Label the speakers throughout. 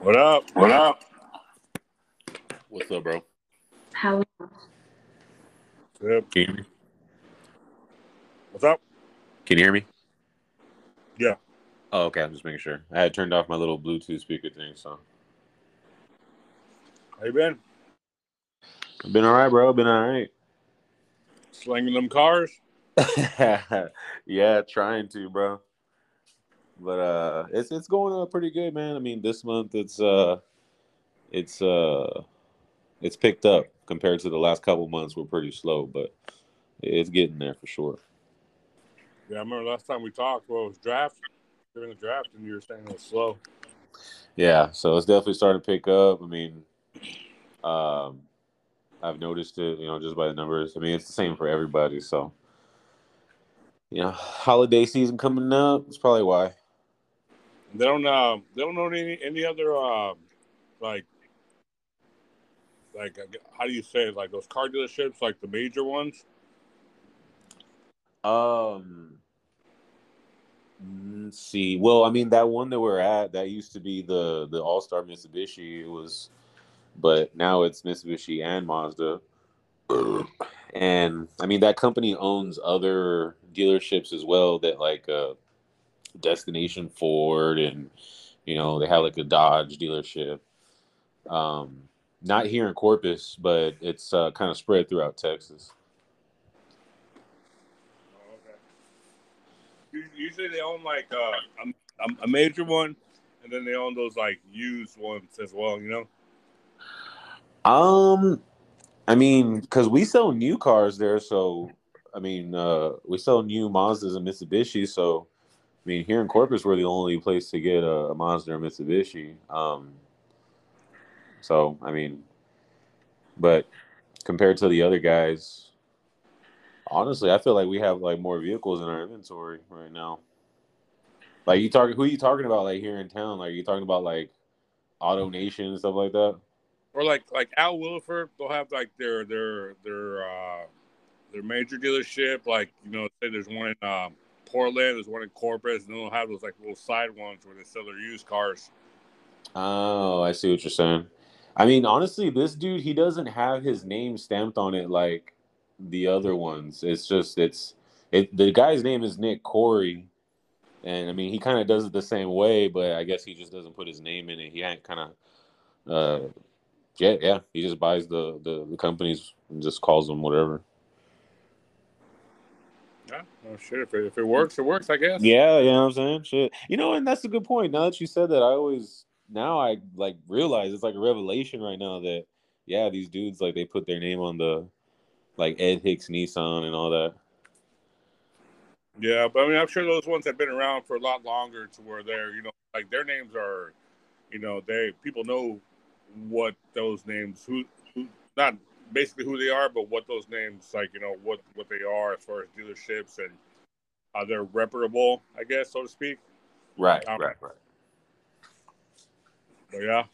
Speaker 1: What up? What up?
Speaker 2: What's up, bro?
Speaker 3: How
Speaker 1: Yep.
Speaker 2: Can you hear me?
Speaker 1: What's up?
Speaker 2: Can you hear me?
Speaker 1: Yeah.
Speaker 2: Oh, okay. I'm just making sure. I had turned off my little Bluetooth speaker thing, so
Speaker 1: How you been?
Speaker 2: I've been all right, bro. Been all right.
Speaker 1: Slinging them cars?
Speaker 2: yeah, trying to, bro. But uh, it's it's going uh, pretty good, man. I mean, this month it's uh, it's uh, it's picked up compared to the last couple months. We're pretty slow, but it's getting there for sure.
Speaker 1: Yeah, I remember last time we talked. Well, it was draft during the draft, and you were saying it was slow.
Speaker 2: Yeah, so it's definitely starting to pick up. I mean, um, I've noticed it, you know, just by the numbers. I mean, it's the same for everybody. So, you know, holiday season coming up. That's probably why.
Speaker 1: They don't. Uh, they don't know any any other uh, like like how do you say it? Like those car dealerships, like the major ones.
Speaker 2: Um, let's see. Well, I mean, that one that we're at, that used to be the the All Star Mitsubishi. It was, but now it's Mitsubishi and Mazda. and I mean, that company owns other dealerships as well. That like uh, Destination Ford, and you know, they have like a Dodge dealership. Um, not here in Corpus, but it's uh, kind of spread throughout Texas.
Speaker 1: Oh, okay. Usually they own like uh, a, a major one, and then they own those like used ones as well. You know.
Speaker 2: Um, I mean, because we sell new cars there, so I mean, uh, we sell new Mazdas and Mitsubishi. So, I mean, here in Corpus, we're the only place to get a, a Mazda or Mitsubishi. Um, so I mean, but compared to the other guys, honestly, I feel like we have like more vehicles in our inventory right now. Like you talking, who are you talking about? Like here in town, like you talking about like Auto Nation and stuff like that.
Speaker 1: or like like Al Williford, they'll have like their their their uh their major dealership. Like you know, say there's one in um, Portland, there's one in Corpus, and they'll have those like little side ones where they sell their used cars.
Speaker 2: Oh, I see what you're saying. I mean, honestly, this dude he doesn't have his name stamped on it like the other ones. It's just it's it. The guy's name is Nick Corey, and I mean he kind of does it the same way, but I guess he just doesn't put his name in it. He ain't kind of, uh, yeah, yeah. He just buys the, the the companies and just calls them whatever.
Speaker 1: Yeah, oh shit. If it, if it works, it works. I guess.
Speaker 2: Yeah, you know what I'm saying? Shit. You know, and that's a good point. Now that you said that, I always now I like realize it's like a revelation right now that yeah, these dudes like they put their name on the like Ed Hicks Nissan and all that.
Speaker 1: Yeah, but I mean, I'm sure those ones have been around for a lot longer to where they're, you know, like their names are, you know, they people know what those names who, who not basically who they are, but what those names like, you know, what what they are as far as dealerships and are they're reputable, I guess, so to speak.
Speaker 2: Right,
Speaker 1: Um,
Speaker 2: right, right.
Speaker 1: But yeah.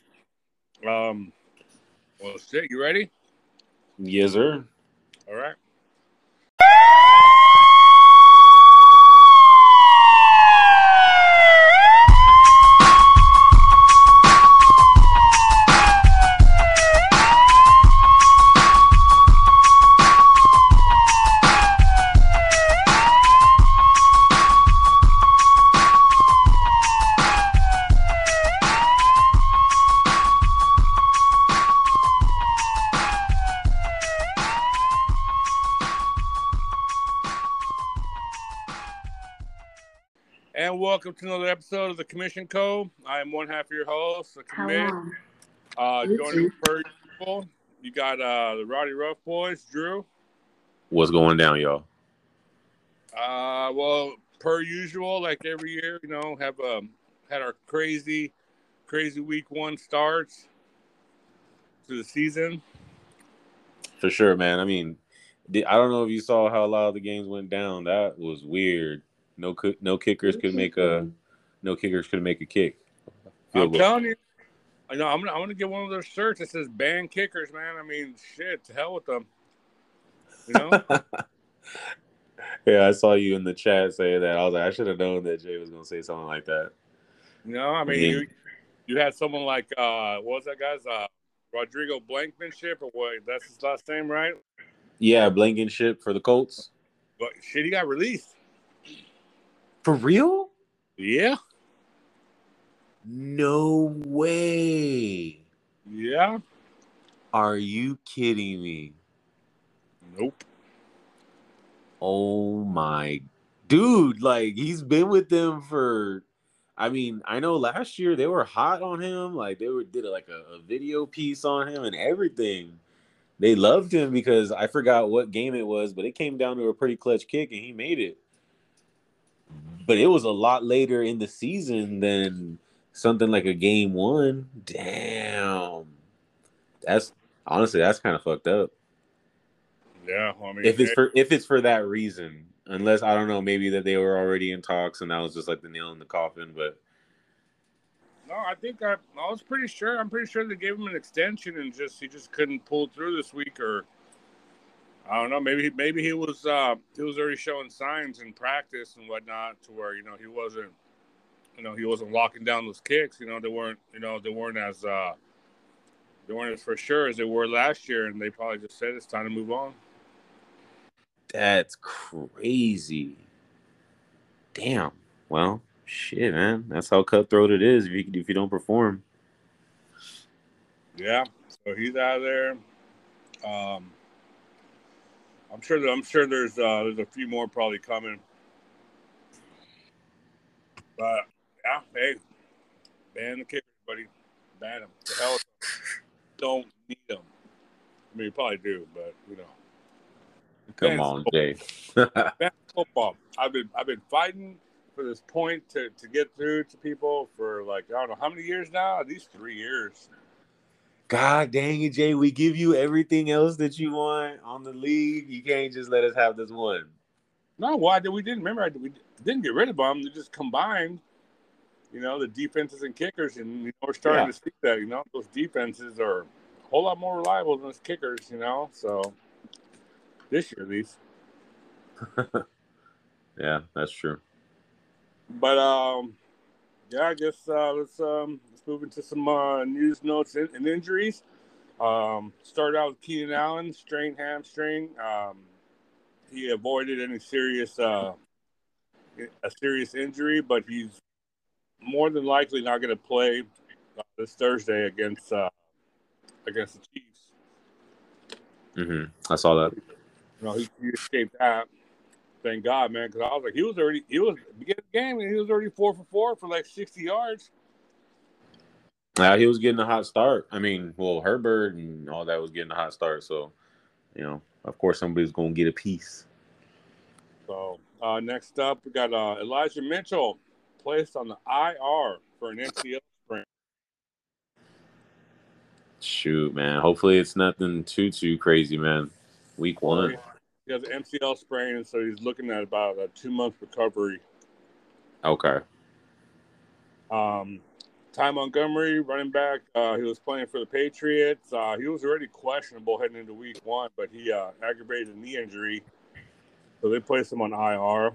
Speaker 1: Um. Well, shit. You ready?
Speaker 2: Yes, sir.
Speaker 1: All right. Welcome to another episode of the Commission Co. I am one half of your host, the
Speaker 3: how
Speaker 1: commit.
Speaker 3: long?
Speaker 1: Uh,
Speaker 3: You
Speaker 1: joining
Speaker 3: too.
Speaker 1: per usual, you got uh, the Rowdy Rough Boys, Drew.
Speaker 2: What's going down, y'all?
Speaker 1: Uh, well, per usual, like every year, you know, have um had our crazy, crazy week one starts to the season.
Speaker 2: For sure, man. I mean, I don't know if you saw how a lot of the games went down. That was weird. No, no kickers could make a, no kickers could make a kick.
Speaker 1: I'm
Speaker 2: goal.
Speaker 1: telling you, I know I'm gonna I'm gonna get one of those shirts that says "ban kickers," man. I mean, shit, to hell with them. You know,
Speaker 2: yeah, I saw you in the chat say that. I was like, I should have known that Jay was gonna say something like that.
Speaker 1: No. I mean,
Speaker 2: Yeah.
Speaker 1: you you had someone like uh, what was that guy's uh, Rodrigo Blankenship or what? That's his last name, right?
Speaker 2: Yeah, Blankenship for the Colts.
Speaker 1: But shit, he got released.
Speaker 2: For real?
Speaker 1: Yeah.
Speaker 2: No way.
Speaker 1: Yeah.
Speaker 2: Are you kidding me?
Speaker 1: Nope.
Speaker 2: Oh my dude, like he's been with them for I mean, I know last year they were hot on him, like they were did like a, a video piece on him and everything. They loved him because I forgot what game it was, but it came down to a pretty clutch kick and he made it. But it was a lot later in the season than something like a game one. Damn. That's honestly that's kind of fucked up.
Speaker 1: Yeah, I mean,
Speaker 2: If it's for if it's for that reason, unless I don't know, maybe that they were already in talks and that was just like the nail in the coffin. But
Speaker 1: no, I think I, I was pretty sure. I'm pretty sure they gave him an extension and just he just couldn't pull through this week, or I don't know. Maybe maybe he was uh, he was already showing signs in practice and whatnot to where you know he wasn't you know he wasn't locking down those kicks. You know they weren't you know they weren't as uh, they weren't as for sure as they were last year, and they probably just said it's time to move on.
Speaker 2: that's crazy. Damn. Well, shit, man. That's how cutthroat it is if you if you don't perform.
Speaker 1: Yeah, so he's out of there. Um, I'm sure that I'm sure there's uh, there's a few more probably coming. But yeah, hey, ban the kickers, buddy. Ban them. The hell, don't need them. I mean, you probably do, but you know,
Speaker 2: Come
Speaker 1: Ban
Speaker 2: on, Jay.
Speaker 1: ban football. I've been I've been fighting for this point to, to get through to people for like I don't know how many years now. At least three years.
Speaker 2: God dang it, Jay. We give you everything else that you want on the league. You can't just let us have this one.
Speaker 1: No, why did we didn't remember? I- We didn't get rid of them. They just combined, you know, the defenses and kickers, and you know, we're starting
Speaker 2: Yeah.
Speaker 1: to see that. You know, those defenses are a whole lot more reliable than those kickers. You know, so this year at least.
Speaker 2: Yeah, that's true.
Speaker 1: But um, yeah, I guess uh, let's um let's move into some uh, news notes and, and injuries. Um, start out with Keenan Allen, strained hamstring. Um, he avoided any serious uh a serious injury, but he's more than likely not going to play uh, this Thursday against uh, against the Chiefs.
Speaker 2: hmm I saw that.
Speaker 1: You know, he, he escaped that. Thank God, man, because I was like, he was already he was beginning the game and he was already four for four for like sixty yards.
Speaker 2: Yeah, he was getting a hot start. I mean, well, Herbert and all that was getting a hot start. So, you know, of course, somebody's going to get a piece.
Speaker 1: So uh, next up, we got uh, Elijah Mitchell placed on the IR for an MCL sprain.
Speaker 2: Shoot, man. Hopefully, it's nothing too, too crazy, man. Week one.
Speaker 1: He has an MCL sprain, and so he's looking at about a two month recovery.
Speaker 2: Okay.
Speaker 1: Um, Ty Montgomery, running back, uh, he was playing for the Patriots. Uh, he was already questionable heading into week one, but he uh, aggravated a knee injury. So they placed him on IR.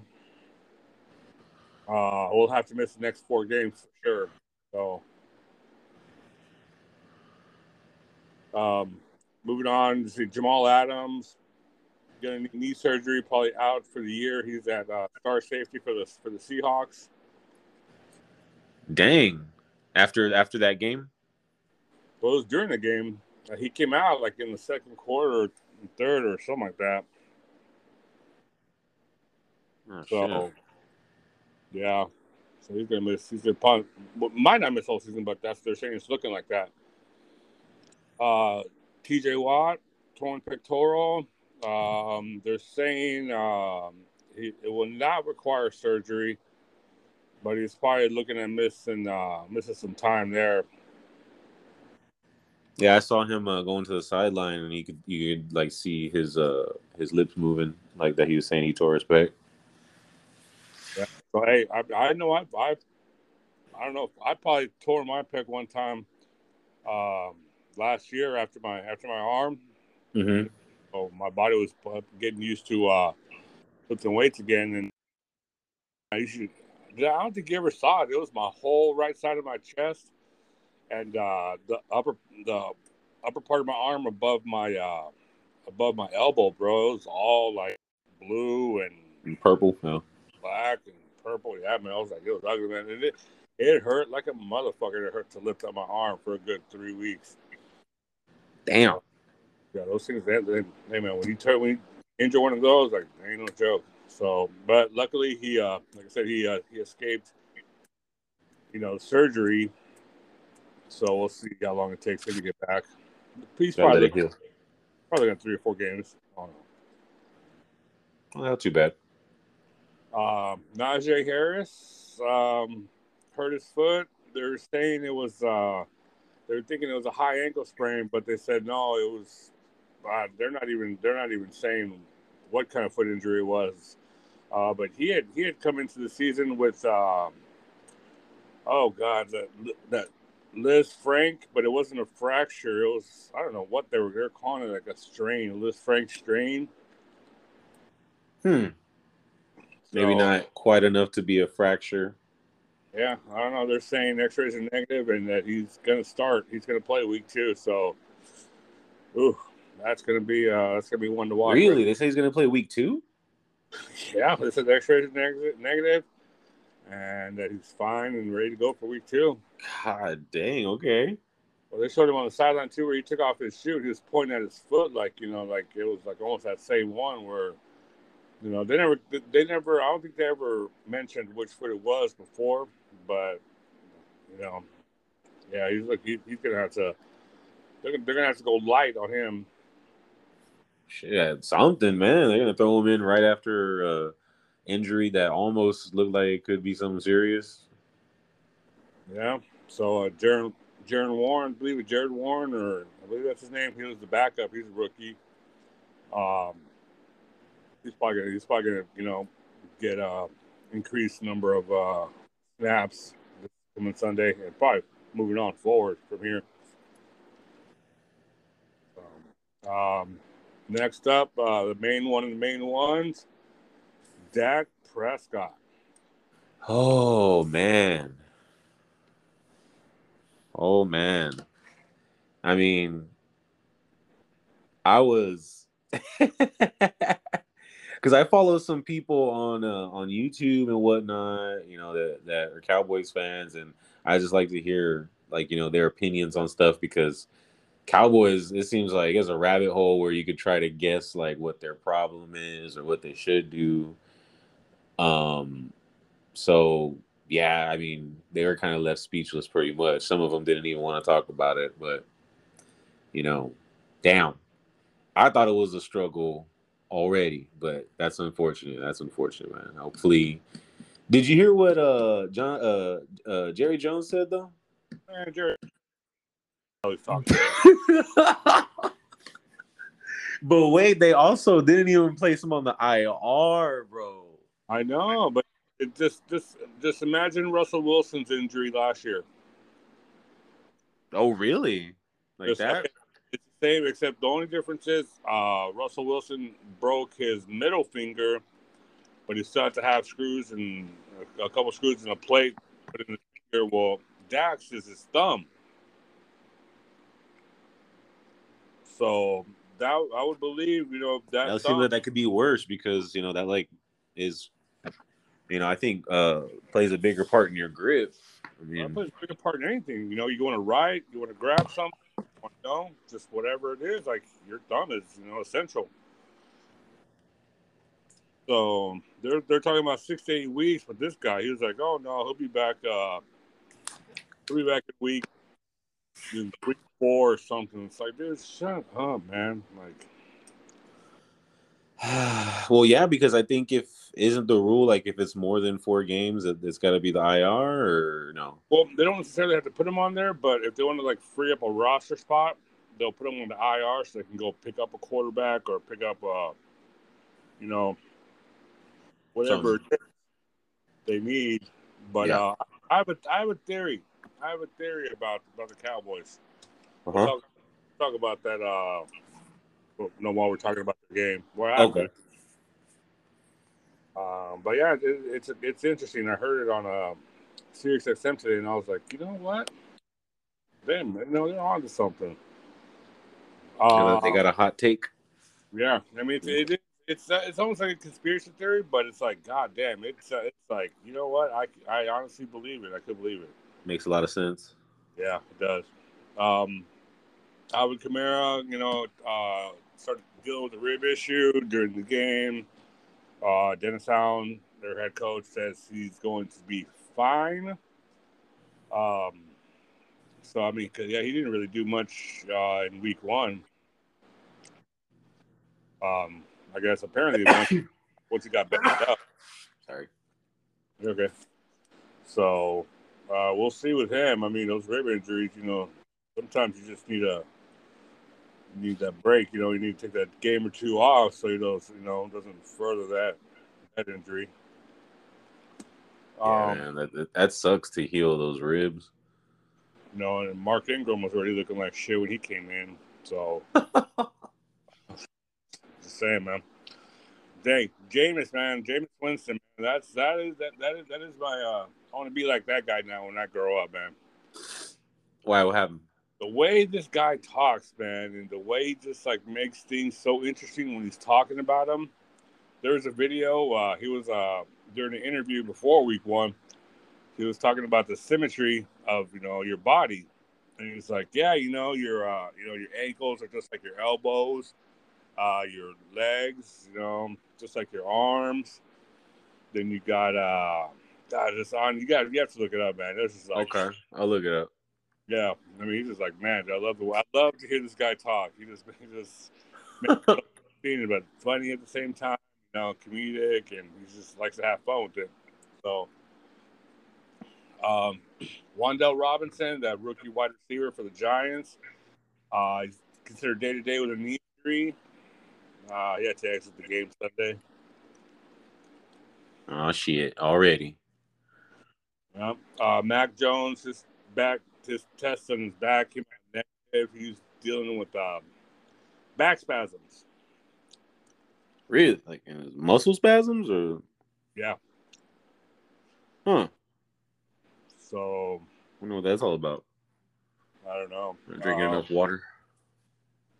Speaker 1: Uh, we'll have to miss the next four games for sure. So, um, moving on see Jamal Adams getting knee surgery, probably out for the year. He's at uh, star safety for the for the Seahawks.
Speaker 2: Dang. After after that game?
Speaker 1: Well, it was during the game. Uh, he came out like in the second quarter, third, or something like that.
Speaker 2: Oh,
Speaker 1: So,
Speaker 2: shit.
Speaker 1: yeah. So he's gonna miss. He's gonna probably might not miss whole season, but that's they're saying it's looking like that. Uh, T.J. Watt torn pectoral. Um, they're saying um, he, it will not require surgery, but he's probably looking at missing uh, missing some time there.
Speaker 2: Yeah, I saw him uh, going to the sideline, and he could you could like see his uh his lips moving, like that he was saying he tore his pec.
Speaker 1: So hey, I, I know I I I don't know. I probably tore my pec one time um, last year after my after my arm.
Speaker 2: Mm-hmm.
Speaker 1: So my body was getting used to uh, lifting weights again, and I usually I don't think you ever saw it. It was my whole right side of my chest. and uh, the upper the upper part of my arm above my uh, above my elbow, bro, is all like blue and,
Speaker 2: and purple, no.
Speaker 1: black and purple. Yeah, man, I was like, it was ugly, man. And it it hurt like a motherfucker. It hurt to lift up my arm for a good three weeks.
Speaker 2: Damn.
Speaker 1: Yeah, those things. They, they, hey man, when you turn when you injure one of those, like ain't no joke. So, but luckily he, uh, like I said, he uh, he escaped, you know, surgery. So we'll see how long it takes him to get back. He's probably probably got three or four games. I don't know.
Speaker 2: Well, not too bad.
Speaker 1: Um, Najee Harris um, hurt his foot. They're saying it was. Uh, they're thinking it was a high ankle sprain, but they said no, it was. Uh, they're not even. They're not even saying what kind of foot injury it was. Uh, but he had he had come into the season with. Um, oh God, that that Lisfranc, but it wasn't a fracture. It was I don't know what they were. They're calling it like a strain, Liz Lisfranc strain.
Speaker 2: Hmm. Maybe
Speaker 1: So-
Speaker 2: not quite enough to be a fracture.
Speaker 1: Yeah, I don't know. They're saying X-rays are negative and that he's going to start. He's going to play week two. So, ooh, that's going to be uh, that's going to be one to watch.
Speaker 2: Really? They say he's gonna play week two?
Speaker 1: Yeah, this is X-rays negative, and that he's fine and ready to go for week two.
Speaker 2: God dang, okay.
Speaker 1: Well, they showed him on the sideline too, where he took off his shoe. He was pointing at his foot, like you know, like it was like almost that same one where, you know, they never, they never. I don't think they ever mentioned which foot it was before, but you know, yeah, he's like he, he's gonna have to. They're, gonna- they're gonna have to go light on him.
Speaker 2: Shit, something, man. They're gonna throw him in right after uh injury that almost looked like it could be something serious.
Speaker 1: Yeah. So uh, Jaron Jaron Warren, I believe it Jared Warren, or I believe that's his name. He was the backup. He's a rookie. Um, he's probably gonna, he's probably gonna you know get a increased number of uh, snaps coming Sunday, and probably moving on forward from here. Um, um, next up, uh, the main one of the main ones, Dak Prescott.
Speaker 2: Oh man. Oh man. I mean, I was because I follow some people on uh, on YouTube and whatnot, you know, that that are Cowboys fans, and I just like to hear like you know their opinions on stuff because Cowboys, it seems like it's a rabbit hole where you could try to guess like what their problem is or what they should do. Um, so yeah, I mean, they were kind of left speechless pretty much. Some of them didn't even want to talk about it, but you know, damn. I thought it was a struggle already, but that's unfortunate. That's unfortunate, man. Hopefully, did you hear what uh John uh, uh Jerry Jones said though?
Speaker 1: Man, Jared, always talking.
Speaker 2: but wait, they also didn't even place him on the IR, bro.
Speaker 1: I know, but it just just just imagine Russell Wilson's injury last year.
Speaker 2: Oh, really? Like
Speaker 1: Just-
Speaker 2: that?
Speaker 1: It's the same, except the only difference is uh, Russell Wilson broke his middle finger, but he still had to have screws and a, a couple screws and a plate put in the finger. Well, Dak's is his thumb. So that I would believe, you know, that
Speaker 2: That
Speaker 1: thumb,
Speaker 2: seems like that could be worse because you know that like is, you know, I think uh plays a bigger part in your grip. I mean,
Speaker 1: it plays a bigger part in anything. You know, you want to write, you want to grab something, you know, just whatever it is. Like your thumb is, you know, essential. So they're they're talking about six to eight weeks, but this guy, he was like, "Oh no, he'll be back. Uh, he'll be back in week in week four or something." It's like, dude, shut up, man. Like,
Speaker 2: well, yeah, because I think if isn't the rule like if it's more than four games, it, it's got to be the IR or no?
Speaker 1: well, they don't necessarily have to put them on there, but if they want to like free up a roster spot, they'll put them on the IR so they can go pick up a quarterback or pick up a, you know, whatever
Speaker 2: Sounds-
Speaker 1: they need. But
Speaker 2: Yeah.
Speaker 1: uh, I have a I have a theory. I have a theory about about the Cowboys. We'll
Speaker 2: Uh-huh.
Speaker 1: talk, talk about that. Uh, well, no, while we're talking about the game. Well,
Speaker 2: Okay.
Speaker 1: Um, but yeah, it, it's it's interesting. I heard it on uh, Sirius XM today, and I was like, you know what? Damn, you know they're on to something.
Speaker 2: Uh, they got a hot take.
Speaker 1: Yeah, I mean it's it, it's uh, it's almost like a conspiracy theory, but it's like God damn, it's uh, it's like you know what I I honestly believe it. I could believe it.
Speaker 2: Makes a lot of sense.
Speaker 1: Yeah, it does. Um, Alvin Kamara, you know, uh, started dealing with the rib issue during the game. Uh, Dennis Allen, their head coach, says he's going to be fine. Um, so I mean, cause, yeah, he didn't really do much uh, in week one. Um, I guess apparently once, once he got back up.
Speaker 2: Sorry.
Speaker 1: Okay. So uh, we'll see with him. I mean, those rib injuries, you know, sometimes you just need a need that break. You know, you need to take that game or two off so you know, you know, doesn't further that that injury.
Speaker 2: Yeah, um, man, that, that sucks to heal those ribs.
Speaker 1: You know, and Mark Ingram was already looking like shit when he came in. So, just saying, man. Dang, Jameis, man, Jameis Winston, man. That's that is that that is that is my. uh I want to be like that guy now when I grow up, man.
Speaker 2: Why? What happened?
Speaker 1: The way this guy talks, man, and the way he just like makes things so interesting when he's talking about them. There was a video. Uh, he was uh, during the interview before week one. He was talking about the symmetry of you know your body, and he's like, yeah, you know your uh, you know your ankles are just like your elbows, uh, your legs, you know, just like your arms. Then you got uh, God, it's on. You got you have to look it up, man. This is like
Speaker 2: okay. I'll look it up.
Speaker 1: Yeah, I mean, he's just like, man, I love the I love to hear this guy talk. He just he just makes but funny at the same time, you know, comedic, and he just likes to have fun with it. So, um, Robinson, that rookie wide receiver for the Giants, uh, he's considered day to day with a knee injury. Uh, he had to exit the game Sunday.
Speaker 2: Oh shit! Already.
Speaker 1: Yeah. Uh, Mac Jones is back his test on his back came back negative. He's dealing with um, back spasms.
Speaker 2: Really? Like in his muscle spasms or?
Speaker 1: Yeah.
Speaker 2: Huh.
Speaker 1: So.
Speaker 2: I don't know what that's all about.
Speaker 1: I don't know.
Speaker 2: Drinking uh, enough water.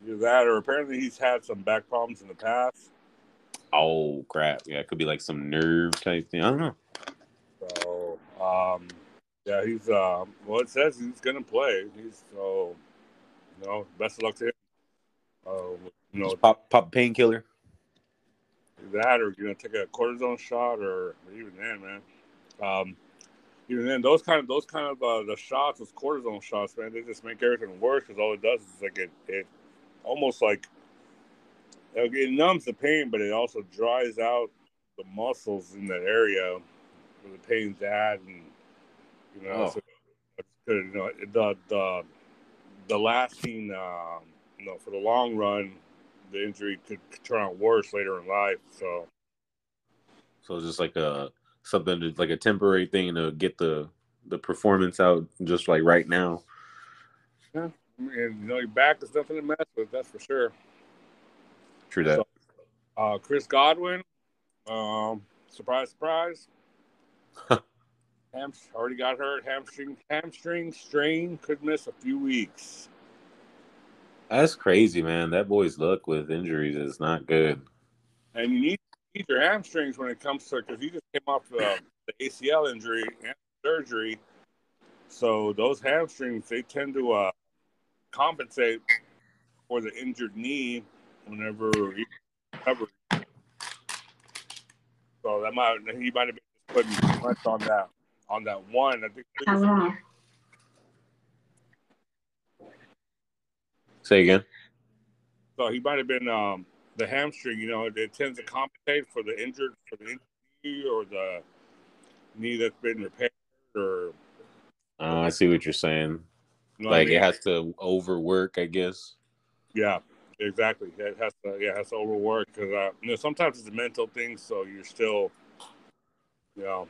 Speaker 1: Either that, or apparently he's had some back problems in the past.
Speaker 2: Oh crap! Yeah, it could be like some nerve type thing. I don't know.
Speaker 1: So, um, yeah, he's uh, well, it says he's gonna play. He's so, you know, best of luck to him. Uh, you know,
Speaker 2: Just pop pop painkiller.
Speaker 1: That or you know, take a cortisone shot, or, even then, man. Um, even then, those kind of those kind of uh, the shots, those cortisone shots, man, they just make everything worse because all it does is like it, it almost like it numbs the pain, but it also dries out the muscles in that area where the pain's at, and you know, oh. so, you know the the the lasting, um, you know, for the long run, the injury could, could turn out worse later in life. So,
Speaker 2: so it's just like a something to, like a temporary thing to get the the performance out, just like right now.
Speaker 1: Yeah, mean, you know, your back is nothing to mess with. That's for sure.
Speaker 2: True that. So,
Speaker 1: uh, Chris Godwin, um, surprise, surprise. Ham, already got hurt. Hamstring hamstring strain could miss a few weeks.
Speaker 2: That's crazy, man. That boy's luck with injuries is not good.
Speaker 1: And you need, need your hamstrings when it comes to because he just came off the, the ACL injury and surgery. So those hamstrings they tend to uh, compensate for the injured knee whenever he recovers. So that might he might have been putting much on that on that one. I think. Uh-huh.
Speaker 2: Say again.
Speaker 1: So he might have been um, the hamstring. You know, it tends to compensate for the injured for the knee or the knee that's been repaired or.
Speaker 2: Oh, I see what you're saying. You know like I mean? it has to overwork, I guess.
Speaker 1: Yeah, exactly. It has to. Yeah, it has to overwork because uh, you know sometimes it's a mental thing. So you're still, you know,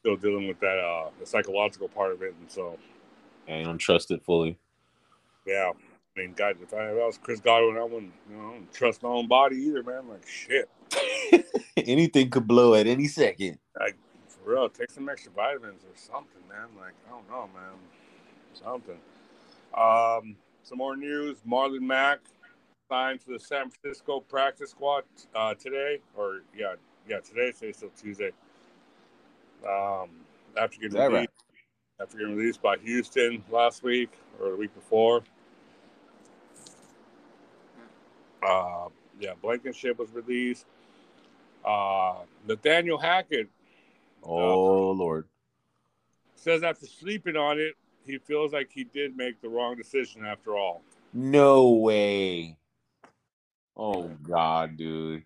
Speaker 1: still dealing with that uh the psychological part of it, and so
Speaker 2: I don't trust it fully.
Speaker 1: Yeah, I mean, God, if I, if I was Chris Godwin, I wouldn't, you know, trust my own body either, man. Like shit,
Speaker 2: anything could blow at any second.
Speaker 1: Like for real, take some extra vitamins or something, man. Like I don't know, man. something. Um, some more news. Marlon Mack signed for the San Francisco practice squad uh, today, or yeah, yeah, today. Today's still Tuesday. Um, after getting released, right? after getting released by Houston last week or the week before. Uh, yeah, Blankenship was released. Uh, Nathaniel Hackett.
Speaker 2: Oh uh, Lord.
Speaker 1: Says after sleeping on it, he feels like he did make the wrong decision after all.
Speaker 2: No way. Oh God, dude.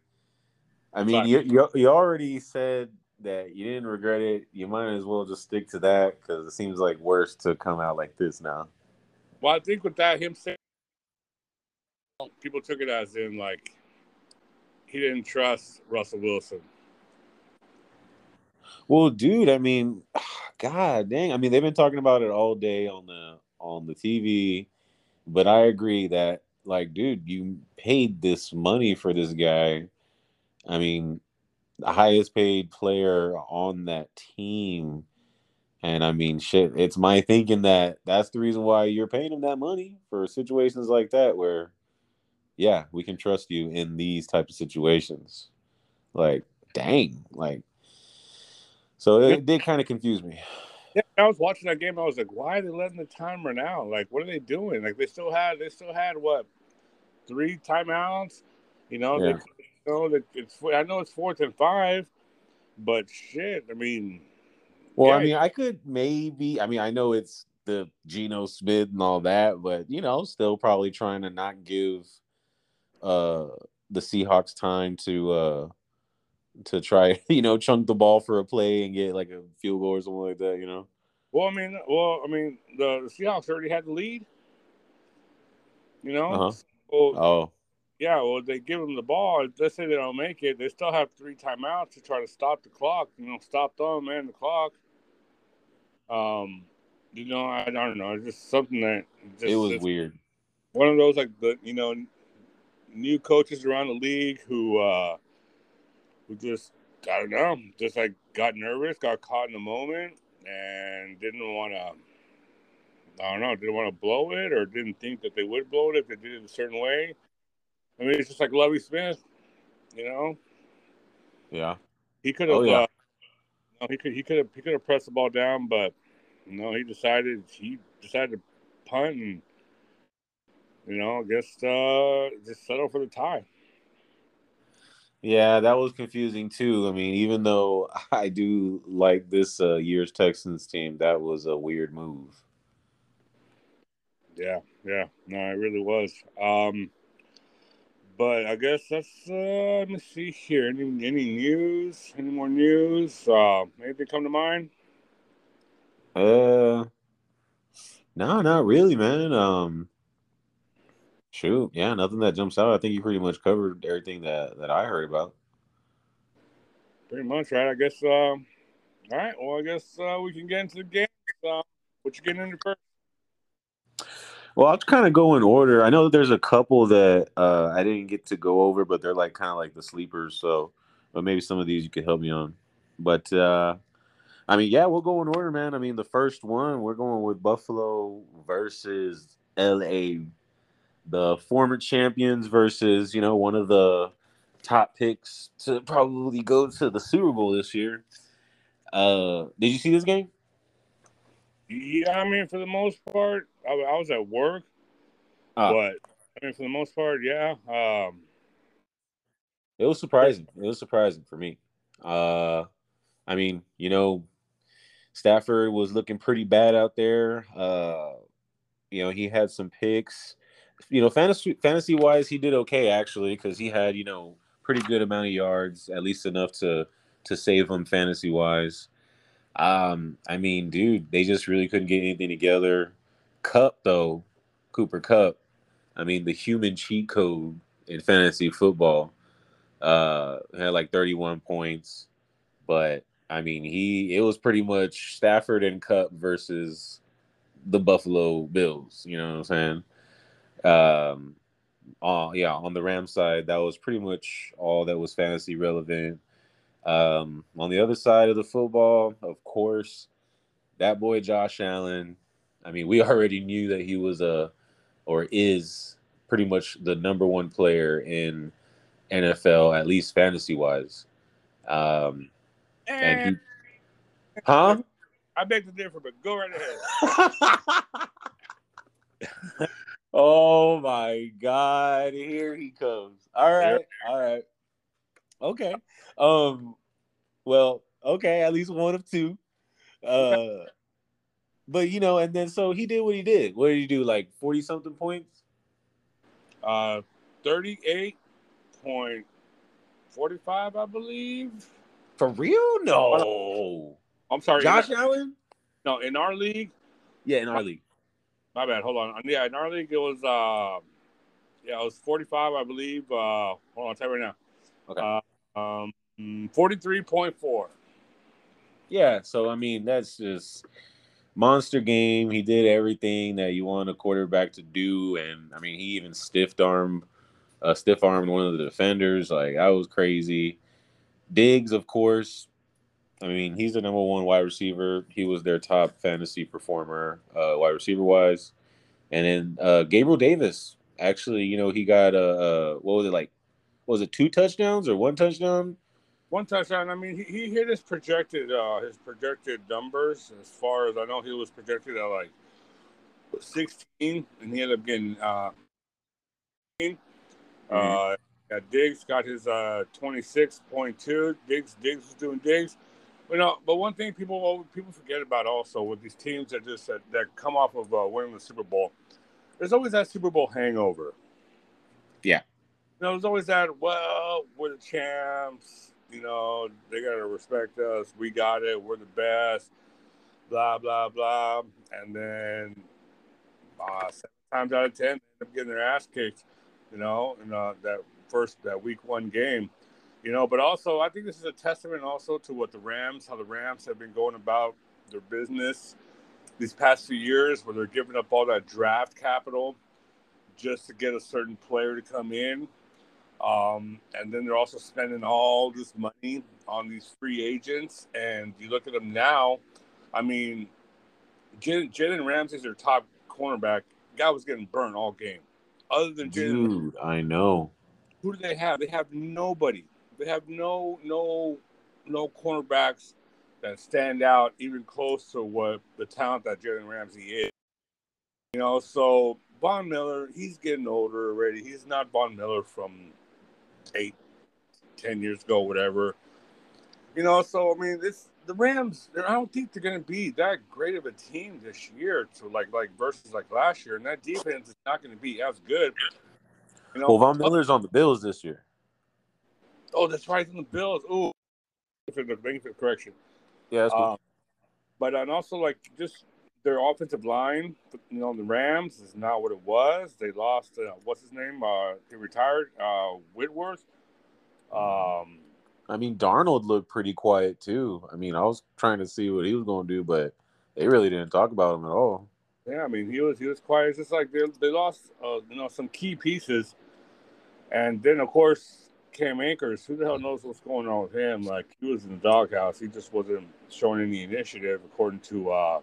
Speaker 2: I mean, you, you you already said that you didn't regret it. You might as well just stick to that because it seems like worse to come out like this now.
Speaker 1: Well, I think with that, him saying people took it as in like he didn't trust Russell Wilson.
Speaker 2: Well, dude, I mean, God dang, I mean, they've been talking about it all day on the on the TV, but I agree that like, dude, you paid this money for this guy. I mean, the highest paid player on that team. And I mean, shit, it's my thinking that that's the reason why you're paying him that money for situations like that where yeah, we can trust you in these type of situations. Like, dang, like, so it, it did kind of confuse me.
Speaker 1: Yeah, I was watching that game. I was like, why are they letting the timer now? Like, what are they doing? Like, they still had, they still had what, three timeouts? You know, yeah. Know, that it's. I know it's fourth and five, but shit, I mean.
Speaker 2: Well, yeah. I mean, I could maybe. I mean, I know it's the Geno Smith and all that, but you know, still probably trying to not give uh, the Seahawks time to uh, to try, you know, chunk the ball for a play and get like a field goal or something like that, you know.
Speaker 1: Well, I mean, well, I mean, the, Seahawks already had the lead. You know.
Speaker 2: Uh-huh. Well, oh.
Speaker 1: Yeah, well, they give them the ball. Let's say they don't make it, they still have three timeouts to try to stop the clock. You know, stop them and the clock. Um, you know, I, I don't know. It's just something that just,
Speaker 2: it was weird.
Speaker 1: One of those like the you know new coaches around the league who uh, who just I don't know, just like got nervous, got caught in the moment, and didn't want to. I don't know, didn't want to blow it, or didn't think that they would blow it if they did it a certain way. I mean, it's just like Lovie Smith, you know.
Speaker 2: Yeah.
Speaker 1: He could have. Oh, yeah. uh, no, he could. He could have. He could have pressed the ball down, but you know, he decided. He decided to punt and you know, guess uh, just settle for the tie.
Speaker 2: Yeah, that was confusing too. I mean, even though I do like this uh, year's Texans team, that was a weird move.
Speaker 1: Yeah, yeah, no, it really was. Um, but I guess that's uh, let me see here. Any any news? Any more news? Uh, anything come to mind?
Speaker 2: Uh, no, not really, man. Um, Shoot, yeah, nothing that jumps out. I think you pretty much covered everything that that I heard about.
Speaker 1: Pretty much, right? I guess. Um, all right. Well, I guess uh, we can get into the game. Uh, what you getting into first?
Speaker 2: Well, I'll kind of go in order. I know there's a couple that uh, I didn't get to go over, but they're like kind of like the sleepers. So, but maybe some of these you could help me on. But uh, I mean, yeah, we'll go in order, man. I mean, the first one we're going with Buffalo versus LA the former champions versus you know one of the top picks to probably go to the Super Bowl this year. Uh, did you see this game?
Speaker 1: Yeah, I mean, for the most part, I, I was at work, uh, but I mean, for the most part, yeah. Um,
Speaker 2: it was surprising. It was surprising for me. Uh, I mean, you know, Stafford was looking pretty bad out there. Uh, you know, he had some picks you know, fantasy fantasy wise, he did okay actually because he had you know pretty good amount of yards, at least enough to to save him fantasy wise. Um, I mean, dude, they just really couldn't get anything together. Kupp though, Cooper Kupp. I mean, the human cheat code in fantasy football, uh, had like 31 points, but I mean, he it was pretty much Stafford and Kupp versus the Buffalo Bills. You know what I'm saying? Um, uh, yeah, on the Ram side, that was pretty much all that was fantasy relevant. Um, on the other side of the football, of course, that boy Josh Allen. I mean, we already knew that he was a or is pretty much the number one player in NFL, at least fantasy wise. Um, and he, huh?
Speaker 1: I beg to differ, but go right ahead.
Speaker 2: oh my God! Here he comes. All right, all right, okay. Um, well, okay, at least one of two. Uh, but you know, and then so he did what he did. What did he do? Like forty something points?
Speaker 1: Uh, thirty-eight point forty-five, I believe.
Speaker 2: For real? No.
Speaker 1: I'm sorry,
Speaker 2: Josh
Speaker 1: in,
Speaker 2: Allen?
Speaker 1: No, in our league.
Speaker 2: Yeah, in our league.
Speaker 1: My bad. Hold on. Yeah, in our league it was uh, yeah, it was forty-five, I believe. Uh, hold on, I'll tell you right now.
Speaker 2: Okay.
Speaker 1: Uh, um, forty-three point four.
Speaker 2: Yeah, so I mean that's just monster game. He did everything that you want a quarterback to do, and I mean he even stiff arm, uh, stiff armed one of the defenders. Like I was crazy. Diggs, of course. I mean he's the number one wide receiver. He was their top fantasy performer, uh, wide receiver wise. And then uh, Gabriel Davis. Actually, you know he got a what was it like? Was it two touchdowns or one touchdown?
Speaker 1: one touchdown. I mean, he, he hit his projected uh, his projected numbers as far as I know. He was projected at like 16, and he ended up getting uh, mm-hmm. uh yeah, Diggs got his uh 26.2. Diggs Diggs was doing Diggs. But no, but one thing people people forget about also with these teams that just that, that come off of uh, winning the Super Bowl, there's always that Super Bowl hangover.
Speaker 2: Yeah.
Speaker 1: Know, there's always that. Well, we're the champs you know, they gotta respect us. We got it. We're the best. Blah blah blah. And then uh, seven times out of ten, they end up getting their ass kicked. You know, in uh, that first that week one game. You know, but also I think this is a testament also to what the Rams, how the Rams have been going about their business these past few years, where they're giving up all that draft capital just to get a certain player to come in um, and then they're also spending all this money on these free agents. And you look at them now, I mean, Jalen Ramsey's their top cornerback. Guy was getting burned all game. Other than
Speaker 2: Jalen, dude, I know.
Speaker 1: Who do they have? They have nobody. They have no no no cornerbacks that stand out even close to what the talent that Jalen Ramsey is. You know, so Von Miller, he's getting older already. He's not Von Miller from eight, ten years ago, whatever. You know, so I mean, this the Rams. I don't think they're going to be that great of a team this year to like like versus like last year, and that defense is not going to be as good.
Speaker 2: You know, well, Von Miller's on the Bills this year.
Speaker 1: Oh, that's right, on the Bills. Oh, for the thank you for the correction.
Speaker 2: Yeah, cool. um,
Speaker 1: but and also like just their offensive line, you know, the Rams is not what it was. They lost. Uh, what's his name? Uh, he retired. Uh, Whitworth. Um,
Speaker 2: I mean, Darnold looked pretty quiet too. I mean, I was trying to see what he was going to do, but they really didn't talk about him at all.
Speaker 1: Yeah, I mean, he was he was quiet. It's just like they they lost, uh, you know, some key pieces, and then of course Cam Akers. Who the hell knows what's going on with him? Like he was in the doghouse. He just wasn't showing any initiative, according to uh,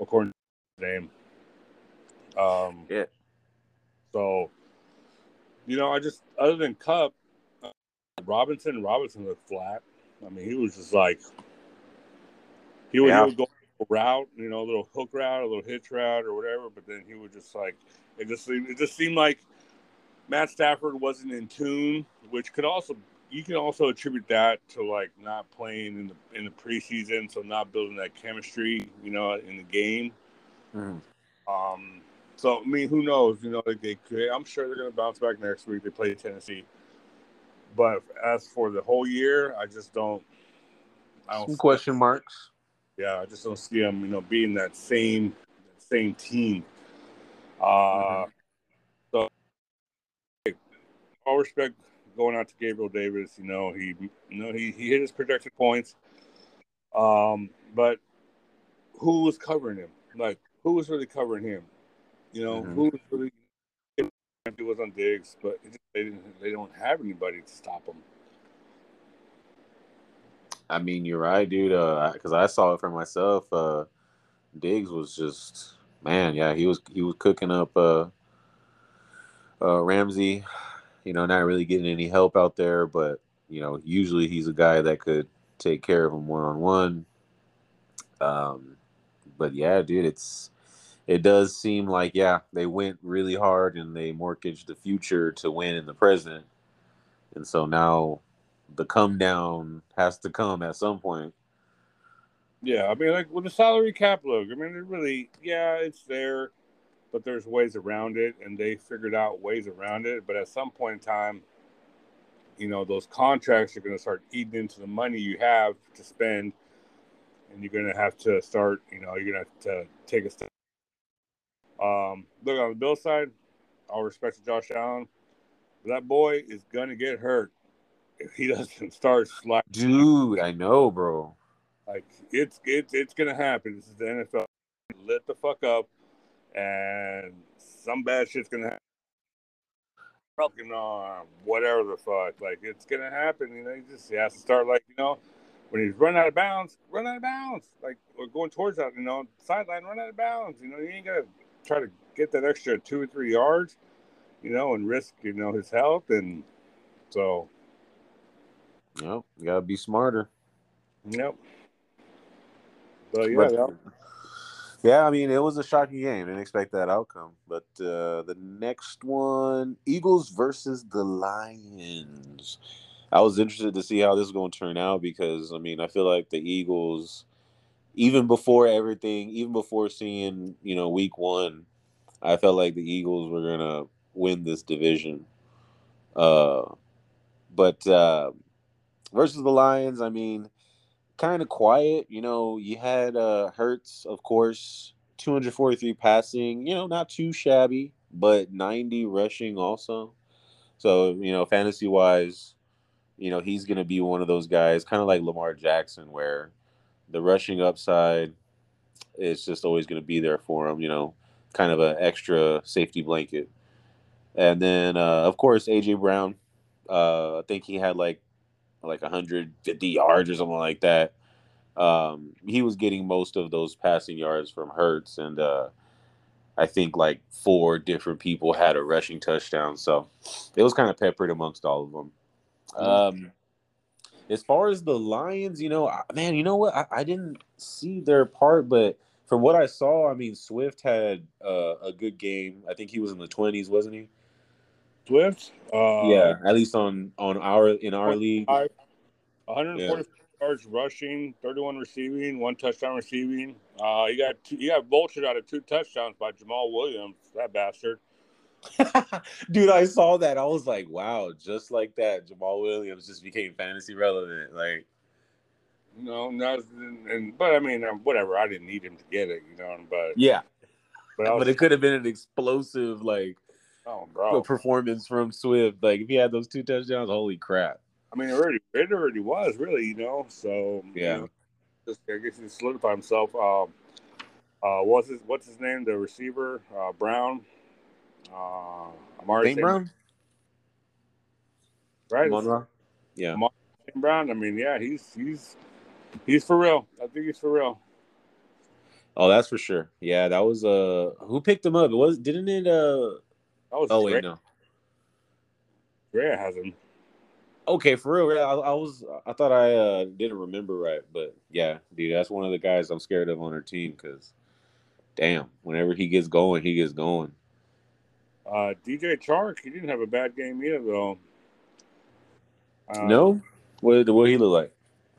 Speaker 1: according to his name. Um,
Speaker 2: yeah.
Speaker 1: So, you know, I just other than Kupp, uh, Robinson, Robinson looked flat. I mean, he was just like he would, yeah. he would go a route, you know, a little hook route, a little hitch route, or whatever. But then he would just like it just it just seemed like Matt Stafford wasn't in tune, which could also you can also attribute that to like not playing in the in the preseason, so not building that chemistry, you know, in the game. Mm. Um, so I mean, who knows? You know, like they could. I'm sure they're going to bounce back next week. They play Tennessee, but as for the whole year, I just don't.
Speaker 2: I don't Some question them. marks.
Speaker 1: Yeah, I just don't see them. You know, being that same same team. Uh, mm-hmm. so all respect going out to Gabriel Davis. You know, he you know he, he hit his projected points. Um, but who was covering him? Like who was really covering him? You know, mm-hmm. who was really it was on Diggs, but they didn't they don't have anybody to stop him.
Speaker 2: I mean, you're right, dude. Uh, Because uh, I saw it for myself. Uh, Diggs was just man, yeah, he was he was cooking up uh, uh, Ramsey. You know, not really getting any help out there, but you know, usually he's a guy that could take care of him one on one. Um, but yeah, dude, it's it does seem like yeah, they went really hard and they mortgaged the future to win in the present, and so now the come down has to come at some point.
Speaker 1: Yeah, I mean, like with the salary cap, look, I mean, it really, yeah, it's there, but there's ways around it, and they figured out ways around it. But at some point in time, you know, those contracts are going to start eating into the money you have to spend, and you're going to have to start, you know, you're going to have to take a step. Um, look on the Bill side, all respect to Josh Allen, that boy is going to get hurt if he doesn't start sliding.
Speaker 2: Dude, I know, bro.
Speaker 1: Like it's it's it's gonna happen. This is the NFL. Let the fuck up, and some bad shit's gonna happen. Broken arm, um, whatever the fuck. Like it's gonna happen. You know, he just he has to start like you know, when he's running out of bounds, run out of bounds. Like or going towards that, you know, sideline, run out of bounds. You know, you ain't gotta try to get that extra two or three yards, you know, and risk you know his health and so.
Speaker 2: Yep, you gotta be smarter.
Speaker 1: Yep. So yeah, yeah.
Speaker 2: Yeah, I mean, it was a shocking game. Didn't expect that outcome. But uh, the next one, Eagles versus the Lions. I was interested to see how this is going to turn out because, I mean, I feel like the Eagles, even before everything, even before seeing, you know, week one, I felt like the Eagles were going to win this division. Uh, but uh, versus the Lions, I mean, kind of quiet. You know, you had uh Hurts, of course, 243 passing, you know, not too shabby, but 90 rushing also. So, you know, fantasy wise, you know, he's going to be one of those guys, kind of like Lamar Jackson, where the rushing upside is just always going to be there for him, you know, kind of an extra safety blanket. And then, uh, of course, AJ Brown. Uh, I think he had like like 150 yards or something like that. Um, he was getting most of those passing yards from Hurts, and uh, I think like four different people had a rushing touchdown. So it was kind of peppered amongst all of them. Um, as far as the Lions, you know, man, you know what? I, I, didn't see their part, but from what I saw, I mean, Swift had uh, a good game. I think he was in the twenties, wasn't he?
Speaker 1: Swift. Uh,
Speaker 2: yeah, at least on on our in our league.
Speaker 1: 140 yeah. yards rushing, 31 receiving, one touchdown receiving. Uh, he got two, he got vultured out of two touchdowns by Jamaal Williams. That bastard.
Speaker 2: Dude, I saw that. I was like, wow, just like that, Jamaal Williams just became fantasy relevant. Like,
Speaker 1: no, no, and but I mean, um, whatever. I didn't need him to get it, you know. But
Speaker 2: yeah, but, was, but it could have been an explosive like
Speaker 1: Oh, bro.
Speaker 2: performance from Swift. Like if he had those two touchdowns, holy crap.
Speaker 1: I mean, it already it already was really, you know. So
Speaker 2: yeah,
Speaker 1: you know, just I guess he solidified himself. Um, uh, what's his what's his name? The receiver, uh, Brown. Uh,
Speaker 2: Amari. Brown.
Speaker 1: Right.
Speaker 2: Amon-Ra. Yeah.
Speaker 1: Amari. Brown. I mean, yeah, he's he's he's for real. I think he's for real.
Speaker 2: Oh, that's for sure. Yeah, that was uh who picked him up? It was didn't it uh
Speaker 1: was
Speaker 2: oh wait, no.
Speaker 1: Drea has him.
Speaker 2: Okay, for real. I, I, was. I thought I uh, didn't remember right, but yeah, dude, that's one of the guys I'm scared of on our team because, damn, whenever he gets going, he gets going.
Speaker 1: Uh, DJ Chark, he didn't have a bad game either, though.
Speaker 2: Um, no, what what he look like?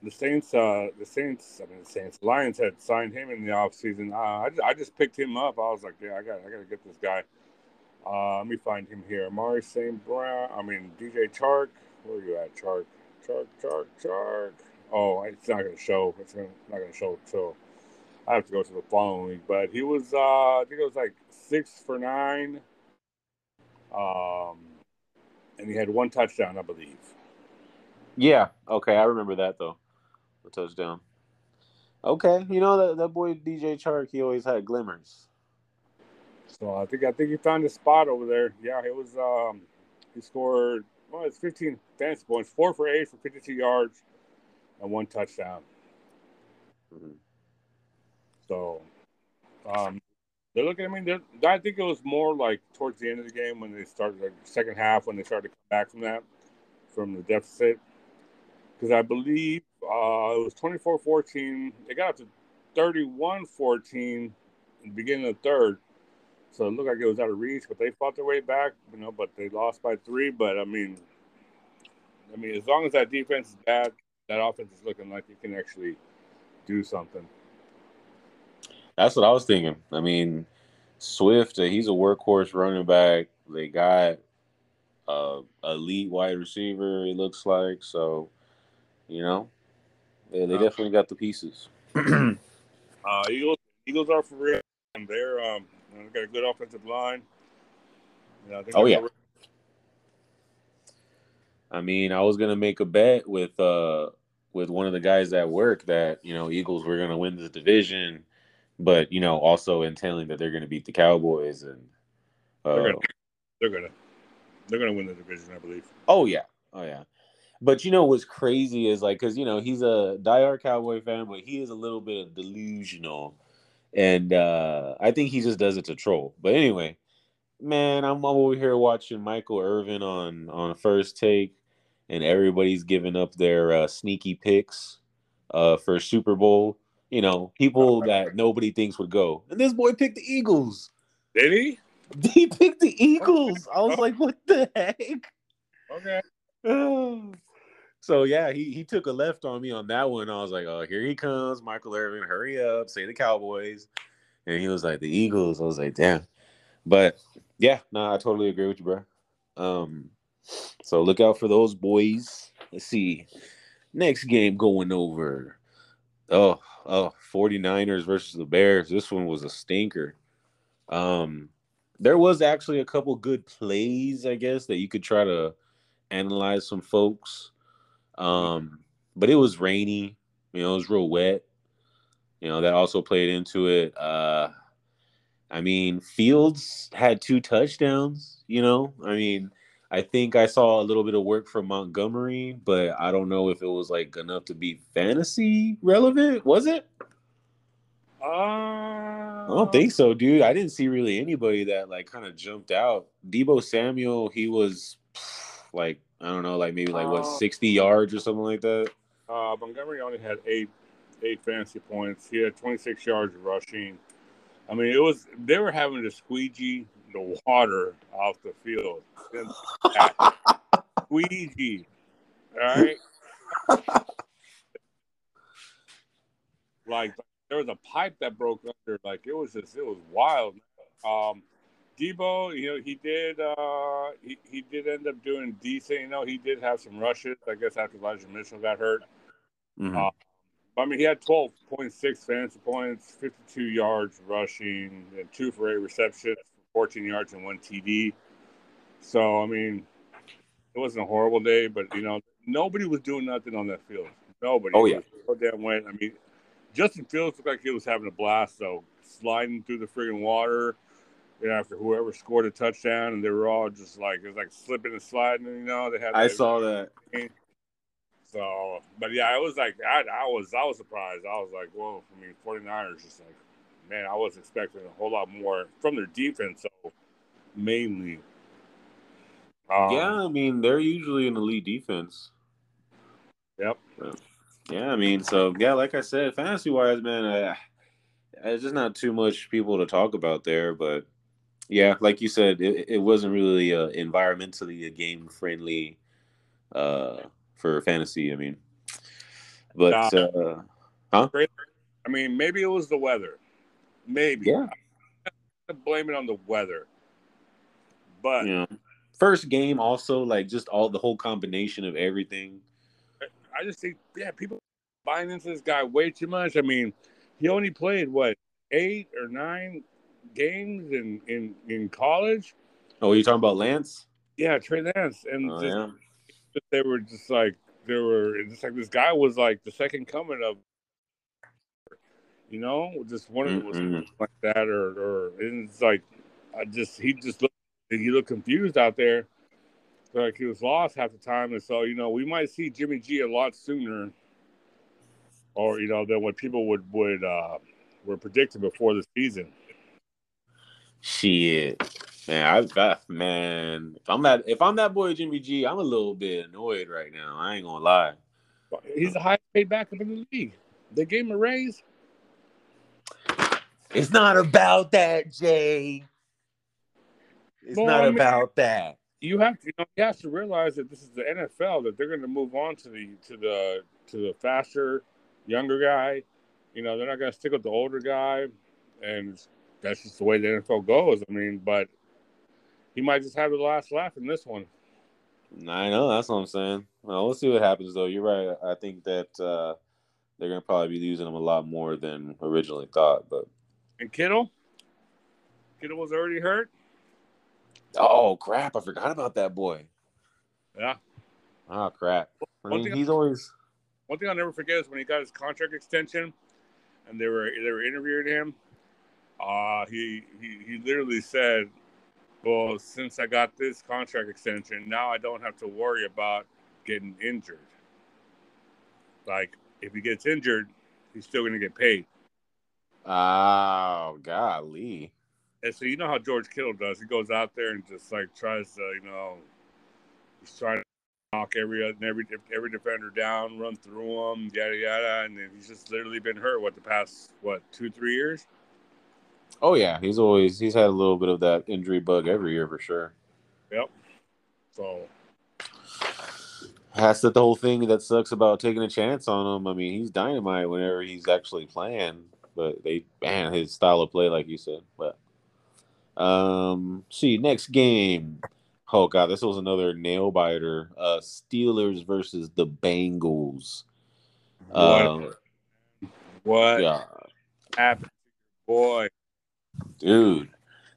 Speaker 1: The Saints, uh, the Saints, I mean the Saints, Lions had signed him in the offseason. Uh, I, just, I just picked him up. I was like, yeah, I got, I got to get this guy. Uh, let me find him here. Amari St. Brown. I mean, DJ Chark. Where are you at, Chark? Chark, Chark, Chark. Oh, it's not going to show. It's not going to show until I have to go to the following week. But he was, uh, I think it was like six for nine. Um, and he had one touchdown, I believe.
Speaker 2: Yeah. Okay. I remember that, though. The touchdown. Okay. You know, that, that boy DJ Chark, he always had glimmers.
Speaker 1: So I think I think he found a spot over there. Yeah, it was. Um, he scored well, it's 15 fantasy points, four for eight for 52 yards, and one touchdown. Mm-hmm. So, Um, they're looking. I mean, I think it was more like towards the end of the game when they started, like second half when they started to come back from that, from the deficit. Because I believe uh, it was 24-14. They got up to 31-14 in the beginning of the third. So it looked like it was out of reach, but they fought their way back, you know. But they lost by three. But I mean, I mean, as long as that defense is bad, that offense is looking like it can actually do something.
Speaker 2: That's what I was thinking. I mean, Swift, uh, he's a workhorse running back. They got uh, elite wide receiver. It looks like so. You know, they, they definitely got the pieces.
Speaker 1: uh, Eagles, Eagles are for real. And they're um, they got a good offensive line.
Speaker 2: You know, oh yeah. I mean, I was gonna make a bet with uh with one of the guys at work that you know Eagles were gonna win the division but you know, also intending that they're going to beat the Cowboys and
Speaker 1: uh, they're gonna, they're gonna they're gonna win the division, I believe.
Speaker 2: Oh yeah, oh yeah. But you know what's crazy is like because you know he's a diehard Cowboy fan, but he is a little bit delusional, and uh I think he just does it to troll. But anyway, man, I'm over here watching Michael Irvin on on first take, and everybody's giving up their uh, sneaky picks uh for Super Bowl you know, people that nobody thinks would go. And this boy picked the Eagles.
Speaker 1: Did he?
Speaker 2: He picked the Eagles. I was like, what the heck?
Speaker 1: Okay.
Speaker 2: so yeah, he he took a left on me on that one. I was like, oh, here he comes, Michael Irvin. Hurry up, say the Cowboys. And he was like, the Eagles. I was like, damn. But yeah, no, I totally agree with you, bro. Um, so look out for those boys. Let's see. Next game going over. Oh, oh, 49ers versus the Bears. This one was a stinker. Um, there was actually a couple good plays, I guess, that you could try to analyze some folks. Um, but it was rainy, you know, it was real wet. You know, that also played into it. Uh I mean, Fields had two touchdowns, you know. I mean, I think I saw a little bit of work from Montgomery, but I don't know if it was like enough to be fantasy relevant. Was it?
Speaker 1: Uh, I
Speaker 2: don't think so, dude. I didn't see really anybody that like kind of jumped out. Deebo Samuel, he was like I don't know, like maybe like what uh, sixty yards or something like that.
Speaker 1: Uh, Montgomery only had eight eight fantasy points. He had twenty six yards of rushing. I mean, it was they were having to squeegee the water off the field. Squeegee. All right. like there was a pipe that broke under. Like it was just it was wild. Um, Deebo, you know, he did uh, he, he did end up doing decent. You know, he did have some rushes. I guess after Elijah Mitchell got hurt. Mm-hmm. Uh, I mean, he had 12.6 fantasy points, 52 yards rushing, and two for eight receptions, 14 yards and one TD. So, I mean, it wasn't a horrible day, but, you know, nobody was doing nothing on that field. Nobody.
Speaker 2: Oh, yeah.
Speaker 1: So damn wet. I mean, Justin Fields looked like he was having a blast, though, sliding through the friggin' water after whoever scored a touchdown, and they were all just like, it was like slipping and sliding, you know. They had
Speaker 2: I saw that.
Speaker 1: So, but yeah, it was like I, I was I was surprised. I was like, whoa! I mean, 49ers just like, man, I was expecting a whole lot more from their defense. So mainly,
Speaker 2: um, yeah, I mean they're usually an elite defense.
Speaker 1: Yep.
Speaker 2: Yeah, I mean, so yeah, like I said, fantasy wise, man, I, it's just not too much people to talk about there. But yeah, like you said, it, it wasn't really uh, environmentally a game friendly uh, for fantasy. I mean, but uh, huh?
Speaker 1: I mean, maybe it was the weather. Maybe.
Speaker 2: Yeah.
Speaker 1: blame it on the weather. But
Speaker 2: yeah. first game also like just all the whole combination of everything.
Speaker 1: I just think yeah, people buying into this guy way too much. I mean, he only played what eight or nine games in in in college.
Speaker 2: Oh, you talking about Lance?
Speaker 1: Yeah, Trey Lance, and oh, just, yeah they were just like they were just like this guy was like the second coming of you know just one of mm-hmm. was like that or or it's like I just he just looked he looked confused out there like he was lost half the time and so you know we might see Jimmy G a lot sooner or you know than what people would would uh were predicting before the season.
Speaker 2: Shit, man, I, I man, if I'm that if I'm that boy Jimmy G, I'm a little bit annoyed right now. I ain't gonna lie.
Speaker 1: He's the highest paid backup in the league. They gave him a raise.
Speaker 2: It's not about that, Jay. It's
Speaker 1: Well,
Speaker 2: not
Speaker 1: I mean-
Speaker 2: about that.
Speaker 1: You have to, you know, you have to realize that this is the NFL. That they're going to move on to the to the to the faster, younger guy. You know, they're not going to stick with the older guy, and that's just the way the NFL goes. I mean, but he might just have the last laugh in this one.
Speaker 2: I know that's what I'm saying. Well, we'll see what happens though. You're right. I think that uh, they're gonna probably be using him a lot more than originally thought. But
Speaker 1: And Kittle, Kittle was already hurt.
Speaker 2: oh crap, I forgot about that boy.
Speaker 1: Yeah.
Speaker 2: Oh crap. I mean, he's always
Speaker 1: One thing I'll never forget is when he got his contract extension, and they were they were interviewing him. Uh, he he he literally said, "Well, since I got this contract extension, now I don't have to worry about getting injured. Like if he gets injured, he's still going to get paid."
Speaker 2: oh golly.
Speaker 1: And so you know how George Kittle does. He goes out there and just like tries to, you know, he's trying to knock every every every defender down, run through them, yada yada, and then he's just literally been hurt. What the past what two three years?
Speaker 2: Oh yeah, he's always he's had a little bit of that injury bug every year for sure.
Speaker 1: Yep. So
Speaker 2: That's the whole thing that sucks about taking a chance on him. I mean, he's dynamite whenever he's actually playing, but they man his style of play, like you said. But um, see next game. Oh god, this was another nail biter. Uh, Steelers versus the Bengals.
Speaker 1: what
Speaker 2: Um,
Speaker 1: what
Speaker 2: yeah,
Speaker 1: boy?
Speaker 2: Dude,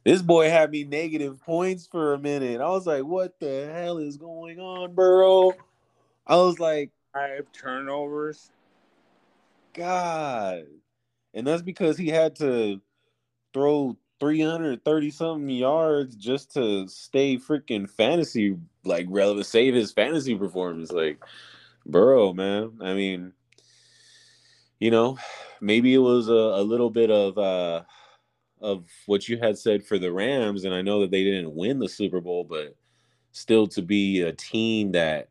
Speaker 2: this boy had me negative points for a minute. I was like, "What the hell is going on, bro?" I was like.
Speaker 1: Five turnovers.
Speaker 2: God. And that's because he had to throw 330 something yards just to stay freaking fantasy like relevant, save his fantasy performance. Like, bro, man. I mean, you know, maybe it was a, a little bit of uh of what you had said for the Rams, and I know that they didn't win the Super Bowl, but still to be a team that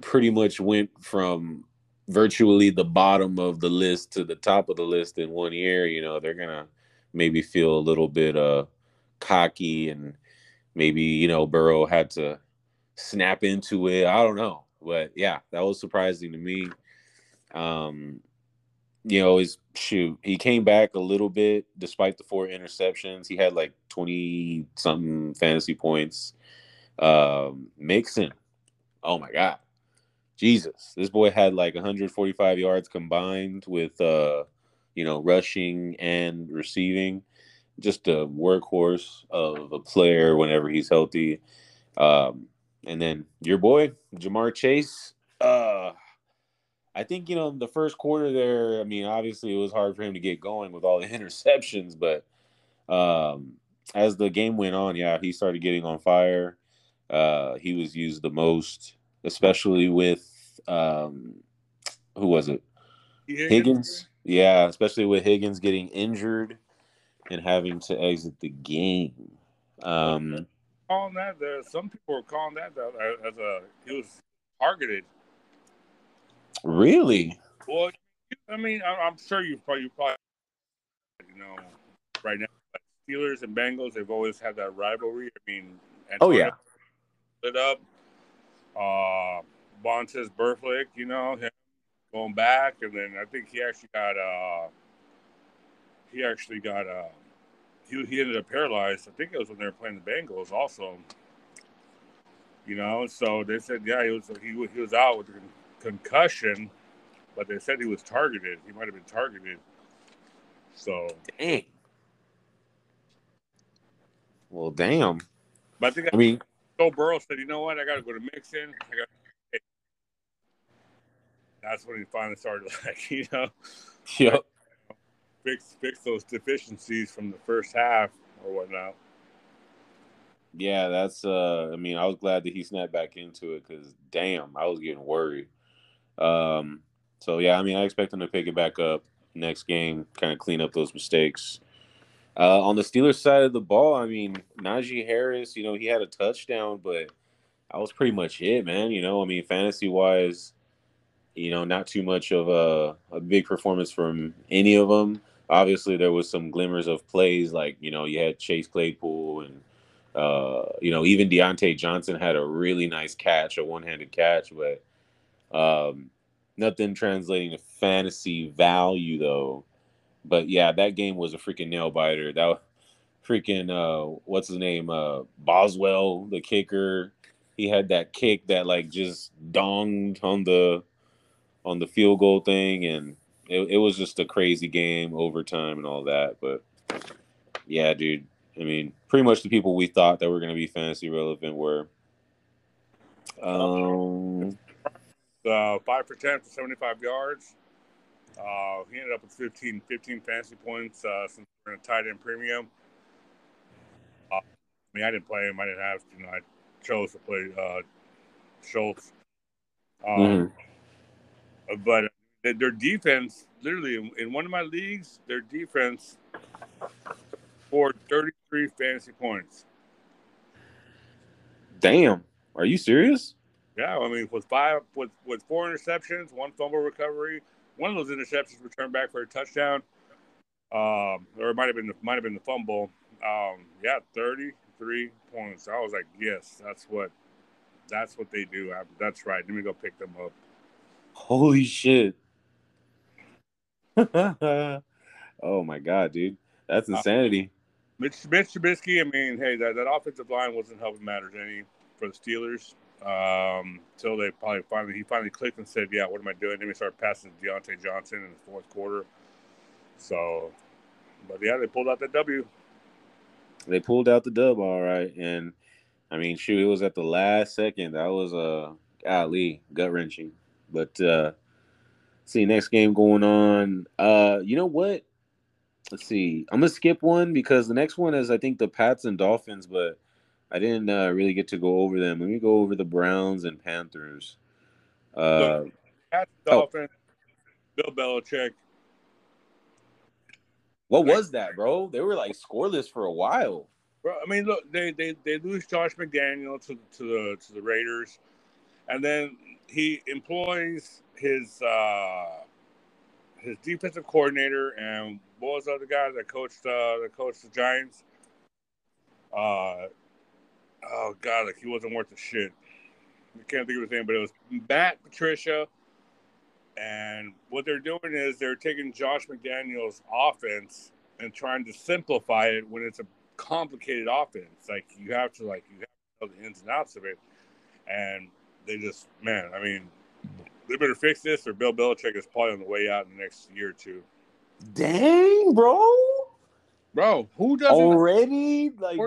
Speaker 2: pretty much went from virtually the bottom of the list to the top of the list in one year, you know, they're gonna maybe feel a little bit uh cocky and maybe, you know, Burrow had to snap into it. I don't know. But yeah, that was surprising to me. Um you know, his shoot, he came back a little bit despite the four interceptions. He had like 20 something fantasy points. Um Mixon. Oh my god. Jesus, this boy had like 145 yards combined with uh, you know, rushing and receiving. Just a workhorse of a player whenever he's healthy. Um, and then your boy, Ja'Marr Chase. Uh I think, you know, the first quarter there, I mean, obviously it was hard for him to get going with all the interceptions, but um as the game went on, yeah, he started getting on fire. Uh he was used the most especially with um who was it? Higgins. Yeah, especially with Higgins getting injured and having to exit the game. Um
Speaker 1: calling that. The, some people were calling that the, as a he was targeted.
Speaker 2: Really?
Speaker 1: Well, I mean, I- I'm sure you probably, you probably, you know, right now, like Steelers and Bengals, they've always had that rivalry. I mean,
Speaker 2: Oh yeah.
Speaker 1: lit up. Uh, Vontaze Burfict, you know, him going back, and then I think he actually got uh, he actually got uh, he he ended up paralyzed. I think it was when they were playing the Bengals, also. You know, so they said, yeah, he was he he was out with concussion, but they said he was targeted. He might have been targeted. So,
Speaker 2: Dang. Well, damn.
Speaker 1: but I think
Speaker 2: I mean,
Speaker 1: Joe Burrow said, you know what, I got to go to Mixon. I got. That's when he finally started, like, you know,
Speaker 2: yep.
Speaker 1: fix fix those deficiencies from the first half or whatnot.
Speaker 2: Yeah, that's uh I mean, I was glad that he snapped back into it cuz damn, I was getting worried. Um so yeah, I mean, I expect him to pick it back up next game, kind of clean up those mistakes. Uh, on the Steelers side of the ball, I mean, Najee Harris, you know, he had a touchdown, but that was pretty much it, man. You know, I mean, fantasy wise, you know, not too much of a, a big performance from any of them. Obviously, there was some glimmers of plays, like you know, you had Chase Claypool and uh, you know, even Diontae Johnson had a really nice catch, a one-handed catch, but um, nothing translating to fantasy value though. But yeah, that game was a freaking nail biter. That freaking uh, what's his name? Uh, Boswell, the kicker. He had that kick that like just donged on the on the field goal thing, and it, it was just a crazy game, overtime and all that. But yeah, dude. I mean, pretty much the people we thought that were going to be fantasy relevant were. Um,
Speaker 1: uh, five for 10 for 75 yards. Uh, he ended up with 15, 15 fantasy points uh, since we're in a tight end premium. Uh, I mean, I didn't play him. I didn't have, you know, I chose to play uh, Schultz. Um, mm-hmm. But their defense, literally, in, in one of my leagues, their defense scored 33 fantasy points.
Speaker 2: Damn. Are you serious?
Speaker 1: Yeah, I mean, with five, with with four interceptions, one fumble recovery, one of those interceptions returned back for a touchdown, um, or it might have been the, might have been the fumble. Um, yeah, thirty three points. I was like, yes, that's what that's what they do. I, that's right. Let me go pick them up.
Speaker 2: Holy shit! oh my god, dude, that's uh, insanity.
Speaker 1: Uh, Mitch, Mitch Trubisky. I mean, hey, that, that offensive line wasn't helping matters any for the Steelers um, until they probably finally he finally clicked and said, "Yeah, what am I doing?" Then we started passing Diontae Johnson in the fourth quarter. So, but yeah, they pulled out the W.
Speaker 2: They pulled out the dub, all right, and I mean, shoot, it was at the last second. That was a uh, golly gut wrenching. But uh, see, next game going on. Uh, you know what? Let's see. I'm gonna skip one because the next one is I think the Pats and Dolphins, but I didn't uh, really get to go over them. Let me go over the Browns and Panthers. Uh,
Speaker 1: Look, Dolphins, oh. Bill Belichick.
Speaker 2: What was that, bro? They were like scoreless for a while.
Speaker 1: Bro, I mean, look, they they, they lose Josh McDaniel to to the to the Raiders, and then he employs his uh, his defensive coordinator and what was the other guy that coached uh, that coached the Giants? Uh, oh god, like he wasn't worth a shit. I can't think of his name, but it was Matt Patricia. And what they're doing is they're taking Josh McDaniel's offense and trying to simplify it when it's a complicated offense. Like you have to like you have to know the ins and outs of it. And they just man, I mean, they better fix this or Bill Belichick is probably on the way out in the next year or two.
Speaker 2: Dang, bro.
Speaker 1: Bro, who doesn't
Speaker 2: already like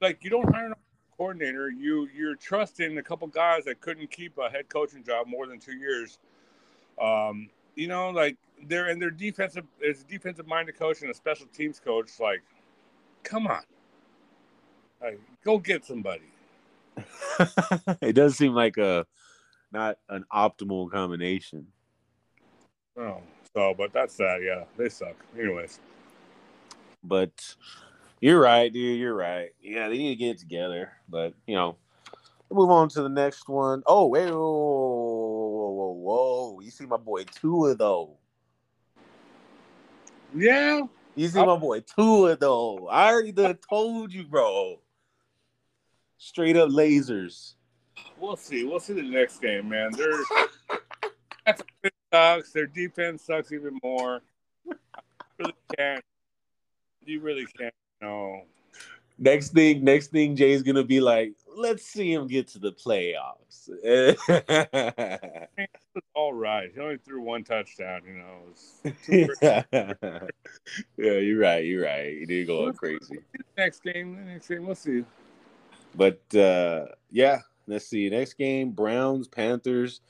Speaker 1: like you don't hire coordinator, you you're trusting a couple guys that couldn't keep a head coaching job more than two years. Um, you know, like they're in their defensive there's a defensive minded coach and a special teams coach. Like, come on, like, go get somebody.
Speaker 2: it does seem like a not an optimal combination.
Speaker 1: Oh, so but that's that. Yeah, they suck. Anyways,
Speaker 2: but you're right, dude. You're right. Yeah, they need to get it together. But you know, move on to the next one. Oh, wait, whoa, whoa, whoa, whoa! You see my boy Tua though?
Speaker 1: Yeah.
Speaker 2: You see my boy Tua though? I already done told you, bro. Straight up lasers.
Speaker 1: We'll see. We'll see the next game, man. Their sucks. Their defense sucks even more. You really can't. You really can't no.
Speaker 2: Next thing, next thing, Jay's gonna be like, let's see him get to the playoffs.
Speaker 1: all right. He only threw one touchdown, you know.
Speaker 2: yeah, you're right. You're right. He did go crazy.
Speaker 1: Next game, next game, we'll see.
Speaker 2: But uh yeah, let's see. Next game, Browns, Panthers.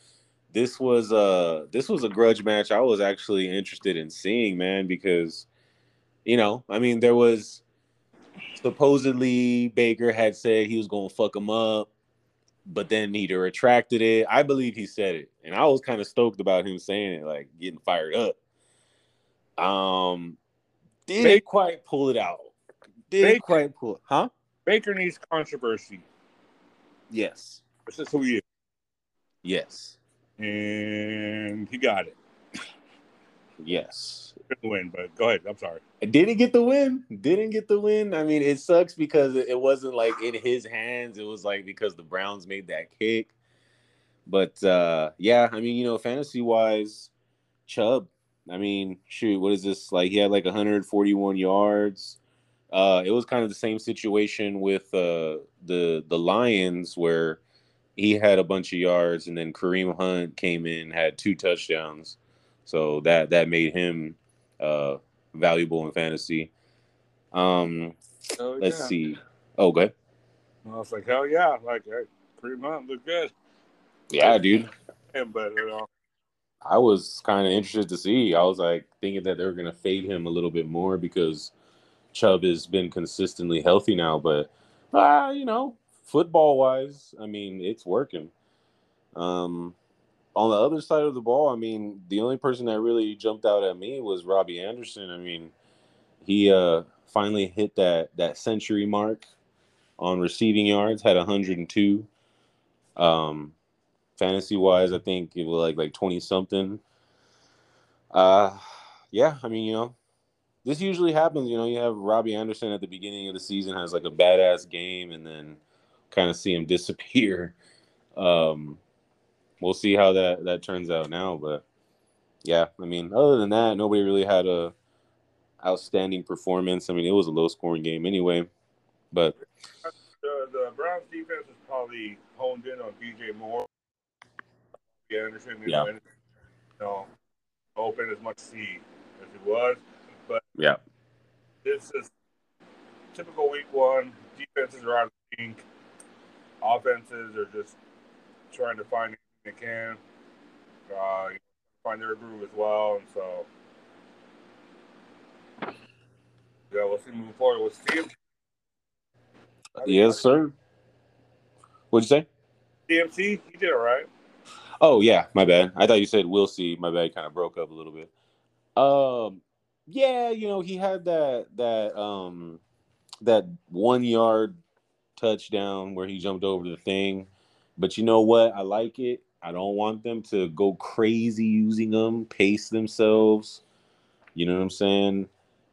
Speaker 2: This was uh this was a grudge match I was actually interested in seeing, man, because you know, I mean, there was supposedly Baker had said he was going to fuck him up, but then he retracted it. I believe he said it, and I was kind of stoked about him saying it, like getting fired up. Um, didn't
Speaker 1: Baker-
Speaker 2: quite pull it out. Didn't
Speaker 1: Baker-
Speaker 2: quite pull it. Huh?
Speaker 1: Baker needs controversy.
Speaker 2: Yes.
Speaker 1: This is who he is,
Speaker 2: Yes.
Speaker 1: and he got it.
Speaker 2: Yes.
Speaker 1: Didn't win, but go ahead. I'm sorry.
Speaker 2: Didn't get the win. Didn't get the win. I mean, it sucks because it wasn't like in his hands. It was like because the Browns made that kick. But uh yeah, I mean, you know, fantasy wise, Chubb. I mean, shoot, what is this? Like he had like 141 yards. Uh it was kind of the same situation with uh the the Lions where he had a bunch of yards and then Kareem Hunt came in, had two touchdowns. So that that made him uh valuable in fantasy. Um,
Speaker 1: Oh,
Speaker 2: let's
Speaker 1: yeah.
Speaker 2: see. Oh, good.
Speaker 1: I was like, hell yeah! Like, hey, Kareem Hunt looked good,
Speaker 2: Yeah, dude.
Speaker 1: and but you know,
Speaker 2: I was kind of interested to see. I was like thinking that they were gonna fade him a little bit more because Chubb has been consistently healthy now. But uh, you know, football wise, I mean, it's working. Um, on the other side of the ball, I mean, the only person that really jumped out at me was Robbie Anderson. I mean, he uh finally hit that that century mark on receiving yards, had 102. Um, fantasy wise, I think it was like like 20 something. Uh, yeah, I mean, you know, this usually happens. You know, you have Robbie Anderson at the beginning of the season has like a badass game, and then kind of see him disappear. Um, we'll see how that that turns out now, but yeah, I mean, other than that, nobody really had a outstanding performance. I mean, it was a low scoring game anyway, but
Speaker 1: the the Browns defense is probably honed in on DJ Moore. Yeah, Anderson, you
Speaker 2: Yeah.
Speaker 1: know, open as much as he as he was, but
Speaker 2: yeah,
Speaker 1: this is typical week one. Defenses are out of sync. Offenses are just trying to find can, uh, you find their groove as well, and so yeah, we'll see moving forward. We'll see
Speaker 2: yes, sir. What'd you say?
Speaker 1: DMC, you did all right.
Speaker 2: Oh yeah, my bad. I thought you said we'll see. My bad. Kind of broke up a little bit. Um, yeah, you know he had that that um that one yard touchdown where he jumped over the thing. But you know what? I like it. I don't want them to go crazy using them, pace themselves. You know what I'm saying?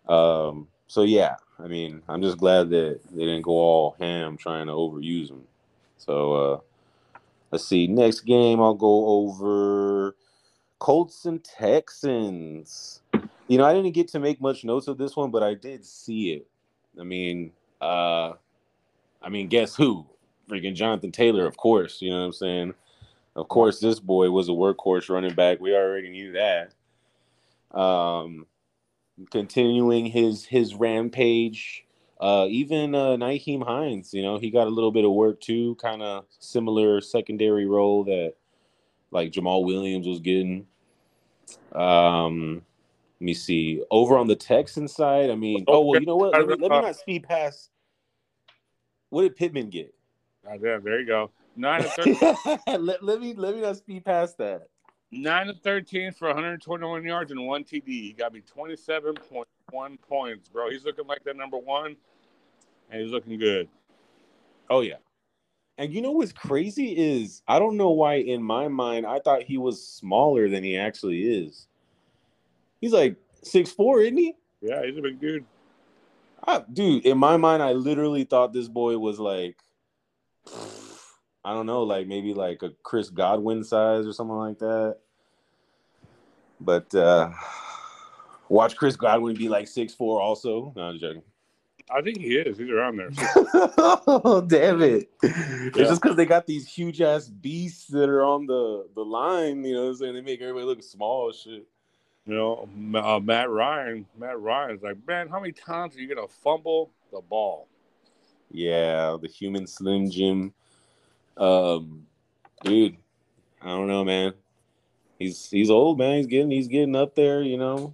Speaker 2: Um, so yeah, I mean, I'm just glad that they didn't go all ham trying to overuse them. So uh Let's see. Next game, I'll go over Colts and Texans. You know, I didn't get to make much notes of this one, but I did see it. I mean, uh, I mean, guess who? Freaking Jonathan Taylor, of course. You know what I'm saying? Of course, this boy was a workhorse running back. We already knew that. Um, continuing his his rampage. Uh, even uh, Nyheim Hines, you know, he got a little bit of work too, kind of similar secondary role that like Jamaal Williams was getting. Um, let me see. Over on the Texan side, I mean, oh well, you know what? Let me, let me not speed past. What did Pittman get?
Speaker 1: God damn, there you go. Nine of, thir-
Speaker 2: let, let me let me not speed past that.
Speaker 1: nine of 13 for 121 yards and one TD. He got me 27.1 points, bro. He's looking like that number one, and he's looking good.
Speaker 2: Oh yeah. And you know what's crazy is I don't know why in my mind I thought he was smaller than he actually is. He's like six four, isn't he?
Speaker 1: Yeah, he's a big dude.
Speaker 2: I, dude, in my mind, I literally thought this boy was like, I don't know, like maybe like a Chris Godwin size or something like that. But uh watch Chris Godwin be like six four also. No, I'm joking.
Speaker 1: I think he is. He's around there.
Speaker 2: oh damn it!
Speaker 1: Yeah.
Speaker 2: It's just because they got these huge ass beasts that are on the the line. You know, what I'm saying they make everybody look small shit.
Speaker 1: You know, uh, Matt Ryan. Matt Ryan's like, man, how many times are you gonna fumble the ball?
Speaker 2: Yeah, the human Slim Jim. Um, dude, I don't know, man. He's he's old, man. He's getting he's getting up there, you know.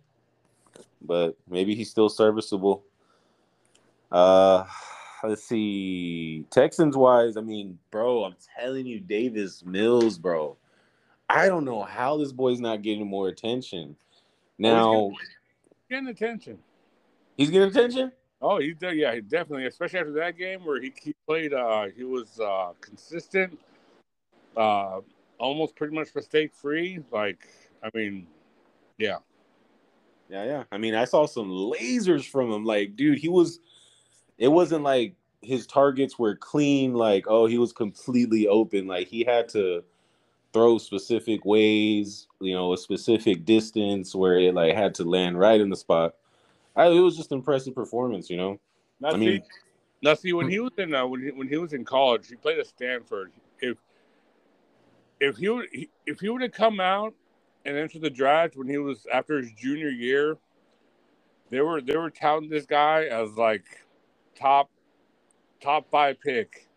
Speaker 2: But maybe he's still serviceable. Uh, let's see. Texans wise, I mean, bro, I'm telling you, Davis Mills, bro. I don't know how this boy's not getting more attention. Now,
Speaker 1: getting attention.
Speaker 2: He's getting attention.
Speaker 1: Oh, he did. Yeah, he definitely. Especially after that game where he, he played. Uh, he was uh, consistent. Uh, almost pretty much mistake free. Like, I mean, yeah.
Speaker 2: Yeah, yeah. I mean, I saw some lasers from him. Like, dude, he was. It wasn't like his targets were clean. Like, oh, he was completely open. Like, he had to throw specific ways. You know, a specific distance where it like had to land right in the spot. I, it was just impressive performance. You know.
Speaker 1: Now, I mean, see, now see when he was in uh, when he, when he was in college, he played at Stanford. If if he would if he would have come out and entered the draft when he was after his junior year, they were they were touting this guy as like top top five pick.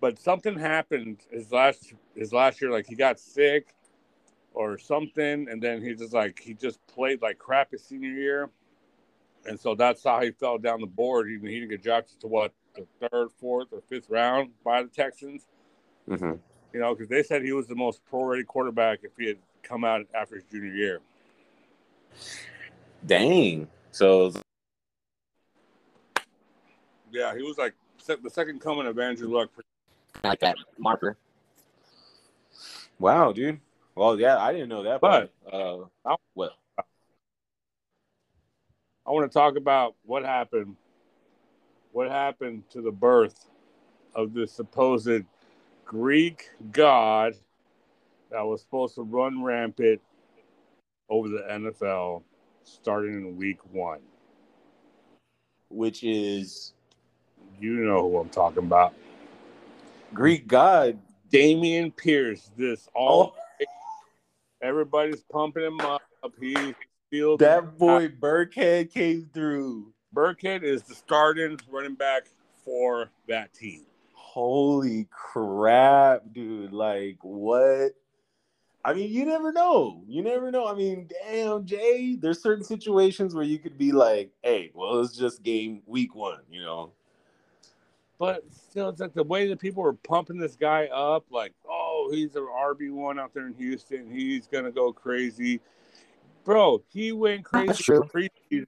Speaker 1: But something happened his last his last year, like he got sick or something, and then he just like he just played like crap his senior year. And so that's how he fell down the board. He, he didn't get drafted to what the third, fourth, or fifth round by the Texans. Mm-hmm. You know, because they said he was the most pro-ready quarterback if he had come out after his junior year.
Speaker 2: Dang. So.
Speaker 1: Yeah, he was like the second coming of Andrew Luck.
Speaker 3: Like that marker.
Speaker 2: Wow, dude. Well, yeah, I didn't know that.
Speaker 1: But, but uh, what? I want to talk about what happened. What happened to the birth of this supposed Greek god that was supposed to run rampant over the NFL starting in week one.
Speaker 2: Which is.
Speaker 1: You know who I'm talking about.
Speaker 2: Greek god.
Speaker 1: Dameon Pierce. This all. Oh. Everybody's pumping him up. He's
Speaker 2: field. That boy Burkhead came through.
Speaker 1: Burkhead is the starting running back for that team.
Speaker 2: Holy crap, dude. Like, what? I mean, you never know. You never know. I mean, damn, Jay, there's certain situations where you could be like, hey, well, it's just game week one, you know?
Speaker 1: But still, it's like the way that people are pumping this guy up, like, oh, he's an RB1 out there in Houston. He's going to go crazy. Bro, he went crazy preseason. You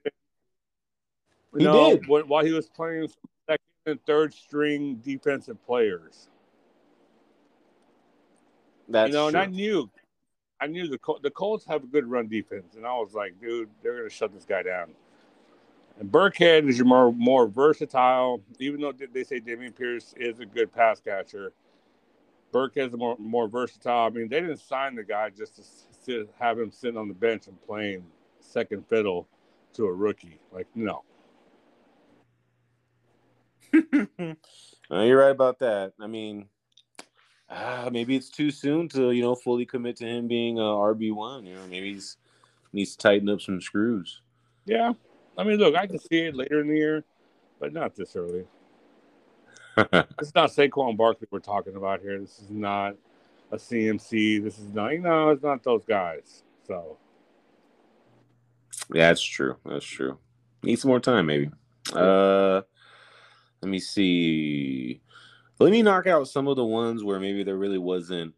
Speaker 1: he know, did. while he was playing second and third string defensive players. That's you know, true. and I knew, I knew the Col- the Colts have a good run defense, and I was like, dude, they're gonna shut this guy down. And Burkhead is your more more versatile, even though they say Dameon Pierce is a good pass catcher. Burkhead's more more versatile. I mean, they didn't sign the guy just to sit, have him sitting on the bench and playing second fiddle to a rookie. Like, no.
Speaker 2: no, you're right about that. I mean, ah, maybe it's too soon to you know fully commit to him being a RB one. You know, maybe he's needs to tighten up some screws.
Speaker 1: Yeah, I mean, look, I can see it later in the year, but not this early. it's not Saquon Barkley we're talking about here. This is not a CMC. This is not, you know, it's not those guys. So,
Speaker 2: yeah, that's true. That's true. Need some more time, maybe. Uh, let me see. Let me knock out some of the ones where maybe there really wasn't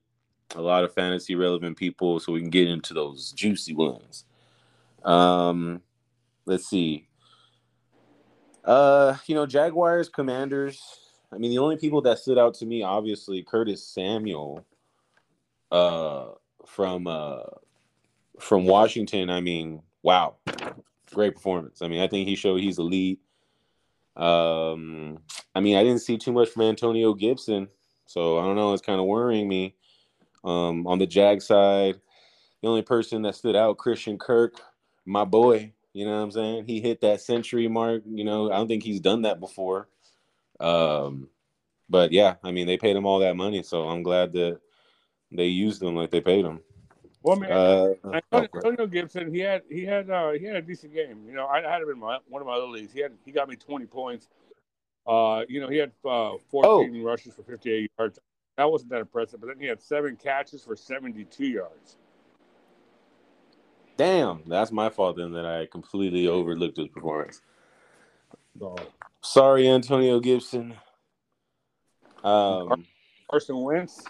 Speaker 2: a lot of fantasy relevant people, so we can get into those juicy ones. Um, let's see. Uh, you know, Jaguars, Commanders. I mean, the only people that stood out to me, obviously, Curtis Samuel, uh, from uh, from Washington. I mean, wow, great performance. I mean, I think he showed he's elite. Um, I mean, I didn't see too much from Antonio Gibson, so I don't know. It's kind of worrying me. Um, on the Jag side, the only person that stood out, Christian Kirk, my boy. You know what I'm saying? He hit that century mark. You know, I don't think he's done that before. Um, but yeah, I mean, they paid him all that money, so I'm glad that they used him like they paid him.
Speaker 1: Well, man, uh, Antonio, Gibson, he had he had uh, he had a decent game. You know, I, had him in my, one of my other leagues. He had he got me 20 points. Uh, you know, he had uh, 14 oh. rushes for 58 yards. That wasn't that impressive. But then he had seven catches for 72 yards.
Speaker 2: Damn, that's my fault then that I completely overlooked his performance. Oh. Sorry, Antonio Gibson. Um,
Speaker 1: Carson Wentz.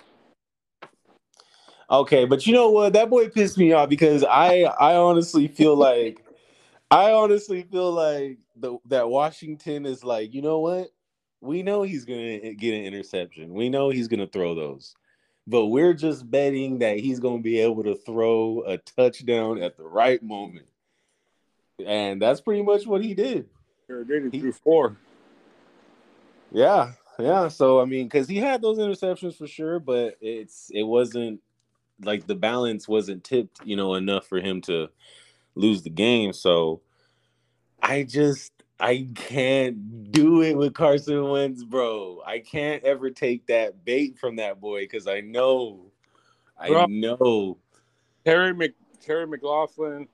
Speaker 2: Okay, but you know what? That boy pissed me off because I I honestly feel like I honestly feel like the that Washington is like, you know what? We know he's gonna get an interception. We know he's gonna throw those, but we're just betting that he's gonna be able to throw a touchdown at the right moment, and that's pretty much what he did.
Speaker 1: Sure. He threw four.
Speaker 2: Yeah, yeah. So I mean, because he had those interceptions for sure, but it's it wasn't like the balance wasn't tipped, you know, enough for him to lose the game. So I just I can't do it with Carson Wentz, bro. I can't ever take that bait from that boy because I know, I know.
Speaker 1: Terry Mc Terry McLaurin,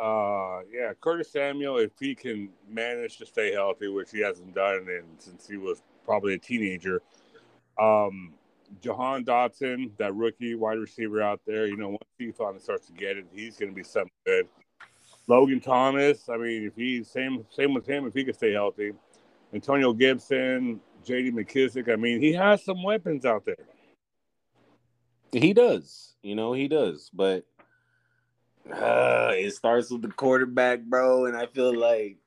Speaker 1: uh, yeah, Curtis Samuel, if he can manage to stay healthy, which he hasn't done in, since he was probably a teenager. Um, Jahan Dotson, that rookie wide receiver out there, you know, once he finally starts to get it, he's going to be something good. Logan Thomas, I mean, if he's same same with him, if he can stay healthy. Antonio Gibson, J.D. McKissic, I mean, he has some weapons out there.
Speaker 2: He does, you know, he does, but uh, it starts with the quarterback, bro, and I feel like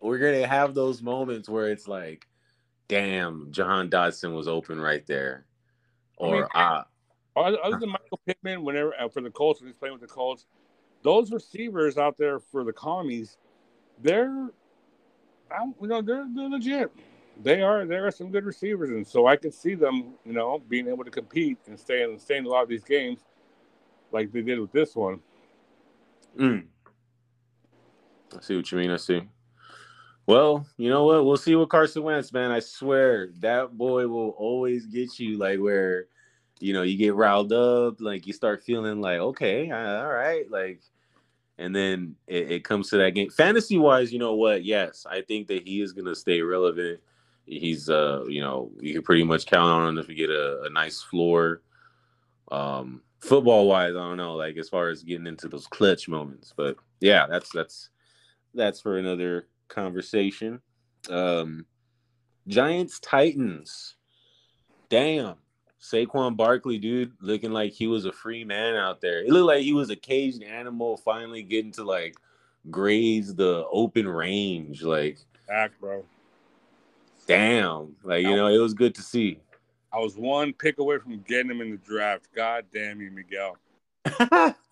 Speaker 2: we're gonna have those moments where it's like, damn, Jahan Dotson was open right there, or I
Speaker 1: mean, uh, other than Michael Pittman, whenever uh, for the Colts, when he's playing with the Colts, those receivers out there for the commies, they're, you know, they're, they're legit. They are. There are some good receivers, and so I could see them, you know, being able to compete and stay in, stay in a lot of these games, like they did with this one.
Speaker 2: Mm. I see what you mean. I see. Well, you know what? We'll see what Carson Wentz, man. I swear that boy will always get you like where you know, you get riled up, like you start feeling like, okay, all right, like, and then it, it comes to that game. Fantasy wise, you know what? Yes, I think that he is gonna stay relevant. He's, uh, you know, you can pretty much count on him if you get a, a nice floor. Um, football wise, I don't know, like as far as getting into those clutch moments, but yeah, that's that's that's for another conversation. Um, Giants Titans. Damn. Saquon Barkley, dude, looking like he was a free man out there. It looked like he was a caged animal finally getting to like graze the open range. Like,
Speaker 1: back, bro.
Speaker 2: Damn. Like, you know, it was good to see.
Speaker 1: I was one pick away from getting him in the draft. God damn you, Miguel.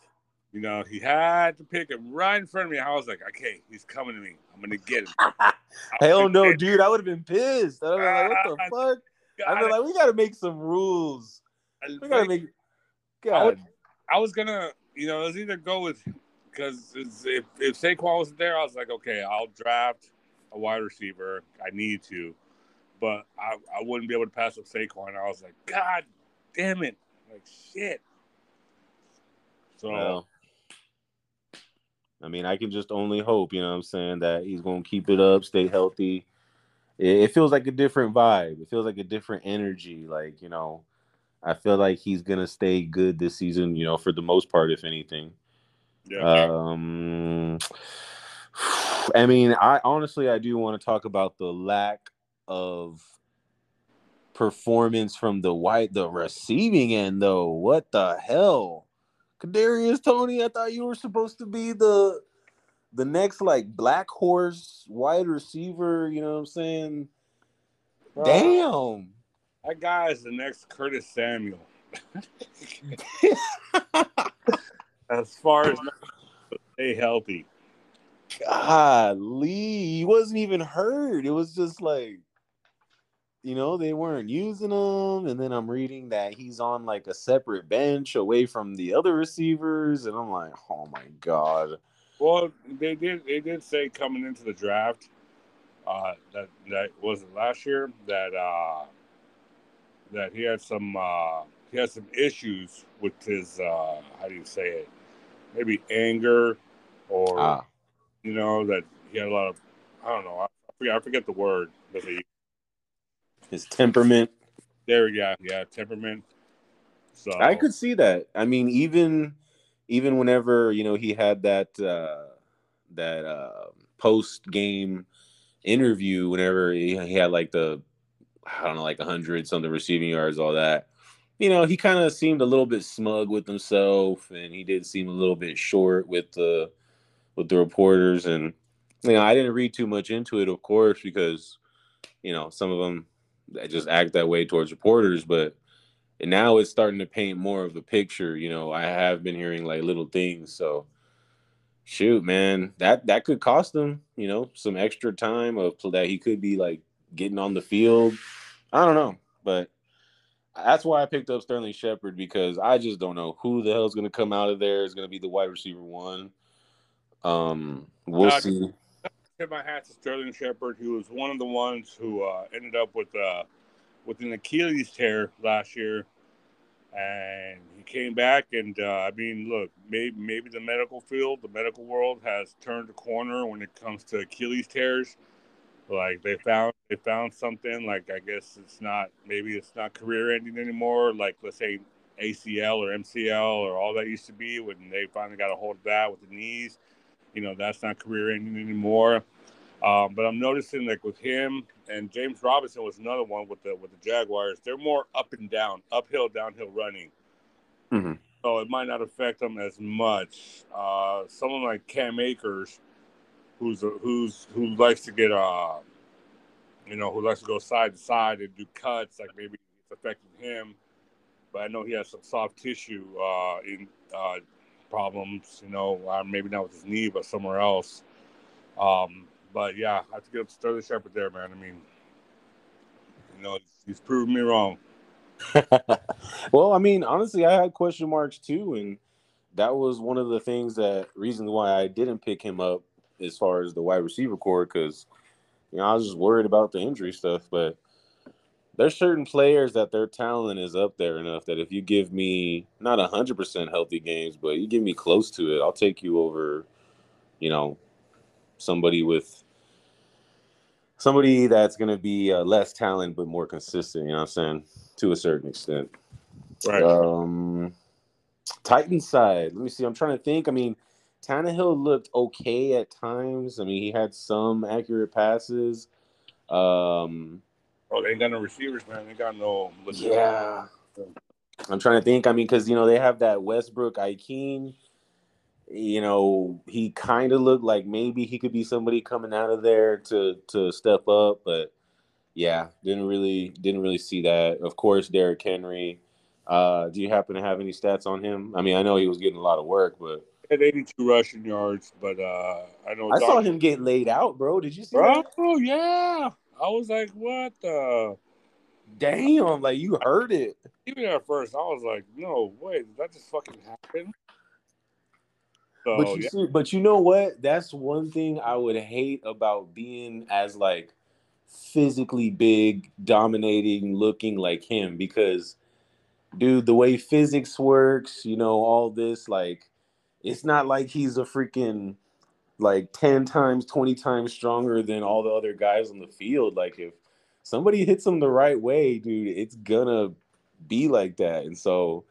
Speaker 1: you know, he had to pick him right in front of me. I was like, okay, he's coming to me. I'm gonna get him.
Speaker 2: Hell no, dude. I would have been pissed. I would have like, what the fuck? I feel like we got to make some rules. We got to make.
Speaker 1: God. I, would, I was gonna, you know, it was either go with because if if Saquon wasn't there, I was like, okay, I'll draft a wide receiver. I need to, but I, I wouldn't be able to pass up Saquon. I was like, God damn it, like shit. So.
Speaker 2: Well, I mean, I can just only hope, you know what I'm saying, that he's going to keep it up, stay healthy, it, it feels like a different vibe. It feels like a different energy. Like you know, I feel like he's gonna stay good this season. You know, for the most part, if anything. Yeah. Um, I mean, I honestly, I do want to talk about the lack of performance from the white, the receiving end, though. What the hell, Kadarius Toney, I thought you were supposed to be the the next like black horse wide receiver, you know what I'm saying? Bro, Damn.
Speaker 1: That guy is the next Curtis Samuel. as far as stay healthy.
Speaker 2: Golly, he wasn't even hurt. It was just like, you know, they weren't using him. And then I'm reading that he's on like a separate bench away from the other receivers. And I'm like, oh my God.
Speaker 1: Well, they did. They did say coming into the draft uh, that that was it last year that uh, that he had some uh, he had some issues with his uh, how do you say it? Maybe anger or ah. you know that he had a lot of I don't know. I forget, I forget the word that he
Speaker 2: his temperament.
Speaker 1: There we go. Yeah, temperament.
Speaker 2: So I could see that. I mean, even even whenever you know he had that uh, that uh, post game interview, whenever he, he, had like the I don't know like a hundred something receiving yards, all that. You know, he kind of seemed a little bit smug with himself, and he did seem a little bit short with the with the reporters, and you know, I didn't read too much into it, of course, because you know some of them just act that way towards reporters, but now it's starting to paint more of the picture. You know, I have been hearing like little things, so shoot, man, that that could cost him, you know, some extra time of that he could be like getting on the field. I don't know, but that's why I picked up Sterling Shepard because I just don't know who the hell is going to come out of there. Is going to be the wide receiver one. Um, we'll uh, see.
Speaker 1: Tip my hat to Sterling Shepard, who was one of the ones who uh, ended up with uh, with an Achilles tear last year, and he came back. And uh, I mean, look, maybe maybe the medical field, the medical world, has turned a corner when it comes to Achilles tears like they found they found something like I guess it's not maybe it's not career ending anymore. Like let's say ACL or MCL or all that used to be when they finally got a hold of that with the knees. You know that's not career ending anymore. Um, but I'm noticing like with him and James Robinson was another one with the with the Jaguars. They're more up and down, uphill, downhill running. Mm-hmm. So it might not affect them as much. Uh, someone like Cam Akers who's a, who's who likes to get uh you know who likes to go side to side and do cuts like maybe it's affecting him but i know he has some soft tissue uh in uh problems you know uh, maybe not with his knee but somewhere else um but yeah i have to give Sterling Shepard there man i mean you know he's proven me wrong
Speaker 2: well i mean honestly i had question marks too and that was one of the things that reasons why i didn't pick him up as far as the wide receiver core because you know I was just worried about the injury stuff. But there's certain players that their talent is up there enough that if you give me not hundred percent healthy games, but you give me close to it, I'll take you over. You know, somebody with somebody that's going to be uh, less talent but more consistent. You know what I'm saying? To a certain extent. Right. Um, Titan side. Let me see. I'm trying to think. I mean, Tannehill looked okay at times. I mean, he had some accurate passes. Um,
Speaker 1: oh, they ain't got no receivers, man. They got no.
Speaker 2: Yeah. I'm trying to think. I mean, because you know they have that Westbrook-Ikhine. You know, he kind of looked like maybe he could be somebody coming out of there to to step up, but yeah, didn't really didn't really see that. Of course, Derrick Henry. Uh, do you happen to have any stats on him? I mean, I know he was getting a lot of work, but
Speaker 1: had 82 rushing yards, but uh, I know
Speaker 2: I saw him get laid out, bro. Did you see bro, that?
Speaker 1: Oh yeah, I was like, what the?
Speaker 2: Damn, like you heard it.
Speaker 1: Even at first, I was like, no, wait, did that just fucking happen?
Speaker 2: So, but you yeah. see, but you know what? That's one thing I would hate about being as like physically big, dominating, looking like him because dude, the way physics works, you know, all this like it's not like he's a freaking like 10 times 20 times stronger than all the other guys on the field like if somebody hits him the right way dude it's gonna be like that and so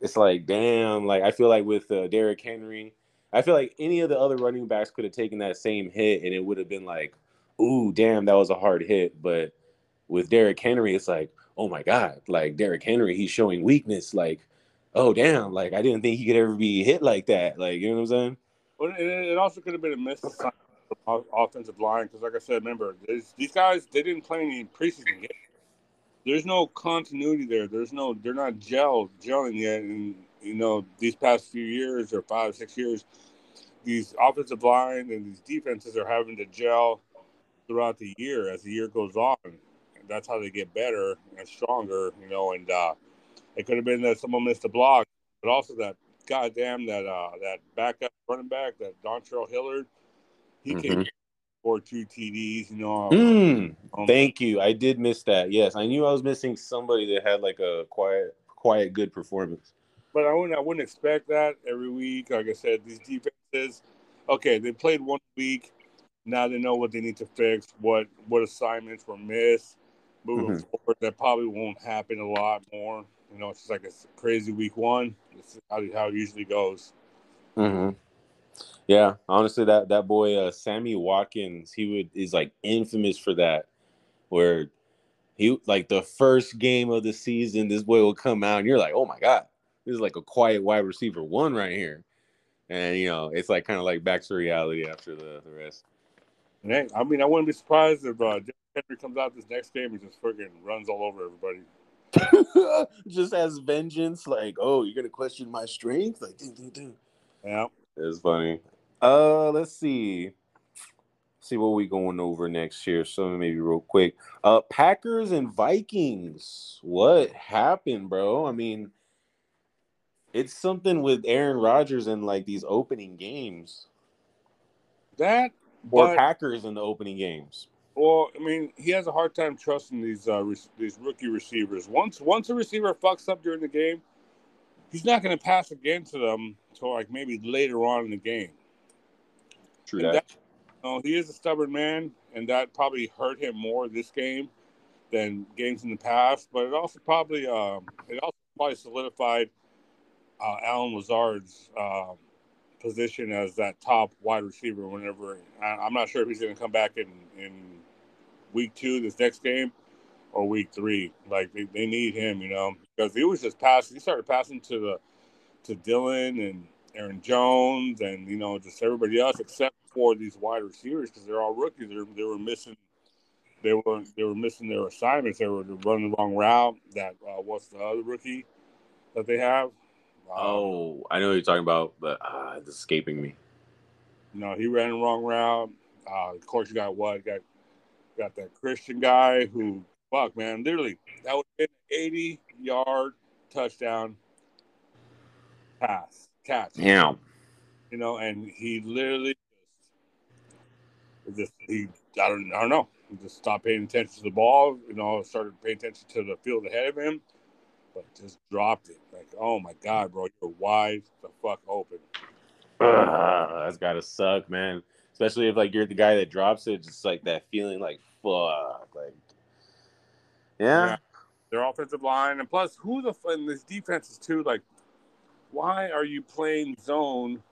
Speaker 2: it's like damn like i feel like with uh, Derrick Henry I feel like any of the other running backs could have taken that same hit and it would have been like ooh damn that was a hard hit but with Derrick Henry it's like oh my god like Derrick Henry he's showing weakness like oh damn, like I didn't think he could ever be hit like that. Like you know what I'm saying?
Speaker 1: It, also could have been a miss offensive line because, like I said, remember these guys they didn't play any preseason games. There's no continuity there. There's no they're not gel gelling yet, and you know these past few years or five six years, these offensive line and these defenses are having to gel throughout the year as the year goes on. And that's how they get better and stronger, you know. And uh, it could have been that someone missed a block, but also that goddamn that uh that backup running back that Dontrell Hilliard, he mm-hmm. came for two TDs. You know.
Speaker 2: Mm, um, thank you. I did miss that. Yes, I knew I was missing somebody that had like a quiet, quiet, good performance.
Speaker 1: But I wouldn't. I wouldn't expect that every week. Like I said, these defenses. Okay, they played one week. Now they know what they need to fix. What what assignments were missed. Moving mm-hmm. forward, that probably won't happen a lot more. You know, it's just like a crazy week one. It's how, how it usually goes.
Speaker 2: Mm-hmm. Yeah, honestly, that that boy uh, Sammy Watkins, he would is like infamous for that, where he like the first game of the season, this boy will come out and you're like, oh my god, this is like a quiet wide receiver one right here, and you know it's like kind of like back to reality after the the rest.
Speaker 1: And I mean, I wouldn't be surprised if uh, Henry comes out this next game and just freaking runs all over everybody.
Speaker 2: just as vengeance, like, oh, you're gonna question my strength, like, ding, ding, ding.
Speaker 1: Yeah,
Speaker 2: It's funny. Uh, let's see. See what we going over next here. So maybe real quick. Uh, Packers and Vikings. What happened, bro? I mean, it's something with Aaron Rodgers and like these opening games,
Speaker 1: that.
Speaker 2: or
Speaker 1: But,
Speaker 2: Packers in the opening games.
Speaker 1: Well, I mean, he has a hard time trusting these uh, re- these rookie receivers. Once once a receiver fucks up during the game, he's not going to pass again to them until like maybe later on in the game.
Speaker 2: True
Speaker 1: And
Speaker 2: that.
Speaker 1: No, he is a stubborn man, and that probably hurt him more this game than games in the past. But it also probably um, it also probably solidified uh, Allen Lazard's um position as that top wide receiver. Whenever I, I'm not sure if he's going to come back in in week two this next game or week three. Like they, they need him, you know, because he was just passing. He started passing to the to Dillon and Aaron Jones and you know just everybody else except for these wide receivers because they're all rookies. They're, they were missing. They were they were missing their assignments. They were running the wrong route. That uh, what's the other rookie that they have? Um,
Speaker 2: Oh, I know what you're talking about, but uh, it's escaping me.
Speaker 1: no, he ran the wrong route. Uh, of course, you got what? Got got that Christian guy who fuck man, literally that would have been an 80 yard touchdown pass catch.
Speaker 2: Yeah.
Speaker 1: you know, and he literally just, just he I don't I don't know, he just stopped paying attention to the ball, you know, started paying attention to the field ahead of him, but just dropped it. Like, oh my god, bro, you're wide the fuck open.
Speaker 2: Ugh, that's gotta suck, man. Especially if like you're the guy that drops it, just like that feeling like fuck. Like yeah.
Speaker 1: Yeah. Their offensive line, and plus, who the and this defense is too. Like, why are you playing zone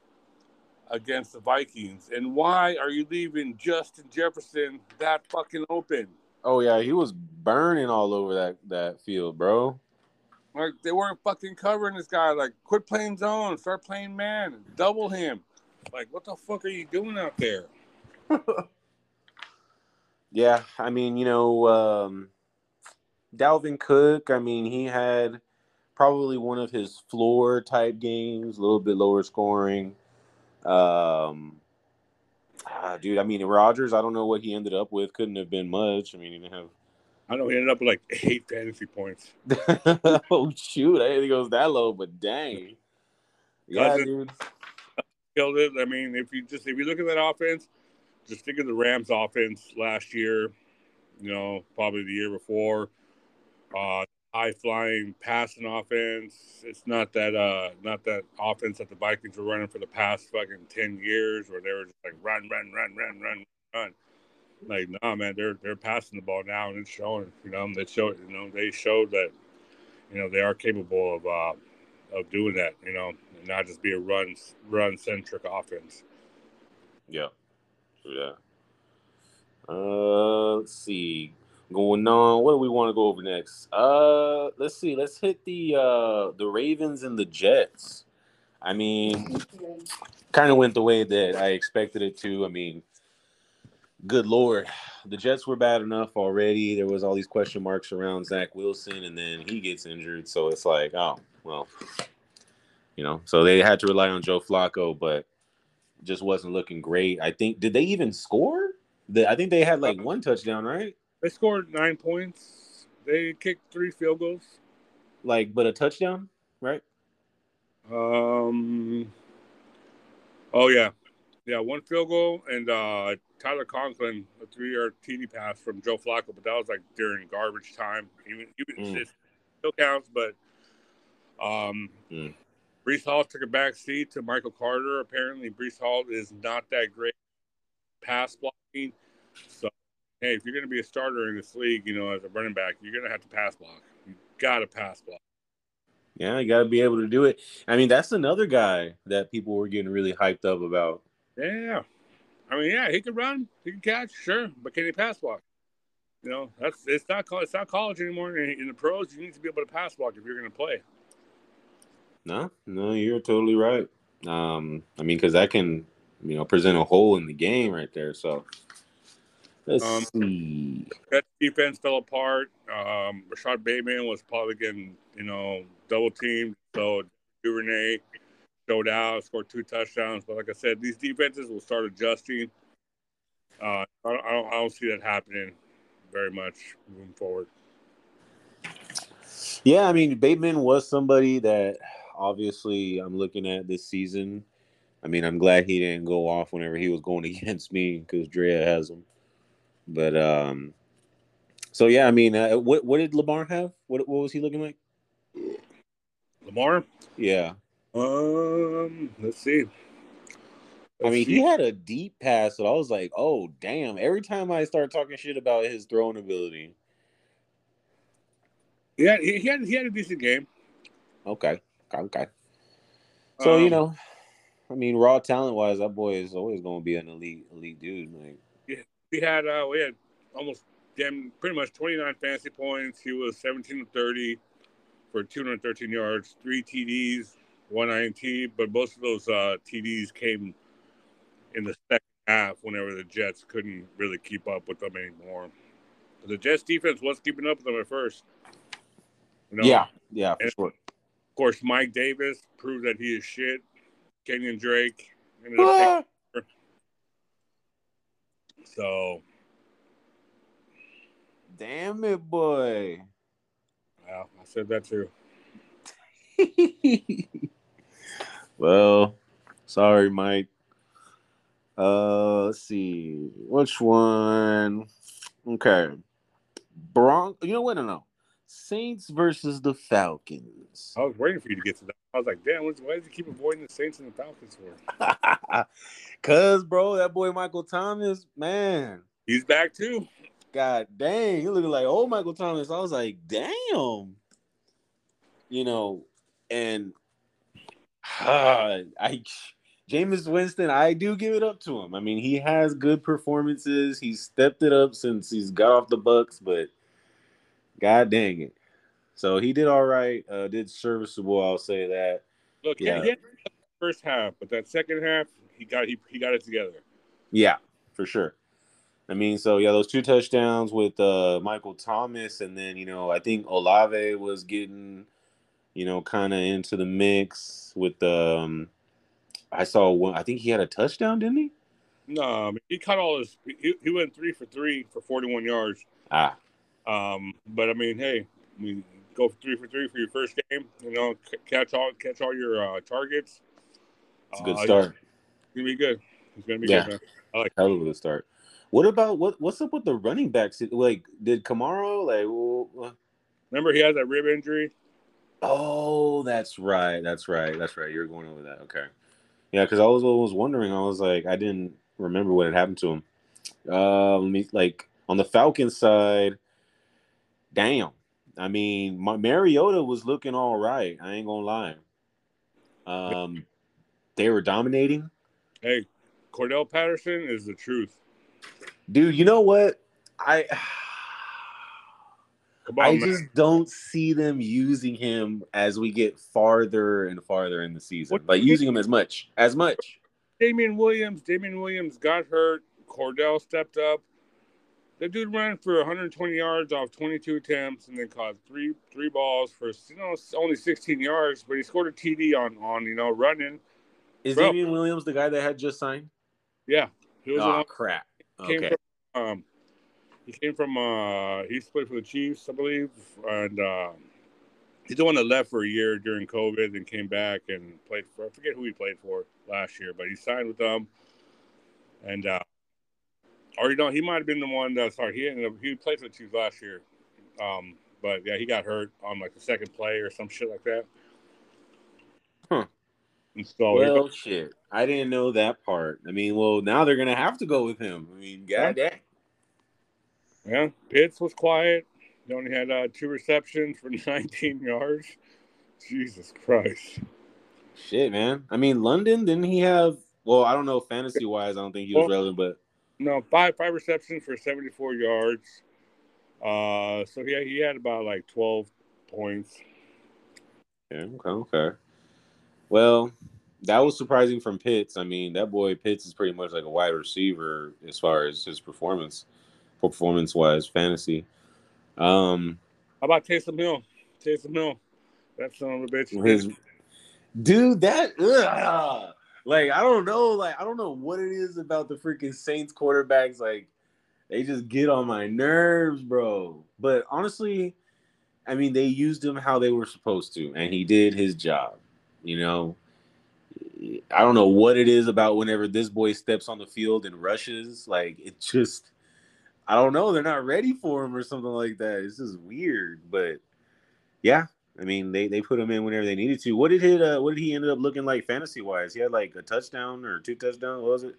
Speaker 1: against the Vikings, and why are you leaving Justin Jefferson that fucking open?
Speaker 2: Oh yeah, he was burning all over that that field, bro.
Speaker 1: Like they weren't fucking covering this guy. Like, quit playing zone, start playing man, double him. Like, what the fuck are you doing out there?
Speaker 2: Yeah, I mean, you know, um, Dalvin Cook. I mean, he had probably one of his floor type games, a little bit lower scoring. Um, ah, dude, I mean, Rodgers. I don't know what he ended up with. Couldn't have been much. I mean, he didn't have.
Speaker 1: I know he ended up with like eight fantasy points.
Speaker 2: oh shoot! I didn't think it goes that low, but dang. Yeah, dude.
Speaker 1: Killed it. I mean, if you just if you look at that offense, just think of the Rams offense last year, you know, probably the year before. Uh high flying passing offense. It's not that uh not that offense that the Vikings were running for the past fucking ten years where they were just like run, run, run, run, run, run. Like, nah man, they're they're passing the ball now and it's showing, you know, they showed you know, they showed that, you know, they are capable of uh of doing that, you know, and not just be a run run centric offense.
Speaker 2: Yeah. Yeah. Uh, let's see. Going on. What do we want to go over next? Uh, let's see. Let's hit the uh the Ravens and the Jets. I mean, kind of went the way that I expected it to. I mean, good lord, the Jets were bad enough already. There was all these question marks around Zach Wilson, and then he gets injured. So it's like, oh well, you know. So they had to rely on Joe Flacco, but just wasn't looking great. I think did they even score? The, I think they had like one touchdown, right?
Speaker 1: They scored nine points. They kicked three field goals.
Speaker 2: Like, but a touchdown, right?
Speaker 1: Um. Oh yeah, yeah, one field goal and uh, Tyler Conklin a three-yard TD pass from Joe Flacco, but that was like during garbage time. Even, even
Speaker 2: Mm.
Speaker 1: it still counts, but um,
Speaker 2: Mm.
Speaker 1: Breece Hall took a back seat to Michael Carter. Apparently, Breece Hall is not that great pass blocking. So, hey, if you're going to be a starter in this league, you know, as a running back, you're going to have to pass block. You got to pass block.
Speaker 2: Yeah, you got to be able to do it. I mean, that's another guy that people were getting really hyped up about.
Speaker 1: Yeah. I mean, yeah, he can run, he can catch, sure, but can he pass block? You know, that's it's not it's not college anymore. In, in the pros, you need to be able to pass block if you're going to play.
Speaker 2: No, no, you're totally right. Um, I mean, because that can you know present a hole in the game right there. So let's
Speaker 1: Um,
Speaker 2: see.
Speaker 1: That defense fell apart. Um, Rashod Bateman was probably getting, you know, double teamed. So Duvernay showed out, scored two touchdowns. But like I said, these defenses will start adjusting. Uh, I, don't, I, don't, I don't see that happening very much moving forward.
Speaker 2: Yeah, I mean, Bateman was somebody that obviously I'm looking at this season. I mean, I'm glad he didn't go off whenever he was going against me because Drea has him. But um, so yeah, I mean, uh, what what did Lamar have? What what was he looking like?
Speaker 1: Lamar,
Speaker 2: Yeah,
Speaker 1: um, let's see.
Speaker 2: I mean,
Speaker 1: Let's
Speaker 2: he had a deep pass that I was like, oh damn! Every time I start talking shit about his throwing ability,
Speaker 1: yeah, he, he had he had a decent game.
Speaker 2: okay, okay. So you
Speaker 1: Um,
Speaker 2: know, I mean, raw talent wise, that boy is always going to be an elite elite dude. Like,
Speaker 1: we had uh, we had almost damn pretty much 29 fantasy points. He was 17 to 30 for 213 yards, three TDs, one INT. But most of those uh, TDs came in the second half whenever the Jets couldn't really keep up with them anymore. The Jets defense was keeping up with them at first. You know?
Speaker 2: yeah, yeah, for
Speaker 1: And-
Speaker 2: sure.
Speaker 1: Of course, Mike Davis proved that he is shit. Kenyan Drake ended up taking so.
Speaker 2: Damn it, boy.
Speaker 1: Yeah, I said that too.
Speaker 2: well, sorry, Mike. Uh, let's see. Which one? Okay. Bron. You know what? No, no. Saints versus the Falcons.
Speaker 1: I was waiting for you to get to that. I was like, damn, why does he keep avoiding the Saints and the Falcons for?
Speaker 2: Cause, bro, that boy Michael Thomas, man.
Speaker 1: He's back too.
Speaker 2: God dang, he looked like old Michael Thomas. I was like, damn. You know, and uh, I Jameis Winston, I do give it up to him. I mean, he has good performances. He's stepped it up since he's got off the Bucks, but god dang it. So he did all right, uh, did serviceable, I'll say that.
Speaker 1: Look,
Speaker 2: Yeah.
Speaker 1: he, had the first half, but that second half, he got he, he got it together.
Speaker 2: Yeah, for sure. I mean, so yeah, those two touchdowns with uh, Michael Thomas, and then you know, I think Olave was getting, you know, kind of into the mix with um. I saw one. I think he had a touchdown, didn't he?
Speaker 1: No, I mean, he caught all his. He, he went three for three for forty-one yards.
Speaker 2: Ah,
Speaker 1: Um, but I mean, hey, I mean, go three for three for your first game. You know, c- catch all catch all your uh, targets.
Speaker 2: it's a good
Speaker 1: Uh,
Speaker 2: start.
Speaker 1: It's gonna be good. It's gonna be
Speaker 2: Yeah.
Speaker 1: good. Man.
Speaker 2: Hell of a good start. What about what? What's up with the running backs? Like, did Kamara like?
Speaker 1: Remember, he has that rib injury.
Speaker 2: Oh, that's right. That's right. That's right. You're going over that. Okay. Yeah, because I was was wondering. I was like, I didn't remember what had happened to him. Uh, let me like on the Falcons side. Damn. I mean, my, Mariota was looking all right. I ain't gonna lie. Um, they were dominating,
Speaker 1: Hey, Cordell Patterson is the truth.
Speaker 2: dude. You know what? I
Speaker 1: on,
Speaker 2: I
Speaker 1: man.
Speaker 2: just don't see them using him as we get farther and farther in the season.
Speaker 1: What-
Speaker 2: Like using him as much, as much.
Speaker 1: Damien Williams. Damien Williams got hurt. Cordell stepped up. The dude ran for 120 yards off 22 attempts and then caught three three balls for you know only 16 yards, but he scored a TD on on you know running.
Speaker 2: Is
Speaker 1: Bro.
Speaker 2: Damien Williams the guy that had just signed?
Speaker 1: Yeah, he was
Speaker 2: Oh
Speaker 1: a-
Speaker 2: crap!
Speaker 1: came
Speaker 2: Okay,
Speaker 1: from um, he came from uh he used to play for the Chiefs, I believe, and uh, he's the one that left for a year during COVID and came back and played for I forget who he played for last year, but he signed with them, and uh, or you know he might have been the one that sorry he ended up he played for the Chiefs last year, um, but yeah he got hurt on like the second play or some shit like that.
Speaker 2: Huh.
Speaker 1: And so
Speaker 2: well, shit. I didn't know that part. I mean, well, now they're gonna have to go with him. I mean, god dang.
Speaker 1: Yeah, Pitts was quiet. He only had uh, two receptions for 19 yards. Jesus Christ.
Speaker 2: Shit, man. I mean, London didn't he have? Well, I don't know fantasy wise. I don't think he was
Speaker 1: Well-
Speaker 2: relevant, but
Speaker 1: No, five five receptions for 74 yards. Uh, so yeah, he had about like 12 points.
Speaker 2: okay, okay, okay. Well, that was surprising from Pitts. I mean, that boy Pitts is pretty much like a wide receiver as far as his performance, performance wise, fantasy. Um,
Speaker 1: How about Taysom Hill? Taysom Hill, that son of a bitch.
Speaker 2: his dude, that ugh, like I don't know, like I don't know what it is about the freaking Saints quarterbacks. Like they just get on my nerves, bro. But honestly, I mean, they used him how they were supposed to, and he did his job. You know, I don't know what it is about whenever this boy steps on the field and rushes. Like it just, I don't know. They're not ready for him or something like that. It's just weird. But yeah, I mean, they, they put him in whenever they needed to. What did he uh, What did he end up looking like fantasy wise? He had like a touchdown or two touchdowns. What was it?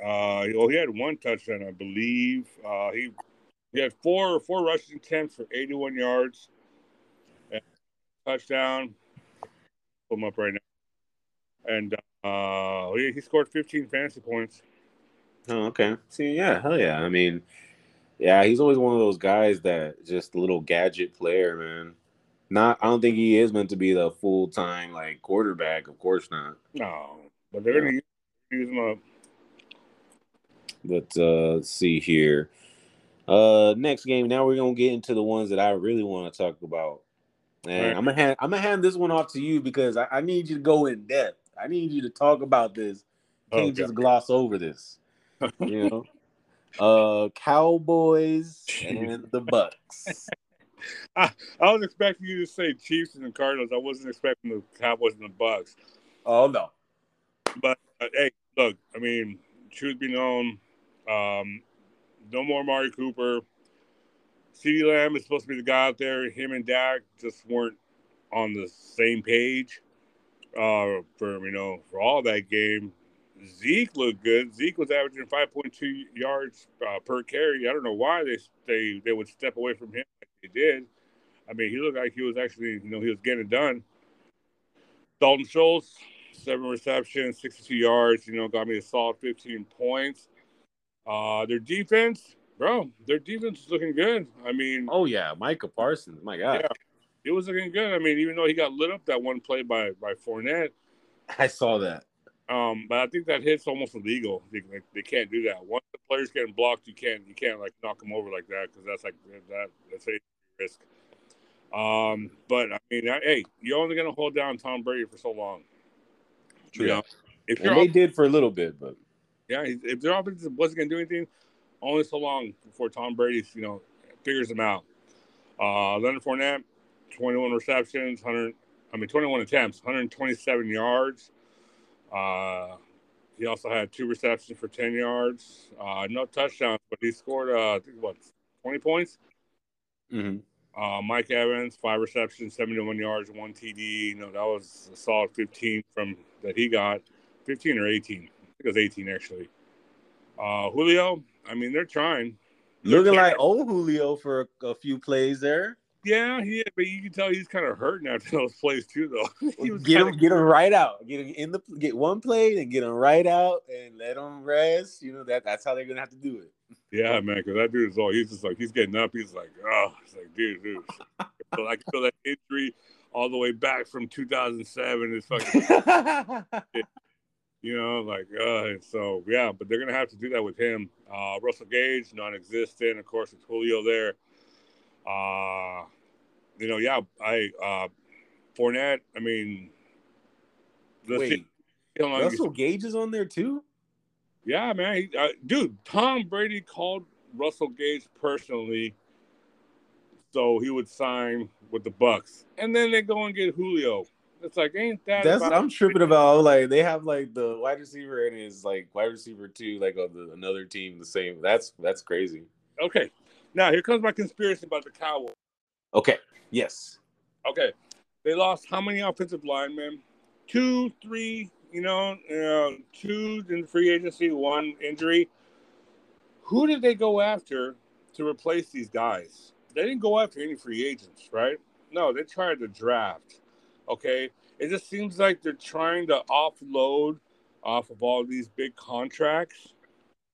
Speaker 1: Uh, well, he had one touchdown, I believe. Uh, he he had four four rushing attempts for 81 yards. And touchdown. Pull him up right now. And uh, he, he scored 15 fantasy points.
Speaker 2: Oh, okay. See, yeah, hell yeah. I mean, yeah, he's always one of those guys that just little gadget player, man. Not, I don't think he is meant to be the full time like quarterback. Of course not.
Speaker 1: No, but they're gonna use, use him up.
Speaker 2: But uh let's see here. Uh next game. Now we're gonna get into the ones that I really want to talk about. And
Speaker 1: Right.
Speaker 2: I'm gonna hand I'm gonna hand this one off to you because I, I need you to go in depth. I need you to talk about this. You can't
Speaker 1: Okay.
Speaker 2: just gloss over this. You know. uh Cowboys and the Bucks.
Speaker 1: I was expecting you to say Chiefs and the Cardinals. I wasn't expecting the Cowboys and the Bucks.
Speaker 2: Oh no.
Speaker 1: But uh, hey, look, I mean, truth be known, um, no more Mari Cooper. CeeDee Lamb is supposed to be the guy out there. Him and Dak just weren't on the same page uh, for you know for all that game. Zeke looked good. Zeke was averaging 5.2 yards uh, per carry. I don't know why they they they would step away from him they did. I mean, he looked like he was actually you know he was getting it done. Dalton Schultz, seven receptions, 62 yards. You know, got me a solid 15 points. Uh, their defense, bro, their defense is looking good. I mean,
Speaker 2: Oh yeah, Micah Parsons. My God.
Speaker 1: Yeah. it was looking good. I mean, even though he got lit up that one play by by Fournette,
Speaker 2: I saw that.
Speaker 1: Um, but I think that hit's almost illegal. They, they, they can't do that. Once the player's getting blocked, you can't you can't like knock them over like that because that's like that that's a risk. Um, but I mean, I, hey, you're only gonna hold down Tom Brady for so long. You
Speaker 2: Yeah.
Speaker 1: know, if
Speaker 2: they did for a little bit, but
Speaker 1: Yeah, if their offense wasn't going to do anything, only so long before Tom Brady, you know, figures them out. Uh, Leonard Fournette, 21 receptions, 100, I mean, 21 attempts, 127 yards. Uh, he also had two receptions for 10 yards. Uh, no touchdowns, but he scored, uh, I think, what, 20 points?
Speaker 2: Mhm.
Speaker 1: Uh, Mike Evans, five receptions, 71 yards, one TD. You know, that was a solid 15 from that he got. 15 or 18. I think it was 18, actually. Uh, Julio, I mean, they're trying.
Speaker 2: looking like old Julio for a, a few plays there.
Speaker 1: Yeah, yeah, but you can tell he's kind of hurting after those plays, too, though. he was
Speaker 2: Get
Speaker 1: kinda-
Speaker 2: him, get him right out. Get him in the get one play and get him right out and let him rest. You know that that's how they're gonna have to do it.
Speaker 1: Yeah, man, because that dude is all, he's just like, he's getting up. He's like, oh, it's like, dude, dude. so I can feel that injury all the way back from 2007. It's fucking You know, like uh so yeah, but they're gonna have to do that with him. Uh Russell Gage, non existent, of course it's Julio there. Uh you know, yeah, I uh Fournette, I mean see
Speaker 2: Wait,
Speaker 1: how long he's-
Speaker 2: Russell Gage is on there too.
Speaker 1: yeah, man. He, uh, dude, Tom Brady called Russell Gage personally so he would sign with the Bucks. And then they go and get Julio. It's like, ain't that
Speaker 2: That's
Speaker 1: about-
Speaker 2: I'm tripping about. Like they have like the wide receiver and his like wide receiver two, like on the another team the same. That's that's crazy.
Speaker 1: okay. Now here comes my conspiracy about the Cowboys.
Speaker 2: Okay. Yes.
Speaker 1: Okay, they lost how many offensive linemen? Two, three. You know, uh, two in free agency, one injury. Who did they go after to replace these guys? They didn't go after any free agents, right? No, they tried to draft. Okay, it just seems like they're trying to offload off of all these big contracts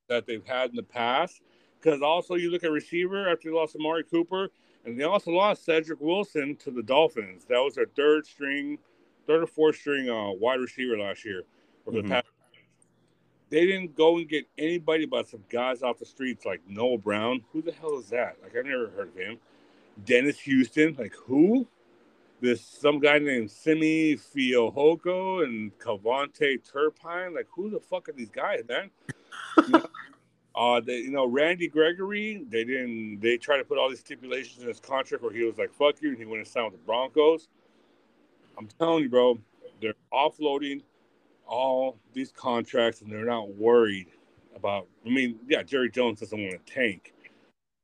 Speaker 1: that they've had in the past. Because also, you look at receiver after they lost Amari Cooper, and they also lost Cedric Wilson to the Dolphins. That was their third string third or fourth string uh, wide receiver last year. For the
Speaker 2: Mhm.
Speaker 1: past, they didn't go and get anybody but some guys off the streets like Noah Brown. Who the hell is that? Like I've never heard of him. Dennis Houston. Like who? This some guy named Simi Fehoko and KaVontae Turpin. Like who the fuck are these guys, man? You know, uh, they, you know, Randy Gregory. They didn't. They tried to put all these stipulations in his contract where he was like, "Fuck you," and he went and signed with the Broncos. I'm telling you, bro, they're offloading all these contracts and they're not worried about. I mean, yeah, Jerry Jones doesn't want to tank,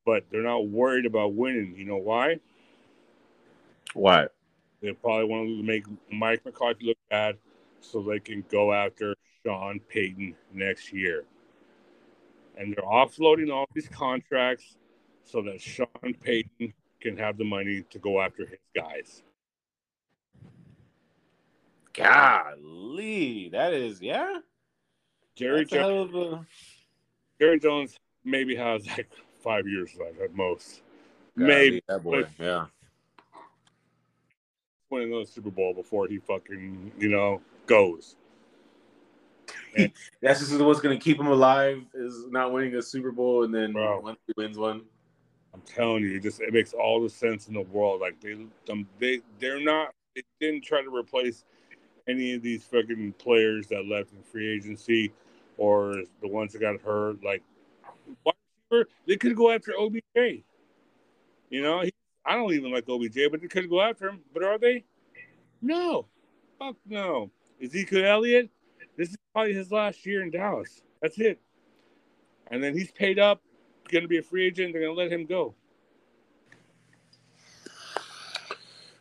Speaker 1: but they're not worried about winning. You know why?
Speaker 2: Why?
Speaker 1: They probably want to make Mike McCarthy look bad so they can go after Sean Payton next year. And they're offloading all these contracts so that Sean Payton can have the money to go after his guys.
Speaker 2: Golly, that is yeah.
Speaker 1: Jerry
Speaker 2: That's
Speaker 1: Jones,
Speaker 2: a-
Speaker 1: Jerry Jones maybe has like five years left at most. Maybe
Speaker 2: that boy. Yeah.
Speaker 1: win another Super Bowl before he fucking, you know, goes.
Speaker 2: That's just what's going to keep him alive is not winning a Super Bowl, and then
Speaker 1: Bro.
Speaker 2: once he wins one,
Speaker 1: I'm telling you, it just it makes all the sense in the world. Like they, them, they, they're not. They didn't try to replace any of these fucking players that left in free agency or the ones that got hurt. Like, they could go after OBJ. You know, he, I don't even like OBJ, but they could go after him. But are they? No, fuck no. Ezekiel Elliott, this is probably his last year in Dallas. That's it. And then he's paid up, going to be a free agent. They're going to let him go.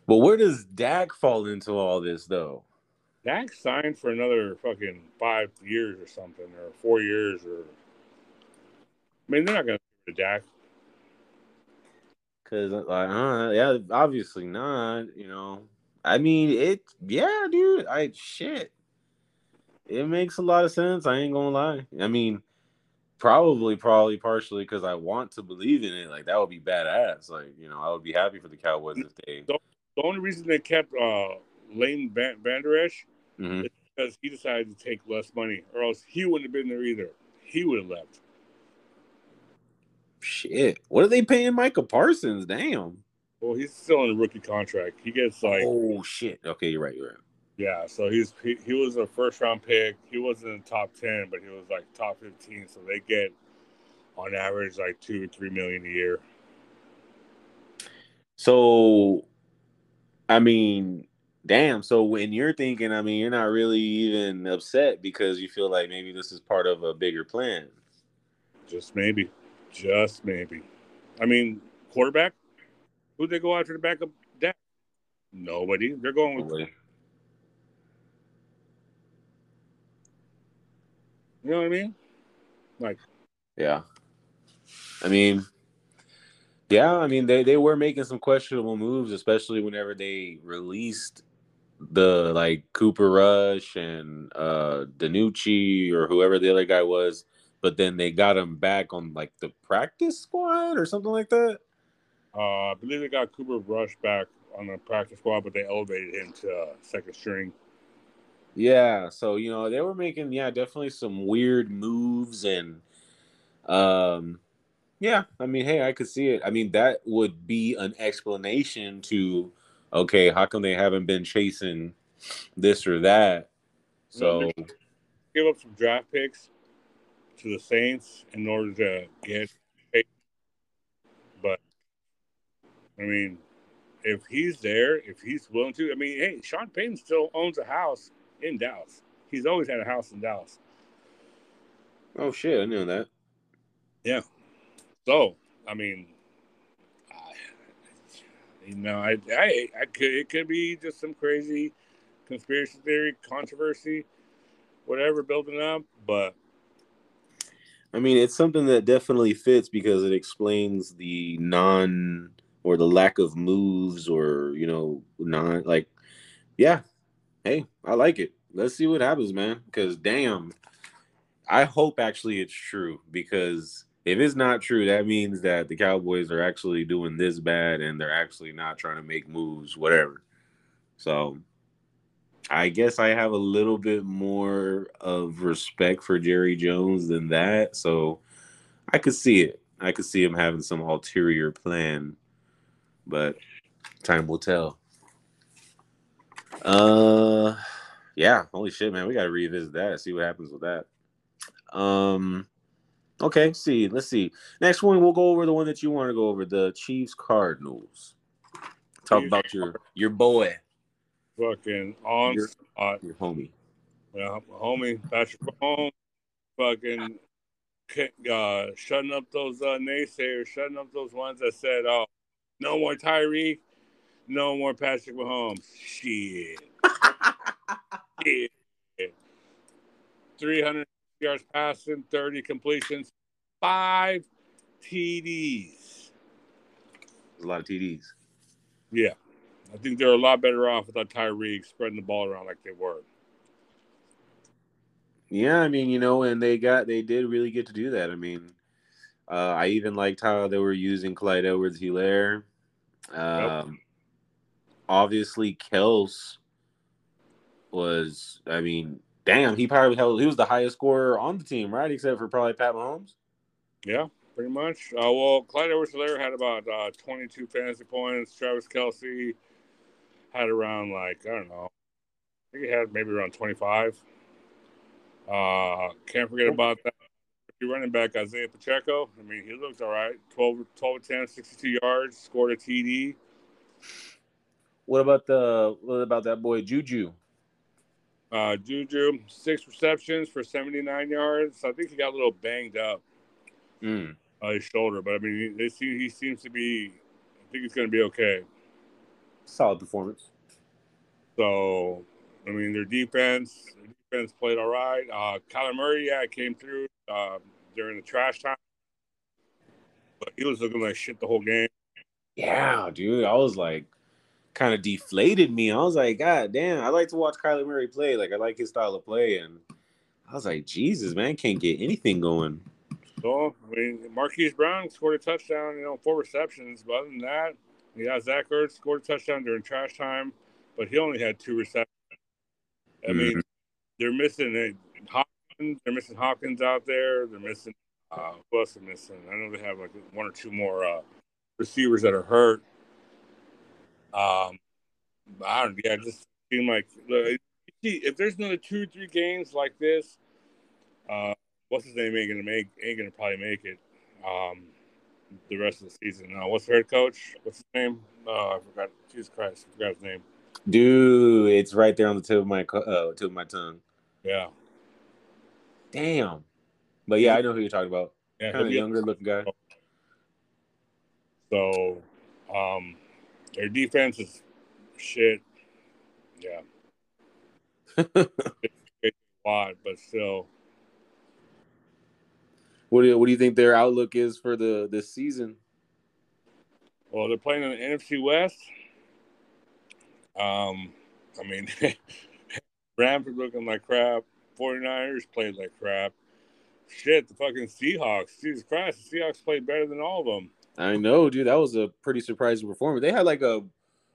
Speaker 2: but where does Dak fall into all this though?
Speaker 1: Dak signed for another fucking five years or something, or four years, or I mean, they're not going to Dak.
Speaker 2: Because like, uh, yeah, obviously not. You know, I mean, it. Yeah, dude. I shit. It makes a lot of sense. I ain't gonna lie. I mean, probably, probably, partially because I want to believe in it. Like that would be badass. Like you know, I would be happy for the Cowboys if they.
Speaker 1: The only reason they kept uh, Lane Van, Van Der Esch
Speaker 2: Mhm.
Speaker 1: is because he decided to take less money, or else he wouldn't have been there either. He would have left.
Speaker 2: Shit, what are they paying Michael Parsons? Damn.
Speaker 1: Well, he's still in a rookie contract. He gets like,
Speaker 2: oh shit. Okay, you're right. You're right.
Speaker 1: Yeah. So he's he, he was a first round pick. He wasn't in the top ten, but he was like top fifteen. So they get on average like two or three million a year.
Speaker 2: So, I mean, damn. So when you're thinking, I mean, you're not really even upset because you feel like maybe this is part of a bigger plan.
Speaker 1: Just maybe. Just maybe. I mean, quarterback? Who'd they go after the backup Dak? Nobody. They're going with, you know what I mean? Like,
Speaker 2: Yeah. I mean, yeah, I mean they, they were making some questionable moves, especially whenever they released the like Cooper Rush and uh DiNucci or whoever the other guy was, but then they got him back on like the practice squad or something like that.
Speaker 1: uh, I believe they got Cooper Rush back on the practice squad, but they elevated him to uh, second string.
Speaker 2: Yeah, so you know they were making yeah definitely some weird moves and um yeah I mean hey I could see it I mean that would be an explanation to okay how come they haven't been chasing this or that so
Speaker 1: Give up some draft picks to the Saints in order to get paid. But, I mean, if he's there, if he's willing to, I mean, hey, Sean Payton still owns a house in Dallas. He's always had a house in Dallas.
Speaker 2: oh shit I knew that Yeah.
Speaker 1: So, I mean, I, you know, I, I, I could, it could be just some crazy conspiracy theory, controversy, whatever building up, but
Speaker 2: I mean it's something that definitely fits because it explains the non or the lack of moves or you know non like yeah hey I like it let's see what happens man because damn I hope actually it's true because if it's not true that means that the Cowboys are actually doing this bad and they're actually not trying to make moves whatever so I guess I have a little bit more of respect for Jerry Jones than that, so I could see it. I could see him having some ulterior plan, but time will tell. Uh, yeah, holy shit, man, we got to revisit that, see what happens with that. Um, okay, see, let's see. Next one, we'll go over the one that you want to go over, the Chiefs Cardinals. Talk about your your boy,
Speaker 1: Fucking on
Speaker 2: Your-
Speaker 1: spot.
Speaker 2: your homie.
Speaker 1: Yeah, homie Patrick Mahomes, fucking uh, shutting up those uh, naysayers, shutting up those ones that said, "Oh, no more Tyreek, no more Patrick Mahomes." Shit, shit. Three hundred yards passing, thirty completions, five TDs.
Speaker 2: A lot of TDs.
Speaker 1: Yeah, I think they're a lot better off without Tyreek spreading the ball around like they were.
Speaker 2: Yeah, I mean, you know, and they got they did really get to do that. I mean, uh, I even liked how they were using Clyde Edwards Helaire. Um, Obviously, Kelce was, I mean, damn, he probably held, he was the highest scorer on the team, right? Except for probably Pat Mahomes.
Speaker 1: Yeah, pretty much. Uh, well, Clyde edwards had about uh, 22 fantasy points. Travis Kelce had around, like, I don't know, I think he had maybe around 25. Uh, can't forget about that. Rookie running back Isaiah Pacheco. I mean, he looks all right. 12, 12 10, 62 yards, scored a TD.
Speaker 2: What about the what about that boy Juju?
Speaker 1: Uh, Juju, six receptions for 79 yards. I think he got a little banged up.
Speaker 2: Mm.
Speaker 1: uh, his shoulder, but I mean, he, they see, he seems to be. I think he's going to be okay.
Speaker 2: Solid performance.
Speaker 1: So, I mean, their defense, their defense played all right. Uh, Kyler Murray, yeah, came through uh, during the trash time, but he was looking like shit the whole game.
Speaker 2: Yeah, dude. I was like, kind of deflated me. I was like, God damn, I like to watch Kyler Murray play. Like, I like his style of play, and I was like, Jesus, man, can't get anything going.
Speaker 1: So, I mean, Marquise Brown scored a touchdown, you know, four receptions. But other than that, yeah, Zach Ertz scored a touchdown during trash time, but he only had two receptions. I mean, they're missing a Hopkins. They're missing Hopkins out there. They're missing. Uh, who else are missing? I know they have like one or two more uh, receivers that are hurt. Um, I don't. Yeah, just seemed like look, if there's another two, three games like this, uh, what's his name ain't gonna make ain't gonna probably make it. Um, the rest of the season. Uh, what's the head coach? What's his name? Oh, I forgot. Jesus Christ, I forgot his name.
Speaker 2: Dude, it's right there on the tip of my uh, tip of my tongue.
Speaker 1: Yeah,
Speaker 2: Damn. But yeah, I know who you're talking about.
Speaker 1: yeah.
Speaker 2: Kind of younger looking guy.
Speaker 1: So, um, their defense is shit. Yeah, a lot, but still,
Speaker 2: What do you, what do you think their outlook is for the this season?
Speaker 1: well, they're playing in the NFC West. Um, I mean, Rams are looking like crap. 49ers played like crap. Shit, the fucking Seahawks. Jesus Christ, the Seahawks played better than all of them.
Speaker 2: I know, dude. That was a pretty surprising performance. They had like a,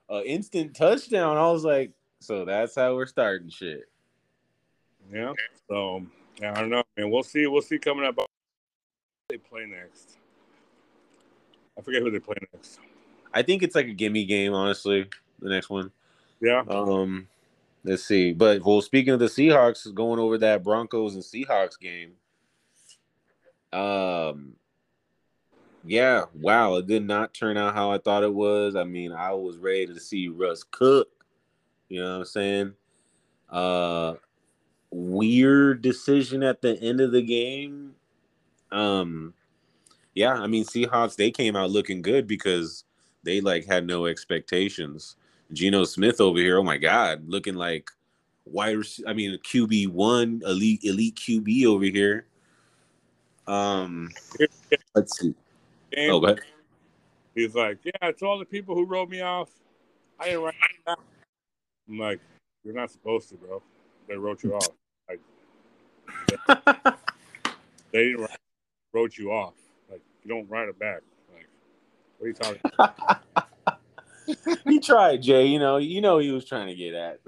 Speaker 2: a instant touchdown. I was like, so that's how we're starting shit.
Speaker 1: Yeah. So yeah, I don't know, man. We'll see. We'll see coming up. They play next. I forget who they play next.
Speaker 2: I think it's like a gimme game, honestly. The next one.
Speaker 1: Yeah.
Speaker 2: Um, let's see. But well, speaking of the Seahawks, going over that Broncos and Seahawks game. Um, yeah, wow, it did not turn out how I thought it was. I mean, I was ready to see Russ cook. You know what I'm saying? Uh, weird decision at the end of the game. Um, yeah, I mean, Seahawks they came out looking good because they like had no expectations. Geno Smith over here, oh my God, looking like wide. I mean, QB one, elite elite QB over here. Um, let's see.
Speaker 1: Game,
Speaker 2: Oh, but
Speaker 1: He's like, yeah, it's all the people who wrote me off. I didn't write. I'm like, you're not supposed to, bro. They wrote you off. Like, they didn't write, wrote you off. Like, you don't write it back. Like, what are you talking? About?
Speaker 2: he tried, Jay. You know, you know he was trying to get at.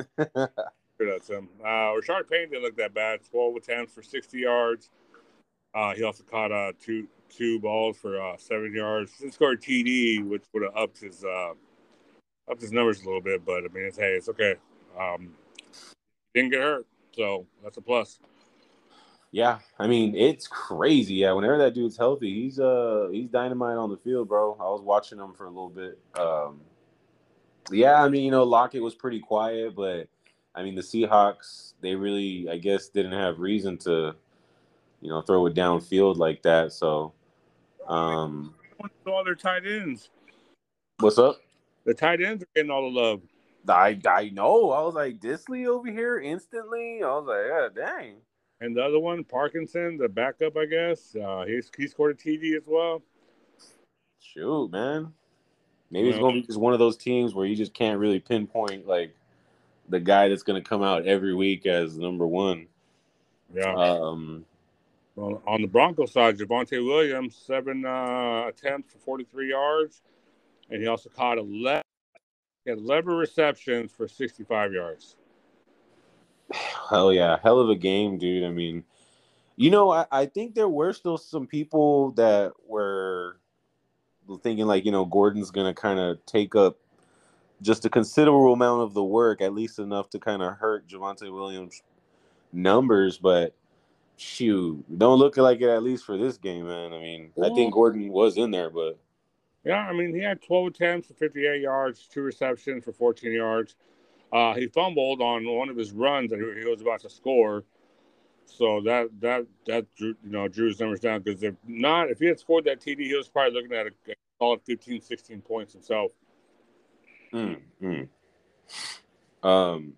Speaker 1: that's him. Uh, Rashaad Penny didn't look that bad. 12 attempts for 60 yards. Uh, he also caught uh, two two balls for uh, seven yards. He scored TD, which would have upped his uh, upped his numbers a little bit. But I mean, it's hey, it's okay. Um, didn't get hurt, so that's a plus.
Speaker 2: Yeah, I mean it's crazy. Yeah, whenever that dude's healthy, he's uh he's dynamite on the field, bro. I was watching him for a little bit. Um, yeah, I mean you know Lockett was pretty quiet, but I mean the Seahawks they really I guess didn't have reason to, you know, throw it downfield like that. So, um,
Speaker 1: all their tight ends.
Speaker 2: What's up?
Speaker 1: The tight ends are getting all the love.
Speaker 2: I I know. I was like Dissly over here instantly. I was like, yeah, dang.
Speaker 1: And the other one, Parkinson, the backup, I guess, uh, he's he scored a TD as well.
Speaker 2: Shoot, man. Maybe it's gonna be just one of those teams where you just can't really pinpoint like the guy that's gonna come out every week as number one.
Speaker 1: Yeah.
Speaker 2: Um.
Speaker 1: Well, on the Broncos side, Javonte Williams, seven uh, attempts for 43 yards, and he also caught 11, 11 receptions for 65 yards.
Speaker 2: Hell yeah, hell of a game, dude. I mean, you know, I, I think there were still some people that were thinking like, you know, Gordon's gonna kind of take up just a considerable amount of the work, at least enough to kind of hurt Javonte Williams' numbers, but shoot, don't look like it at least for this game, man. I mean, I think Gordon was in there, but
Speaker 1: yeah, I mean, he had 12 attempts for 58 yards, two receptions for 14 yards. Uh, he fumbled on one of his runs and he was about to score. So that that that drew you know drew his numbers down because if not if he had scored that TD he was probably looking at a, a solid 15, 16 points himself.
Speaker 2: Mm, mm. Um,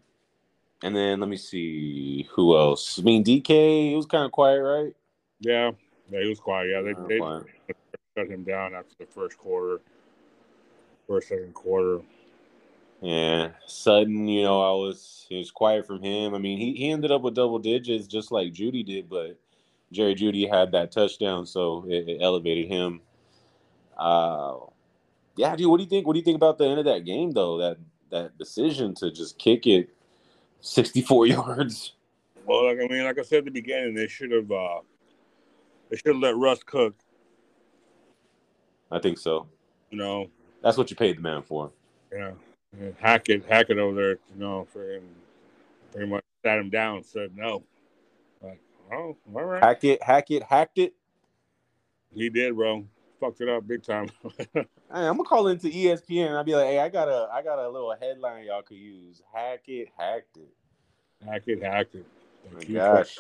Speaker 2: and then let me see who else. I mean, DK, he was kind of quiet, right?
Speaker 1: Yeah, yeah, he was quiet. Yeah, they, they
Speaker 2: quiet.
Speaker 1: shut him down after the first quarter, first second quarter.
Speaker 2: Yeah, sudden, you know, I was it was quiet from him. I mean, he, he ended up with double digits just like Jeudy did, but Jerry Jeudy had that touchdown, so it, it elevated him. Uh, yeah, dude, what do you think? What do you think about the end of that game though? That that decision to just kick it sixty four yards.
Speaker 1: Well, like, I mean, like I said at the beginning, they should have uh, they should have let Russ cook.
Speaker 2: I think so.
Speaker 1: You know,
Speaker 2: That's what you paid the man for.
Speaker 1: yeah, And Hackett, Hackett over there, you know, for him, pretty much sat him down, said no. Like, oh, all right,
Speaker 2: Hackett, Hackett, hacked it.
Speaker 1: he did, bro. Fucked it up big time.
Speaker 2: Hey, I'm gonna call into ESPN and I'll be like, hey, I got a I got a little headline y'all could use. Hackett, hacked it.
Speaker 1: Hackett, Hackett.
Speaker 2: Oh my
Speaker 1: Like, he-
Speaker 2: gosh.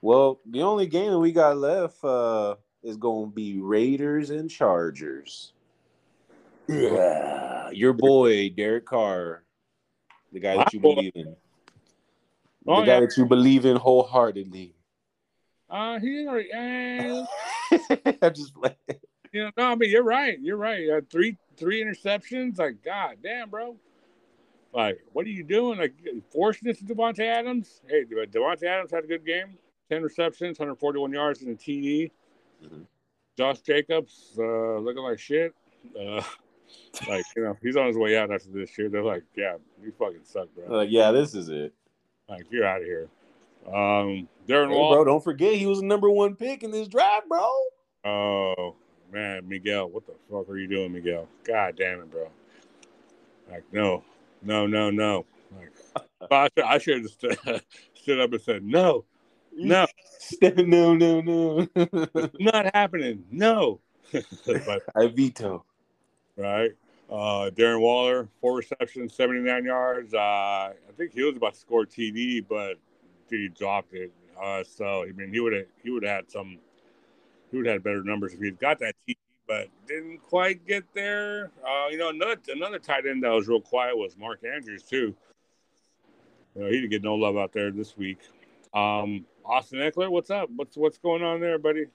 Speaker 2: Well, the only game that we got left uh, is going to be Raiders and Chargers. Yeah, your boy Derek Carr, the guy that you believe in,
Speaker 1: Oh,
Speaker 2: the guy
Speaker 1: yeah.
Speaker 2: that you believe in wholeheartedly.
Speaker 1: Uh, he already. Eh,
Speaker 2: I'm just like,
Speaker 1: you know, no, I mean you're right. You're right. Uh, three three interceptions. Like, god damn, bro. Like, what are you doing? Like, forcing this to Davante Adams? Hey, Davante Adams had a good game. Ten receptions, 141 yards, and a TD.
Speaker 2: Mhm.
Speaker 1: Josh Jacobs uh, looking like shit. Uh, like, you know, he's on his way out after this year. They're like, yeah, you fucking suck, bro.
Speaker 2: like, yeah, this is it.
Speaker 1: Like, you're out of here. Um, Darren
Speaker 2: Hey,
Speaker 1: Waller.
Speaker 2: bro, don't forget he was the number one pick in this draft, bro.
Speaker 1: Oh man, Miguel, what the fuck are you doing, Miguel? God damn it, bro! Like, no, no, no, no. Like, I should, have st- stood up and said, no, no,
Speaker 2: no, no, no.
Speaker 1: not happening, no. but
Speaker 2: I veto.
Speaker 1: right, uh, Darren Waller, four receptions, seventy nine yards. Uh, I think he was about to score TD, but he dropped it. Uh, so I mean, he would have he would have had some. Would had better numbers if he'd got that TD, but didn't quite get there. Uh, you know, another another tight end that was real quiet was Mark Andrews too. You know, he didn't get no love out there this week. Um, Austin Ekeler, what's up? What's what's going on there, buddy?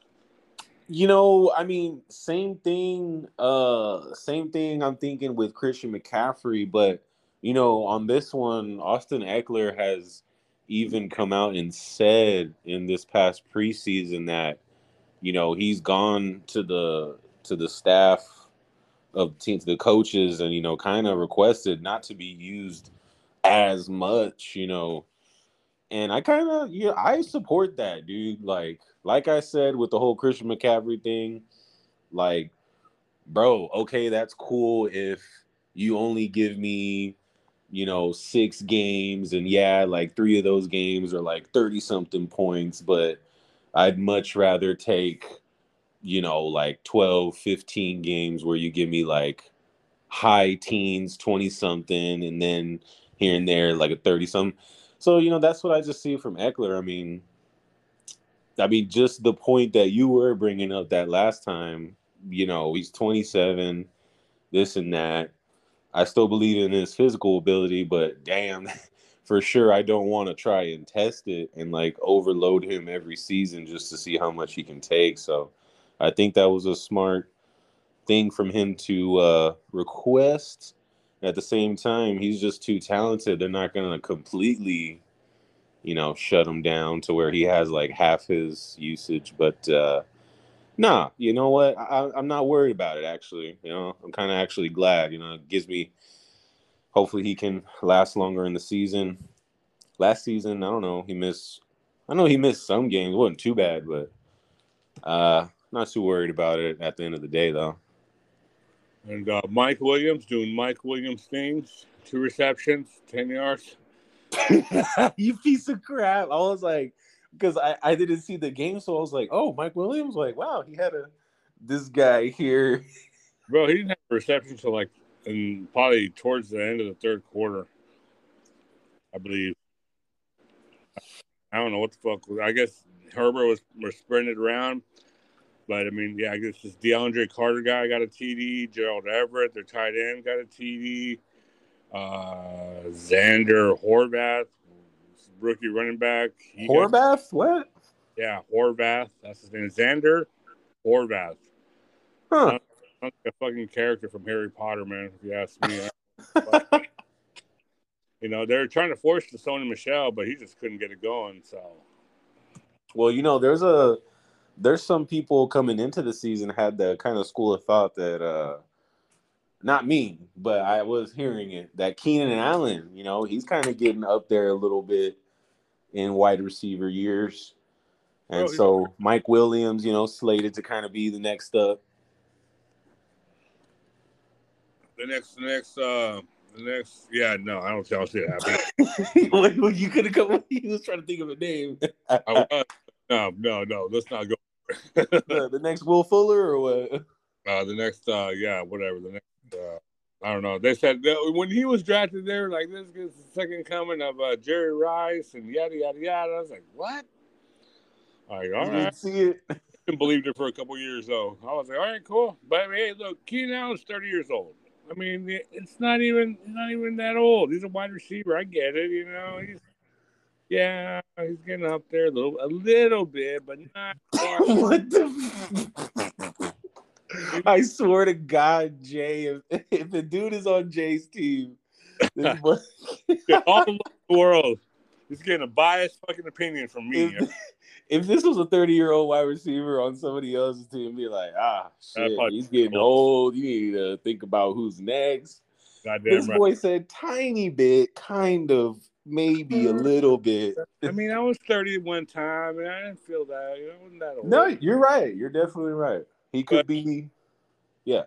Speaker 2: You know, I mean, same thing. Uh, same thing. I'm thinking with Christian McCaffrey, but you know, on this one, Austin Ekeler has even come out and said in this past preseason that you know he's gone to the to the staff of teams, the coaches, and you know, kind of requested not to be used as much, you know. And I kind of, yeah, I support that, dude. Like, like I said with the whole Christian McCaffrey thing, like, bro, okay, that's cool if you only give me, you know, six games, and yeah, like three of those games are like thirty something points, but I'd much rather take, you know, like 12, 15 games where you give me like high teens, 20 something, and then here and there like a 30 something. So, you know, that's what I just see from Ekeler. I mean, I mean, just the point that you were bringing up that last time, you know, he's 27, this and that. I still believe in his physical ability, but damn, for sure, I don't want to try and test it and like overload him every season just to see how much he can take. So I think that was a smart thing from him to uh, request. At the same time, he's just too talented. They're not going to completely, you know, shut him down to where he has like half his usage. But uh, nah, you know what? I, I'm not worried about it. Actually, you know, I'm kind of actually glad. You know, it gives me hopefully he can last longer in the season. Last season, I don't know, he missed I know he missed some games. It wasn't too bad, but uh not too worried about it at the end of the day though.
Speaker 1: And uh, Mike Williams doing Mike Williams things, two receptions, ten yards.
Speaker 2: you piece of crap. I was like, because I, I didn't see the game, so I was like, oh, Mike Williams, like, wow, he had a this guy here.
Speaker 1: Bro, he didn't have a reception until like and probably towards the end of the third quarter, I believe. I don't know what the fuck. Was, I guess Herbert was was it around, but I mean, yeah, I guess this DeAndre Carter guy got a TD. Gerald Everett, their tight end, got a TD. Uh, Zander Horvath, rookie running back.
Speaker 2: Horvath, got, what?
Speaker 1: Yeah, Horvath. That's his name. Zander Horvath. Huh like a fucking character from Harry Potter, man. If you ask me. you know, they're trying to force the Sony Michel, but he just couldn't get it going. So,
Speaker 2: well, you know, there's a there's some people coming into the season had the kind of school of thought that uh not me, but I was hearing it that Keenan Allen, you know, he's kind of getting up there a little bit in wide receiver years. And oh, so Mike Williams, you know, slated to kind of be the next up.
Speaker 1: The next, the next, uh, the next, yeah, no, I don't see, I don't see it happening.
Speaker 2: well, you could have come. He was trying to think of a name.
Speaker 1: I was, no, no, no. Let's not go.
Speaker 2: the, the, next Will Fuller or what?
Speaker 1: Uh, the next, uh, yeah, whatever. The next, uh, I don't know. They said that when he was drafted, there like this is the second coming of uh, Jerry Rice and yada yada yada. I was like, what? All right, all you right. see it. I believed it for a couple years though. I was like, all right, cool. But I mean, hey, look, Keenan Allen's thirty years old. I mean, it's not even not even that old. He's a wide receiver. I get it. You know, he's yeah, he's getting up there a little, a little bit, but not. what
Speaker 2: the? I swear to God, Jay, if, if the dude is on Jay's team,
Speaker 1: all the world, he's getting a biased fucking opinion from me.
Speaker 2: If, if this was a 30 year old wide receiver on somebody else's team, be like, ah, shit, he's getting old. You need to think about who's next. Goddamn this right. boy said tiny bit, kind of, maybe a little bit.
Speaker 1: I mean, I was 30 one time, and I didn't feel that. You I wasn't that old.
Speaker 2: No, you're right. You're definitely right. He could but, be, yeah.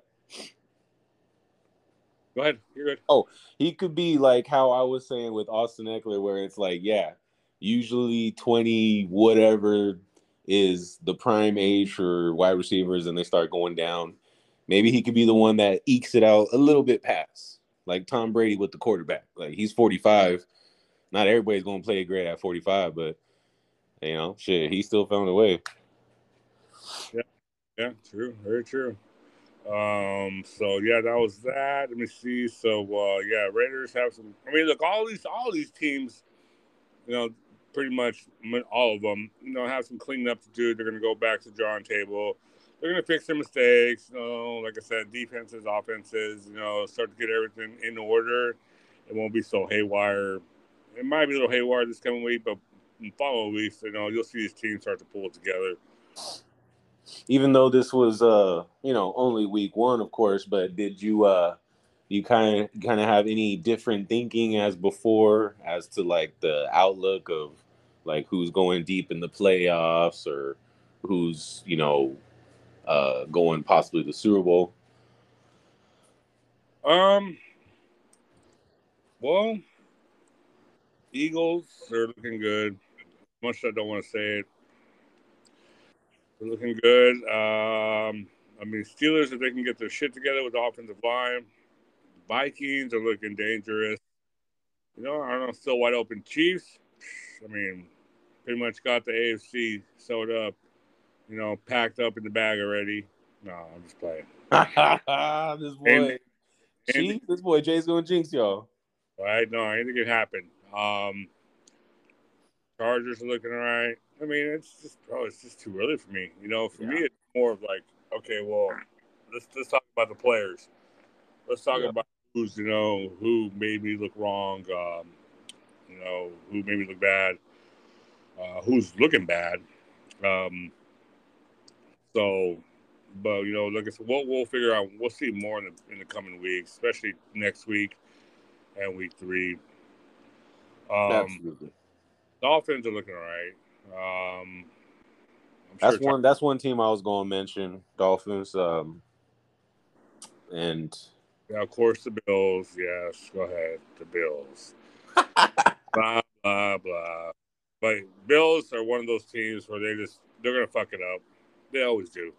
Speaker 1: Go ahead. You're good.
Speaker 2: Oh, he could be like how I was saying with Austin Ekeler, where it's like, yeah, usually 20 whatever is the prime age for wide receivers and they start going down. Maybe he could be the one that ekes it out a little bit past, like Tom Brady with the quarterback. Like he's 45. Not everybody's going to play great at 45, but you know, shit, he still found a way.
Speaker 1: Yeah, yeah, true, very true. Um, so yeah, that was that. Let me see. So uh, yeah, Raiders have some. I mean, look, all these all these teams, you know, pretty much all of them, you know, have some cleaning up to do. They're going to go back to the drawing table. They're going to fix their mistakes. You know, like I said, defenses, offenses, you know, start to get everything in order. It won't be so haywire. It might be a little haywire this coming week, but in following weeks, you know, you'll see these teams start to pull together.
Speaker 2: Even though this was, uh, you know, only week one, of course, but did you, uh, you kind of kind of have any different thinking as before as to like the outlook of like who's going deep in the playoffs or who's you know uh going possibly the Super Bowl?
Speaker 1: Um. Well, Eagles they're looking good. Much I don't want to say it, they're looking good. Um, I mean, Steelers if they can get their shit together with the offensive line. Vikings are looking dangerous. You know, I don't know, still wide open. Chiefs, I mean, pretty much got the AFC sewed up, you know, packed up in the bag already. No, I'm just playing.
Speaker 2: this boy,
Speaker 1: And-
Speaker 2: Chief, this boy Jay's going jinx y'all.
Speaker 1: All right, no, anything can happen. Um, Chargers are looking all right. I mean, it's just, bro, it's just too early for me. You know, for me, it's more of like, okay, well, let's let's talk about the players. Let's talk
Speaker 2: Yeah.
Speaker 1: about who's you know who made me look wrong. Um, you know, who made me look bad. Uh, who's looking bad. Um, so, but you know, like I said, we'll we'll figure out. We'll see more in the in the coming weeks, especially next week and week three. Um,
Speaker 2: Absolutely.
Speaker 1: Dolphins are looking all right. Um, I'm
Speaker 2: That's
Speaker 1: sure
Speaker 2: one. That's one team I was going to mention. Dolphins. Um, and
Speaker 1: Yeah, of course, the Bills. Yes, go ahead. The Bills. blah blah blah. But Bills are one of those teams where they just they're gonna fuck it up. They always do.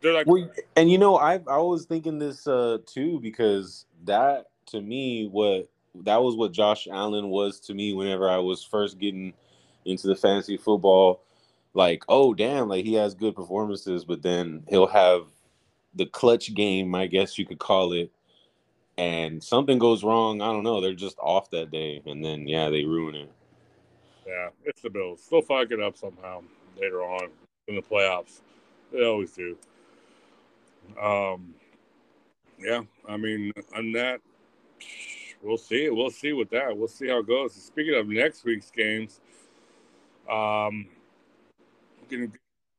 Speaker 1: They're like,
Speaker 2: Well, and you know, I I was thinking this uh too because that to me what that was what Josh Allen was to me whenever I was first getting into the fantasy football. Like, oh damn, like he has good performances, but then he'll have the clutch game, I guess you could call it, and something goes wrong. I don't know. They're just off that day, and then yeah, they ruin it.
Speaker 1: yeah, it's the Bills. They'll fuck it up somehow later on in the playoffs. They always do. Um, yeah, I mean, on that, we'll see. We'll see with that. We'll see how it goes. Speaking of next week's games, um, gonna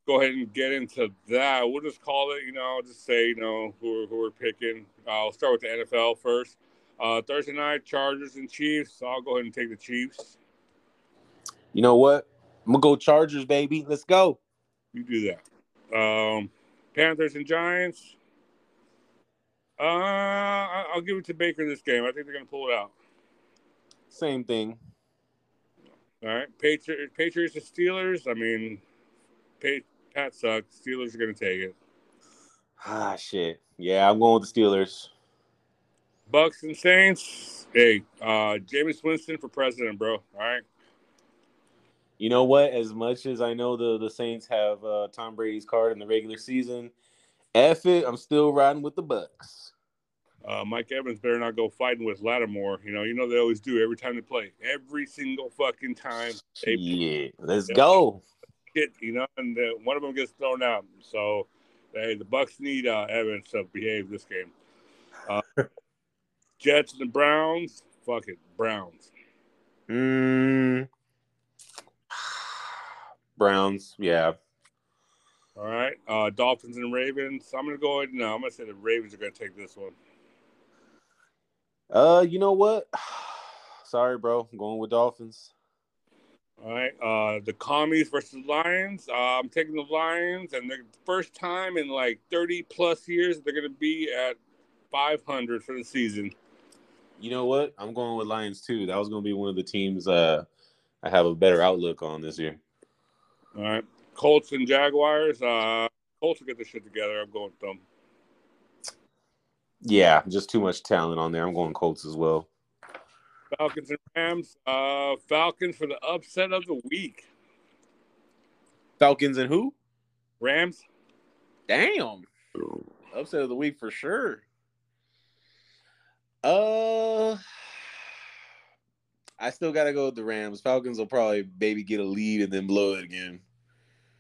Speaker 1: go ahead and get into that. We'll just call it, you know, just say, you know, who we're, who we're picking. Uh, I'll start with the NFL first. Uh, Thursday night, Chargers and Chiefs. So I'll go ahead and take the Chiefs.
Speaker 2: You know what? I'm gonna go Chargers, baby. Let's go.
Speaker 1: You do that. Um, Panthers and Giants. Uh, I'll give it to Baker this game. I think they're going to pull it out.
Speaker 2: Same thing.
Speaker 1: All right, Patriots, Patriots and Steelers. I mean, Pat sucks. Steelers are going to take it.
Speaker 2: Ah, shit. Yeah, I'm going with the Steelers.
Speaker 1: Bucks and Saints. Hey, uh, Jameis Winston for president, bro. All right.
Speaker 2: You know what? As much as I know the the Saints have uh, Tom Brady's card in the regular season, F it, I'm still riding with the Bucks.
Speaker 1: Uh, Mike Evans better not go fighting with Lattimore. You know, you know they always do every time they play. Every single fucking time they
Speaker 2: Yeah, let's
Speaker 1: Yeah.
Speaker 2: go.
Speaker 1: Hit, you know, and uh, one of them gets thrown out. So, hey, the Bucks need uh, Evans to behave this game. Uh, Jets and the Browns. Fuck it, Browns.
Speaker 2: Mm. Browns, yeah.
Speaker 1: All right. Uh, Dolphins and Ravens. I'm gonna go ahead. No, I'm gonna say the Ravens are gonna take this one.
Speaker 2: Uh, you know what? Sorry, bro. I'm going with Dolphins.
Speaker 1: All right. Uh, the Commies versus Lions. Uh, I'm taking the Lions, and the first time in like 30 plus years they're gonna be at 500 for the season.
Speaker 2: You know what? I'm going with Lions too. That was going to be one of the teams uh, I have a better outlook on this year.
Speaker 1: All right. Colts and Jaguars. Uh, Colts will get this shit together. I'm going with them.
Speaker 2: Yeah, just too much talent on there. I'm going Colts as well.
Speaker 1: Falcons and Rams. Uh, Falcons for the upset of the week.
Speaker 2: Falcons and who?
Speaker 1: Rams.
Speaker 2: Damn. Upset of the week for sure. Uh I still gotta go with the Rams. Falcons will probably maybe get a lead and then blow it again.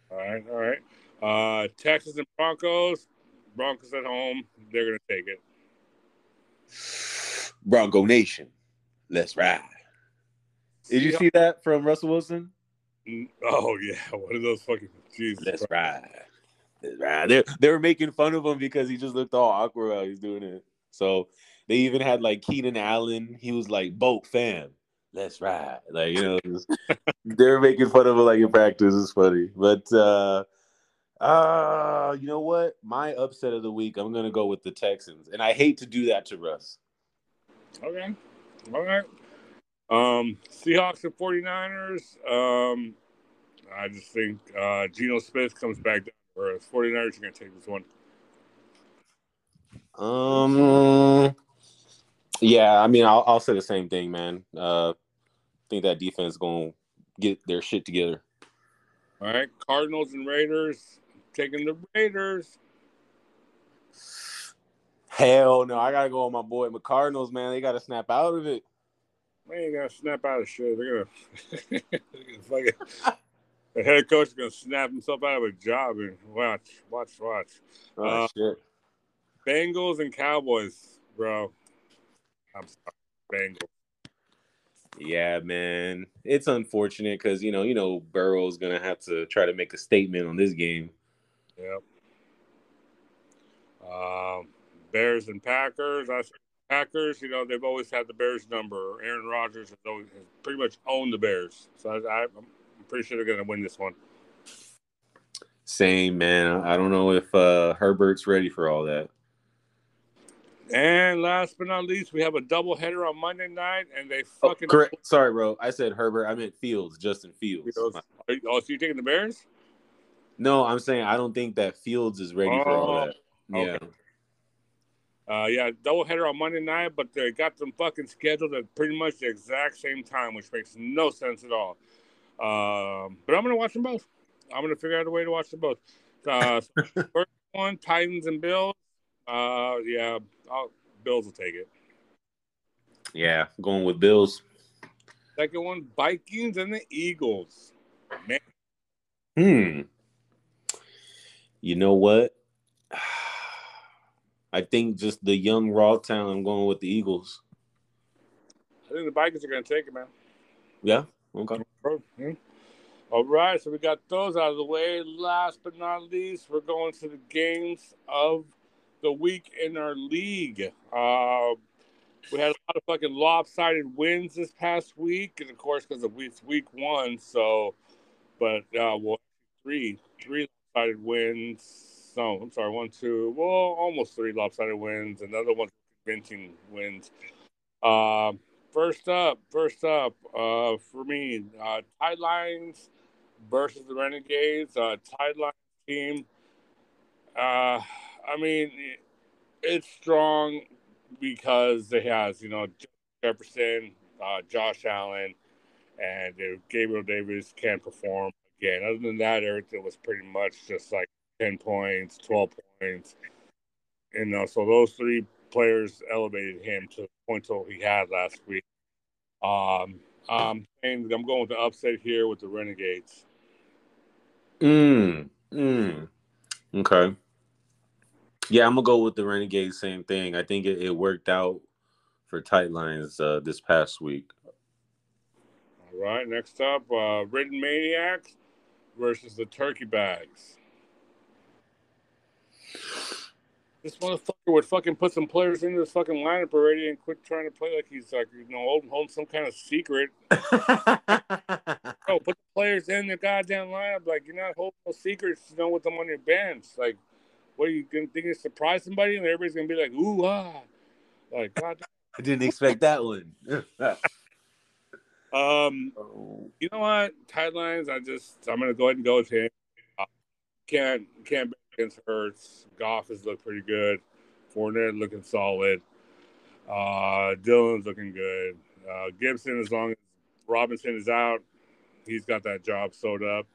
Speaker 1: All right, all right. Uh, Texans and Broncos. Broncos at home. They're gonna take it.
Speaker 2: Bronco Nation. Let's ride. Did you
Speaker 1: Seahawks-
Speaker 2: see that from Russell Wilson?
Speaker 1: Oh yeah, one of those fucking Jesus.
Speaker 2: Let's
Speaker 1: Christ.
Speaker 2: ride. Let's ride. They, they were making fun of him because he just looked all awkward while he's doing it. So they even had like Keenan Allen. He was like, "Boat fam, let's ride." Like you know, was, they're making fun of it like in practice. It's funny, but uh, uh, you know what? My upset of the week, I'm gonna go with the Texans, and I hate to do that to Russ.
Speaker 1: Okay, all right. Um, Seahawks and 49ers. Um, I just think uh, Geno Smith comes back down to earth. 49ers are going to take this one.
Speaker 2: Um, yeah, I mean, I'll, I'll say the same thing, man. Uh, I think that defense going to get their shit together.
Speaker 1: All right, Cardinals and Raiders taking the Raiders.
Speaker 2: Hell no, I gotta go with my boy. My Cardinals, man, they gotta snap out of it.
Speaker 1: They ain't gonna snap out of shit. They're gonna, they're gonna fucking, the head coach is gonna snap himself out of a job and watch, watch, watch.
Speaker 2: Oh
Speaker 1: Uh,
Speaker 2: shit.
Speaker 1: Bengals and Cowboys, bro. I'm sorry, Bengals.
Speaker 2: Yeah, man. It's unfortunate because you know, you know, Burrow's gonna have to try to make a statement on this game.
Speaker 1: Yep. Um, Bears and Packers. I Packers. You know they've always had the Bears number. Aaron Rodgers has always has pretty much owned the Bears, so I, I'm pretty sure they're going to win this one.
Speaker 2: Same, man. I don't know if uh Herbert's ready for all that.
Speaker 1: And last but not least, we have a double header on Monday night, and they
Speaker 2: Oh,
Speaker 1: fucking
Speaker 2: correct. Sorry, bro. I said Herbert. I meant Fields, Justin Fields.
Speaker 1: Fields. You- Oh, so you taking the Bears?
Speaker 2: No, I'm saying I don't think that Fields is ready for all
Speaker 1: Oh,
Speaker 2: that. Yeah.
Speaker 1: Okay. Uh, yeah, double header on Monday night, but they got them fucking scheduled at pretty much the exact same time, which makes no sense at all. Um, but I'm gonna watch them both. I'm gonna figure out a way to watch them both. Uh, first one, Titans and Bills. Uh, yeah, I'll, Bills will take it.
Speaker 2: Yeah, going with Bills.
Speaker 1: Second one, Vikings and the Eagles. Man,
Speaker 2: Hmm. You know what? I think just the young raw talent. I'm going with the Eagles.
Speaker 1: I think the Vikings are gonna take it, man.
Speaker 2: Yeah. Okay.
Speaker 1: Hmm. All right, so we got those out of the way. Last but not least, we're going to the games of the week in our league. Uh, we had a lot of fucking lopsided wins this past week, and of course, because of week week one. So, but uh, well, three three lopsided wins. So I'm sorry, one, two, well, almost three lopsided wins. Another one convincing wins. Um, First up, first up, uh, for me, uh, Tide Lines versus the Renegades. Uh, Tide Lines team. Uh, I mean, it's strong because it has, you know, Jefferson, uh, Josh Allen, and Gabriel Davis can't perform again. Other than that, everything was pretty much just like 10 points, 12 points. You know, so those three players elevated him to the point total he had last week. Um, I'm I'm going with the upset here with the Renegades.
Speaker 2: Mm. Mm. Okay. Yeah, I'm gonna go with the Renegades. Same thing. I think it, it worked out for tight lines uh, this past week.
Speaker 1: All right, next up, uh, Ridden Maniacs versus the Turkey Bags. This motherfucker would fucking put some players into this fucking lineup already and quit trying to play like he's like you know holding, holding some kind of secret. No, put the players in the goddamn lineup. Like you're not holding no secrets. You know, with them on your bench. Like, what are you gonna think you surprise somebody and everybody's gonna be like, ooh ah, like God.
Speaker 2: I didn't expect that one.
Speaker 1: Um,
Speaker 2: Oh.
Speaker 1: you know what? Tidelines. I just I'm gonna go ahead and go with him. Can't can't against Hurts. Goff has looked pretty good. Fournette looking solid. Uh, Dillon's looking good. Uh, Gibson, as long as Robinson is out, he's got that job sewed up.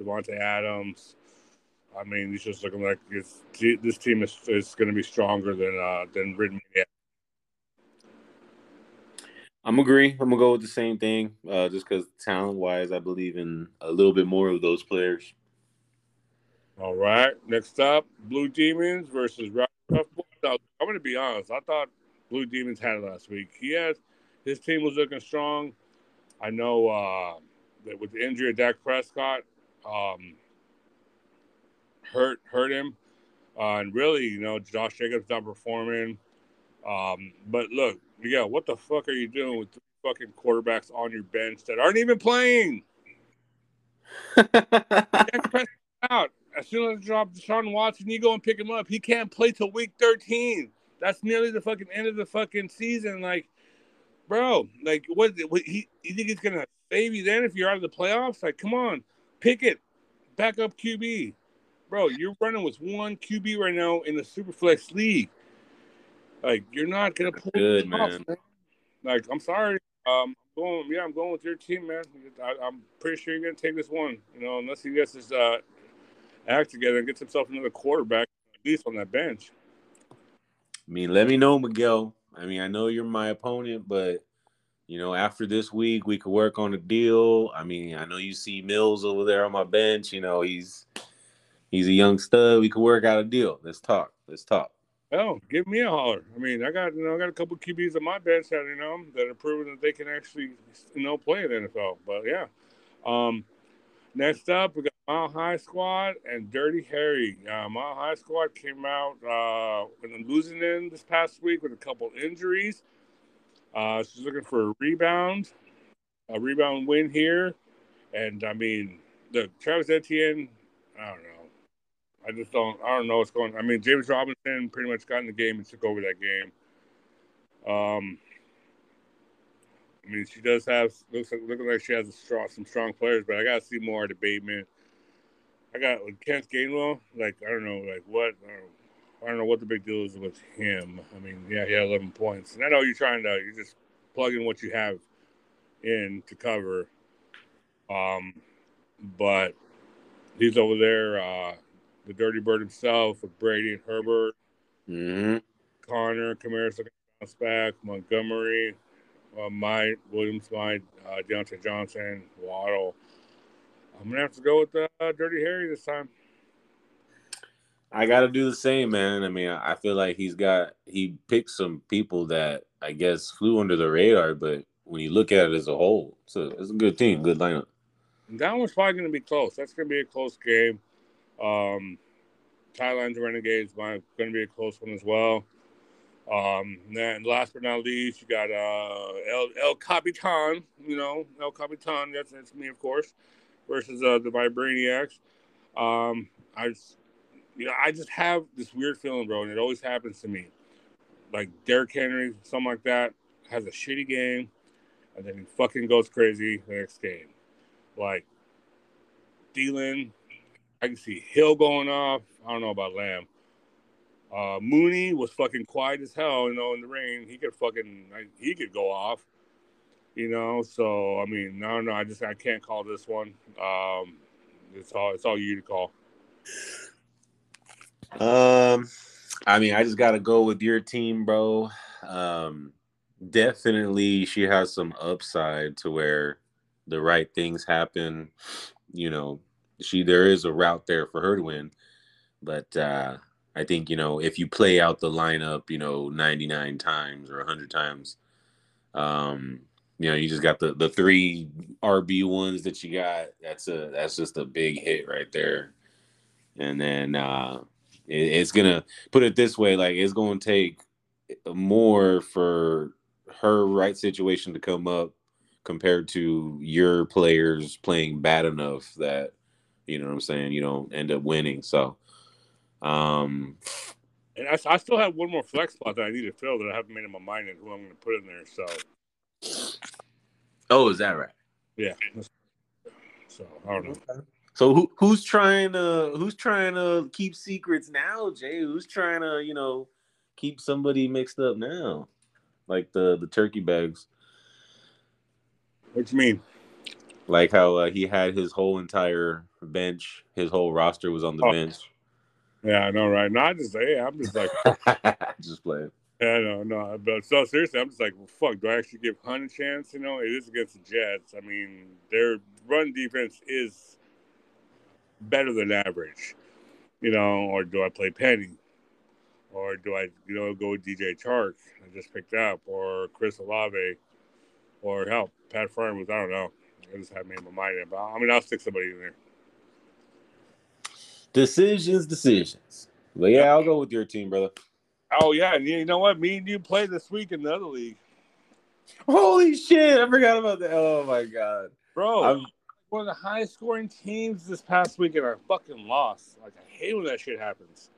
Speaker 1: Davante Adams. I mean, he's just looking like this team is, is going to be stronger than uh, than. Yeah.
Speaker 2: I'm agree. I'm gonna go with the same thing. Uh, just because talent wise, I believe in a little bit more of those players.
Speaker 1: All right. Next up, Blue Demons versus Rough Boys. Now, I'm going to be honest. I thought Blue Demons had it last week. He has his team was looking strong. I know uh, that with the injury of Dak Prescott, um, hurt hurt him, uh, and really, you know, Josh Jacobs not performing. Um, but look, yeah, what the fuck are you doing with three fucking quarterbacks on your bench that aren't even playing? Dak Prescott out. As soon as I drop Deshaun Watson, you go and pick him up. He can't play till week 13. That's nearly the fucking end of the fucking season. Like, bro, like, what? what he, you think he's gonna save you then if you're out of the playoffs? Like, come on, pick it, back up QB, bro. You're running with one QB right now in the Superflex league. Like, you're not gonna pull
Speaker 2: Good,
Speaker 1: this off,
Speaker 2: man.
Speaker 1: man. Like, I'm sorry. Um, I'm going, yeah, I'm going with your team, man. I, I'm pretty sure you're gonna take this one. You know, unless he gets his uh, act together and gets himself another quarterback at least on that bench.
Speaker 2: I mean, let me know, Miguel. I mean, I know you're my opponent, but you know, after this week, we could work on a deal. I mean, I know you see Mills over there on my bench. You know, he's he's a young stud. We could work out a deal. Let's talk. Let's talk.
Speaker 1: Oh, give me a holler. I mean, I got you know, I got a couple QBs on my bench that you know that are proving that they can actually you know play in the NFL. But yeah. Um next up we got Mile High Squad and Dirty Harry. Uh, Mile High Squad came out uh losing in this past week with a couple injuries. Uh she's looking for a rebound, a rebound win here. And I mean, the Travis Etienne, I don't know. I just don't. I don't know what's going. I mean, James Robinson pretty much got in the game and took over that game. Um, I mean, she does have looks like, looking like she has a strong, some strong players, but I gotta see more debatement. I got with Kent Gainwell. Like I don't know, like what I don't, I don't know what the big deal is with him. I mean, yeah, he had 11 points, and I know you're trying to you're just plugging what you have in to cover. Um, but he's over there. Uh, the Dirty Bird himself with Brady and Herbert,
Speaker 2: hmm
Speaker 1: Connor, Camaris looking to bounce back, Montgomery, uh, Mike, Williams, Mike, uh, Diontae Johnson, Waddle. I'm gonna have to go with uh, Dirty Harry this time.
Speaker 2: I got to do the same, man. I mean, I feel like he's got he picked some people that I guess flew under the radar, but when you look at it as a whole, it's a it's a good team, good lineup.
Speaker 1: That one's probably gonna be close. That's gonna be a close game. Um, Thailand's Renegades might gonna be a close one as well. Um, and last but not least, you got uh, El El Capitan. You know, El Capitan. That's that's me, of course. Versus uh, the Vibraniacs. Um, I, just, you know, I just have this weird feeling, bro, and it always happens to me. Like Derrick Henry, something like that, has a shitty game, and then he fucking goes crazy the next game. Like Thielen, I can see Hill going off. I don't know about Lamb. Uh, Mooney was fucking quiet as hell, you know, in the rain. He could fucking, he could go off, you know. So I mean, no, no, I just I can't call this one. Um, it's all it's all you to call.
Speaker 2: Um, I mean, I just got to go with your team, bro. Um, definitely, she has some upside to where the right things happen. You know, she there is a route there for her to win, but uh, I think you know if you play out the lineup, you know, ninety nine times or hundred times, um, you know, you just got the the three RB ones that you got. That's a that's just a big hit right there, and then. uh it, it's gonna put it this way like it's gonna take more for her right situation to come up compared to your players playing bad enough that you know what i'm saying you don't end up winning so um
Speaker 1: And I, I still have one more flex spot that I need to fill that I haven't made in my mind and who I'm going to put in there. So
Speaker 2: oh is that right
Speaker 1: yeah, so I don't know.
Speaker 2: so who who's trying to who's trying to keep secrets now jay who's trying to you know keep somebody mixed up now like the the turkey bags
Speaker 1: What do you mean?
Speaker 2: like how uh, he had his whole entire bench, his whole roster was on the
Speaker 1: Oh.
Speaker 2: bench.
Speaker 1: Yeah, I know, right? No, I just say, yeah, I'm just like,
Speaker 2: Just playing.
Speaker 1: yeah, no, no. But so seriously, I'm just like, well, fuck. Do I actually give Hunt a chance? You know, it is against the Jets. I mean, their run defense is better than average. You know, or do I play Penny? Or do I, you know, go with DJ Chark I just picked up, or Chris Olave, or help Pat Fryman was I don't know. I just haven't made my mind up. I mean, I'll stick somebody in there.
Speaker 2: Decisions, decisions. But yeah, I'll go with your team, brother.
Speaker 1: Oh yeah, and you know what? Me and you played this week in the other league,
Speaker 2: Holy shit! I forgot about that. Oh my god,
Speaker 1: bro.
Speaker 2: I'm,
Speaker 1: one of the highest scoring teams this past week, and I fucking lost. Like I hate when that shit happens.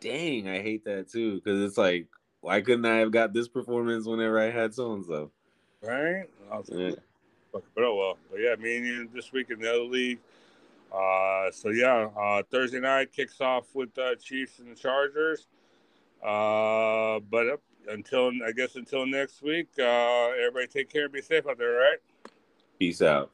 Speaker 2: dang, I hate that too because it's like, why couldn't I have got this performance whenever I had so and so?
Speaker 1: Right? I was like,
Speaker 2: Yeah.
Speaker 1: But oh well. But yeah, me and you this week in the other league. Uh, so yeah, uh, Thursday night kicks off with uh, Chiefs and the Chargers. Uh, but until I guess until next week, uh, everybody take care and be safe out there, Right.
Speaker 2: Peace out.